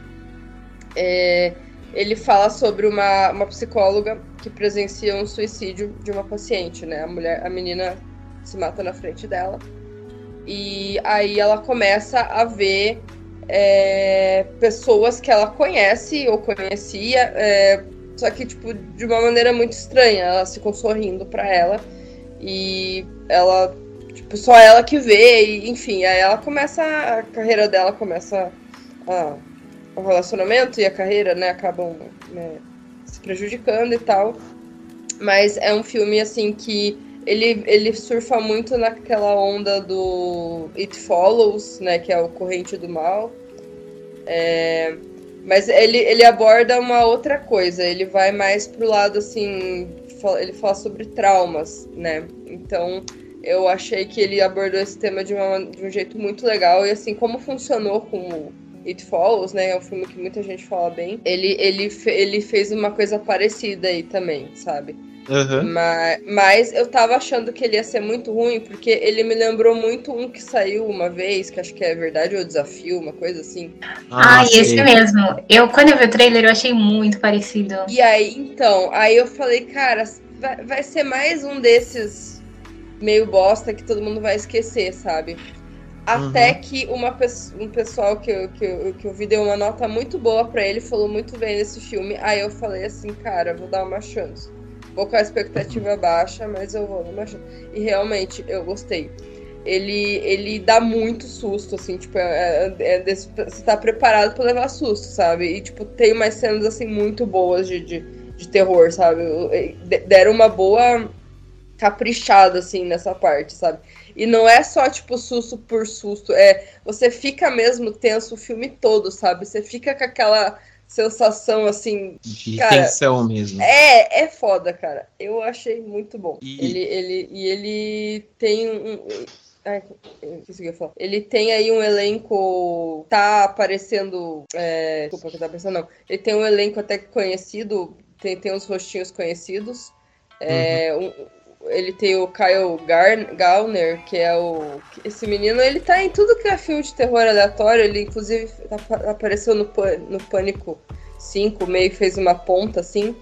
É, ele fala sobre uma, uma psicóloga que presencia um suicídio de uma paciente, né? A mulher, a menina se mata na frente dela. E aí ela começa a ver é, pessoas que ela conhece ou conhecia, é, só que tipo de uma maneira muito estranha. Elas ficam sorrindo para ela e ela Tipo, só ela que vê, e, enfim, aí ela começa, a carreira dela começa a, o relacionamento e a carreira, né, acabam né, se prejudicando e tal. Mas é um filme, assim, que ele, ele surfa muito naquela onda do It Follows, né, que é o Corrente do Mal. É, mas ele, ele aborda uma outra coisa, ele vai mais pro lado, assim, ele fala sobre traumas, né, então eu achei que ele abordou esse tema de, uma, de um jeito muito legal. E assim, como funcionou com It Follows, né? É um filme que muita gente fala bem. Ele, ele, ele fez uma coisa parecida aí também, sabe? Uhum. Mas, mas eu tava achando que ele ia ser muito ruim, porque ele me lembrou muito um que saiu uma vez, que acho que é verdade ou desafio, uma coisa assim. Ah, ah esse mesmo. Eu, quando eu vi o trailer, eu achei muito parecido. E aí, então, aí eu falei, cara, vai, vai ser mais um desses meio bosta que todo mundo vai esquecer, sabe? Até uhum. que uma, um pessoal que eu, que, eu, que eu vi deu uma nota muito boa para ele, falou muito bem desse filme. Aí eu falei assim, cara, vou dar uma chance. Vou com a expectativa baixa, mas eu vou dar uma chance. E realmente, eu gostei. ele, ele dá muito susto, assim, tipo, é, é, é você tá preparado para levar susto, sabe? E, tipo, tem umas cenas, assim, muito boas de, de, de terror, sabe? Deram uma boa caprichada, assim, nessa parte, sabe? E não é só, tipo, susto por susto, é, você fica mesmo tenso o filme todo, sabe? Você fica com aquela sensação assim. De cara, tensão mesmo. É, é foda, cara. Eu achei muito bom. E... Ele, ele, e ele tem um. Ai. Ele tem aí um elenco. Tá aparecendo. É, desculpa que eu tava pensando, não. Ele tem um elenco até conhecido. Tem, tem uns rostinhos conhecidos. É, uhum. um, ele tem o Kyle Garn, Gauner, que é o. Esse menino, ele tá em tudo que é filme de terror aleatório. Ele, inclusive, tá, apareceu no, no Pânico 5, meio que fez uma ponta assim.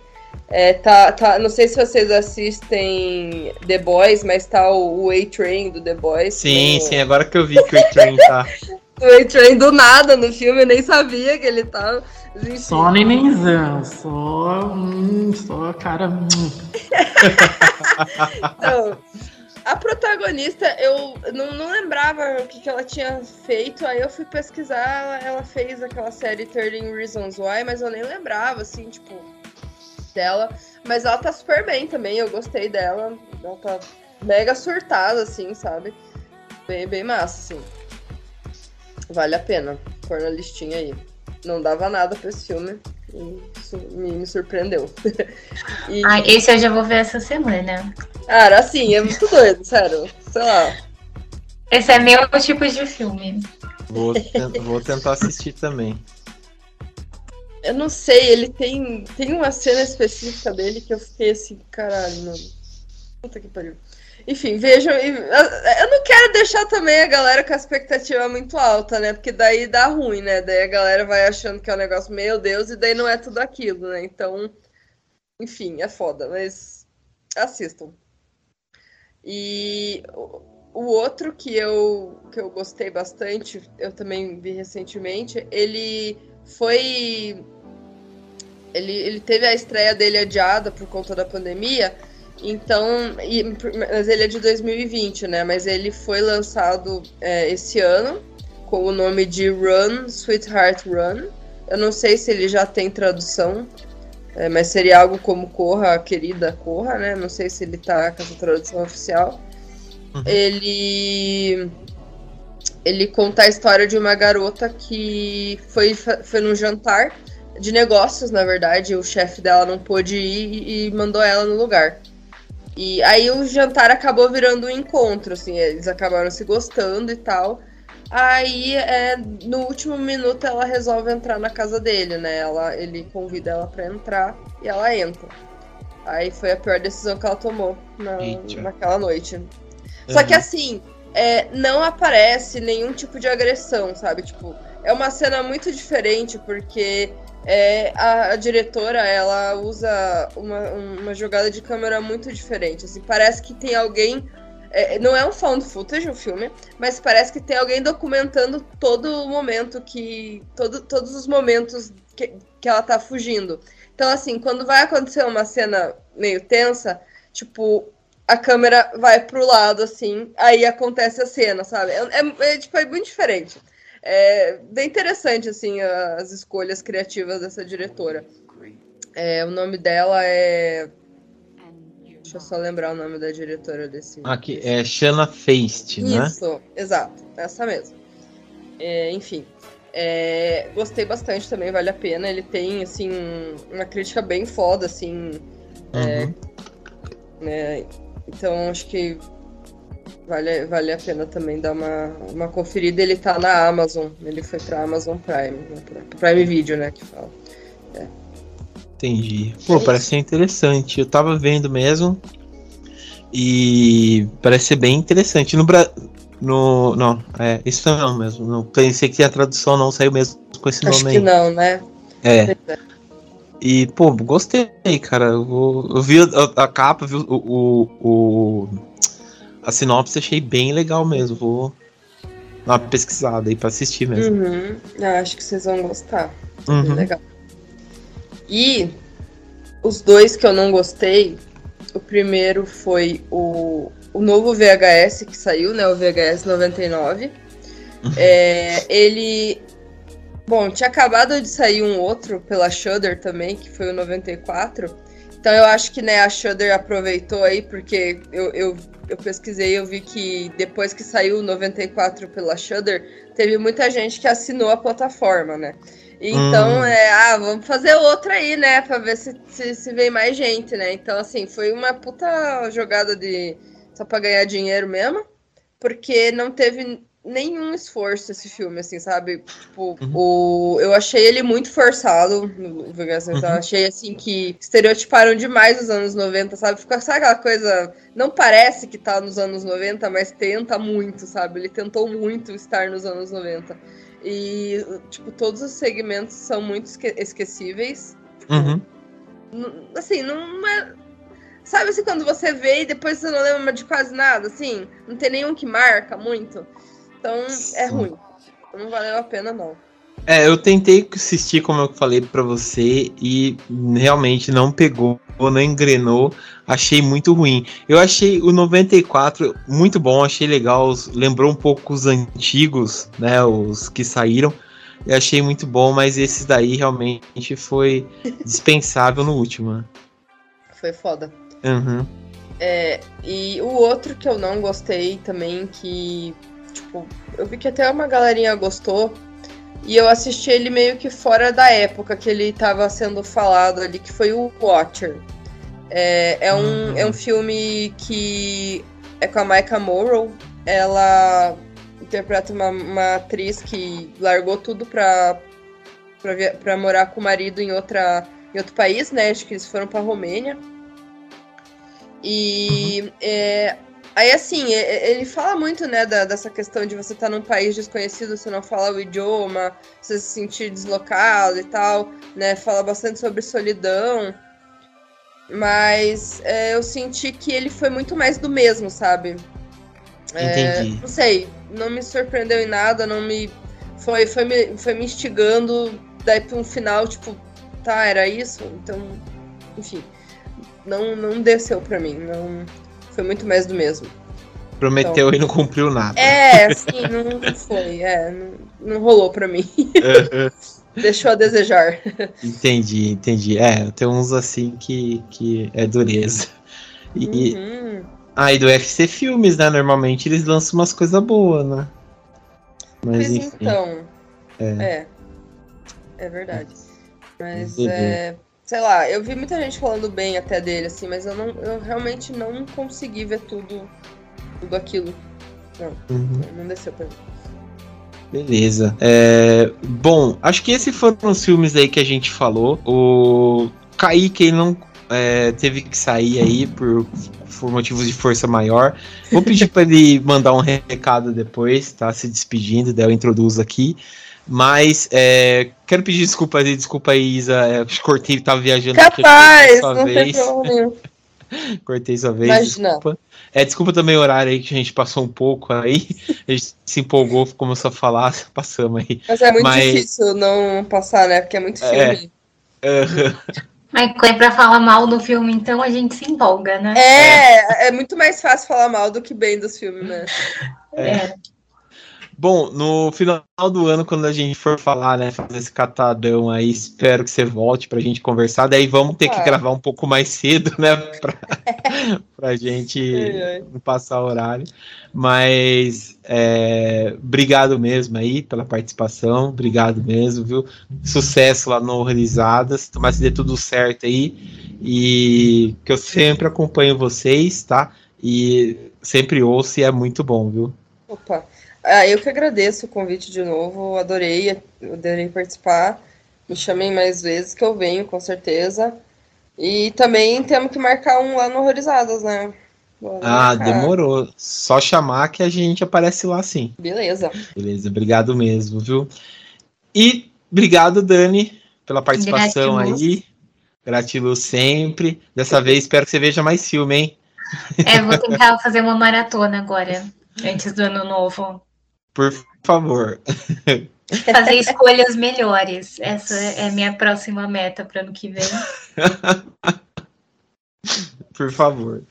É, tá, tá, não sei se vocês assistem The Boys, mas tá o, o A-Train do The Boys. Sim, sim, agora que eu vi que o A-Train tá. o A-Train do nada no filme, eu nem sabia que ele tava. Tá... Só nenenzão, só. Hum, só cara. Hum. então, a protagonista, eu não, não lembrava o que, que ela tinha feito, aí eu fui pesquisar, ela, ela fez aquela série 13 Reasons Why, mas eu nem lembrava, assim, tipo, dela. Mas ela tá super bem também, eu gostei dela. Ela tá mega surtada, assim, sabe? Bem, bem massa, assim. Vale a pena pôr na listinha aí não dava nada pra esse filme. E isso me, me surpreendeu. e... Ah, esse eu já vou ver essa semana. Cara, assim, é muito doido, sério. Sei lá. Esse é meu tipo de filme. Vou, vou tentar assistir também. Eu não sei, ele tem, tem uma cena específica dele que eu fiquei assim, caralho, mano. Puta que pariu. Enfim, vejam. Eu não quero deixar também a galera com a expectativa muito alta, né? Porque daí dá ruim, né? Daí a galera vai achando que é um negócio, meu Deus, e daí não é tudo aquilo, né? Então, enfim, é foda, mas assistam. E o outro que eu, que eu gostei bastante, eu também vi recentemente, ele foi. Ele, ele teve a estreia dele adiada por conta da pandemia então, e, mas ele é de 2020, né? Mas ele foi lançado é, esse ano com o nome de Run, Sweetheart Run. Eu não sei se ele já tem tradução, é, mas seria algo como Corra, querida, corra, né? Não sei se ele tá com essa tradução oficial. Uhum. Ele ele conta a história de uma garota que foi, foi num jantar de negócios, na verdade. O chefe dela não pôde ir e mandou ela no lugar. E aí o jantar acabou virando um encontro, assim, eles acabaram se gostando e tal. Aí, é, no último minuto, ela resolve entrar na casa dele, né? Ela, ele convida ela para entrar e ela entra. Aí foi a pior decisão que ela tomou na, naquela noite. Uhum. Só que assim, é, não aparece nenhum tipo de agressão, sabe? Tipo, é uma cena muito diferente porque é, a, a, diretora ela usa uma, uma jogada de câmera muito diferente. Assim, parece que tem alguém. É, não é um found footage o filme, mas parece que tem alguém documentando todo o momento que. Todo, todos os momentos que, que ela tá fugindo. Então, assim, quando vai acontecer uma cena meio tensa, tipo, a câmera vai pro lado, assim, aí acontece a cena, sabe? É, é, é tipo, é muito diferente. É bem interessante, assim, as escolhas criativas dessa diretora. É, o nome dela é. Deixa eu só lembrar o nome da diretora desse. Aqui, é Shanna Feist, né? Isso, exato, essa mesmo. É, enfim, é, gostei bastante também, vale a pena. Ele tem, assim, uma crítica bem foda, assim. É, uhum. É, né, então, acho que Vale, vale a pena também dar uma, uma conferida. Ele tá na Amazon. Ele foi pra Amazon Prime. Né? Prime Video, né? Que fala. É. Entendi. Pô, é parece ser interessante. Eu tava vendo mesmo. E parece ser bem interessante. No Brasil. No, não, é, isso não mesmo. Não pensei que a tradução não saiu mesmo com esse Acho nome aí. Acho que não, né? É. E, pô, gostei, cara. Eu, eu vi a, a capa, vi o, o, o, a sinopse achei bem legal mesmo. Vou dar uma pesquisada aí pra assistir mesmo. Uhum. Eu acho que vocês vão gostar. Uhum. Legal. E os dois que eu não gostei, o primeiro foi o o novo VHS que saiu, né? O VHS 99. Uhum. É, ele. Bom, tinha acabado de sair um outro pela Shudder também, que foi o 94. Então eu acho que né, a Shudder aproveitou aí, porque eu, eu, eu pesquisei e eu vi que depois que saiu o 94 pela Shudder, teve muita gente que assinou a plataforma, né? Então, hum. é, ah, vamos fazer outra aí, né? Pra ver se, se, se vem mais gente, né? Então, assim, foi uma puta jogada de só pra ganhar dinheiro mesmo. Porque não teve nenhum esforço esse filme, assim, sabe? Tipo, uhum. o, eu achei ele muito forçado no Vingança uhum. Achei, assim, que estereotiparam demais os anos 90, sabe? Ficou, sabe aquela coisa... Não parece que tá nos anos 90, mas tenta muito, sabe? Ele tentou muito estar nos anos 90. E, tipo, todos os segmentos são muito esque esquecíveis. Tipo, uhum. Assim, não é. Sabe assim, quando você vê e depois você não lembra de quase nada, assim? Não tem nenhum que marca muito. Então é ruim. Não valeu a pena, não. É, eu tentei assistir, como eu falei para você, e realmente não pegou, não engrenou. Achei muito ruim. Eu achei o 94 muito bom, achei legal. Lembrou um pouco os antigos, né? Os que saíram. Eu achei muito bom, mas esse daí realmente foi dispensável no último. Né? Foi foda. Uhum. É, e o outro que eu não gostei também, que, tipo, eu vi que até uma galerinha gostou, e eu assisti ele meio que fora da época que ele estava sendo falado ali, que foi o Watcher. É, é, um, uhum. é um filme que é com a Micah Morrow. Ela interpreta uma, uma atriz que largou tudo pra, pra, pra morar com o marido em, outra, em outro país, né? Acho que eles foram pra Romênia. E uhum. é, Aí, assim, ele fala muito, né, da, dessa questão de você estar tá num país desconhecido, você não fala o idioma, você se sentir deslocado e tal, né? Fala bastante sobre solidão. Mas é, eu senti que ele foi muito mais do mesmo, sabe? É. Não sei, não me surpreendeu em nada, não me. Foi, foi, me, foi me instigando, daí pra um final, tipo, tá, era isso? Então, enfim. Não, não desceu pra mim, não foi muito mais do mesmo. Prometeu então, e não cumpriu nada. É, sim, não foi. É, não, não rolou pra mim. Deixou a desejar. Entendi, entendi. É, tem uns assim que, que é dureza. E. Uhum. Ah, e do FC Filmes, né? Normalmente eles lançam umas coisas boas, né? Mas, Mas enfim. então. É. é. É verdade. Mas é sei lá, eu vi muita gente falando bem até dele, assim, mas eu, não, eu realmente não consegui ver tudo, tudo aquilo. Não, uhum. não desceu pra mim. Beleza. É, bom, acho que esses foram os filmes aí que a gente falou. O Kaique ele não é, teve que sair aí por, por motivos de força maior. Vou pedir para ele mandar um recado depois, tá? Se despedindo, daí eu introduzo aqui. Mas é, quero pedir desculpa aí, desculpa aí, Isa. É, cortei, tava viajando. Capaz, sua não vez. cortei sua vez, Imagina. desculpa. É, desculpa também o horário aí que a gente passou um pouco aí. A gente se empolgou, começou a falar, passamos aí. Mas é muito Mas... difícil não passar, né? Porque é muito é. filme. É. Mas quando é pra falar mal do filme, então a gente se empolga, né? É, é, é muito mais fácil falar mal do que bem dos filmes, né? É. é. Bom, no final do ano, quando a gente for falar, né, fazer esse catadão aí, espero que você volte pra gente conversar. Daí vamos ter que é. gravar um pouco mais cedo, né, pra, pra gente não passar o horário. Mas é, obrigado mesmo aí pela participação, obrigado mesmo, viu? Sucesso lá no Horrorizadas, tomara que dê tudo certo aí. E que eu sempre acompanho vocês, tá? E sempre ouço e é muito bom, viu? Opa. Ah, eu que agradeço o convite de novo, adorei, adorei participar. Me chamem mais vezes que eu venho, com certeza. E também temos que marcar um lá no Horrorizadas, né? ah, marcar. demorou. Só chamar que a gente aparece lá sim. Beleza. Beleza, obrigado mesmo, viu? E obrigado, Dani, pela participação Gratiluz. aí. Gratiluz sempre. Dessa vez espero que você veja mais filme, hein? É, vou tentar fazer uma maratona agora, antes do ano novo. Por favor. Fazer escolhas melhores. Essa é a minha próxima meta para ano que vem. Por favor.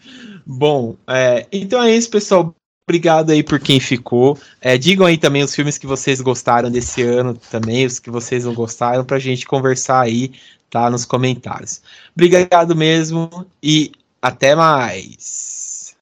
Bom, é, então é isso, pessoal. Obrigado aí por quem ficou. É, digam aí também os filmes que vocês gostaram desse ano, também os que vocês não gostaram, pra gente conversar aí, tá? Nos comentários. Obrigado mesmo e até mais.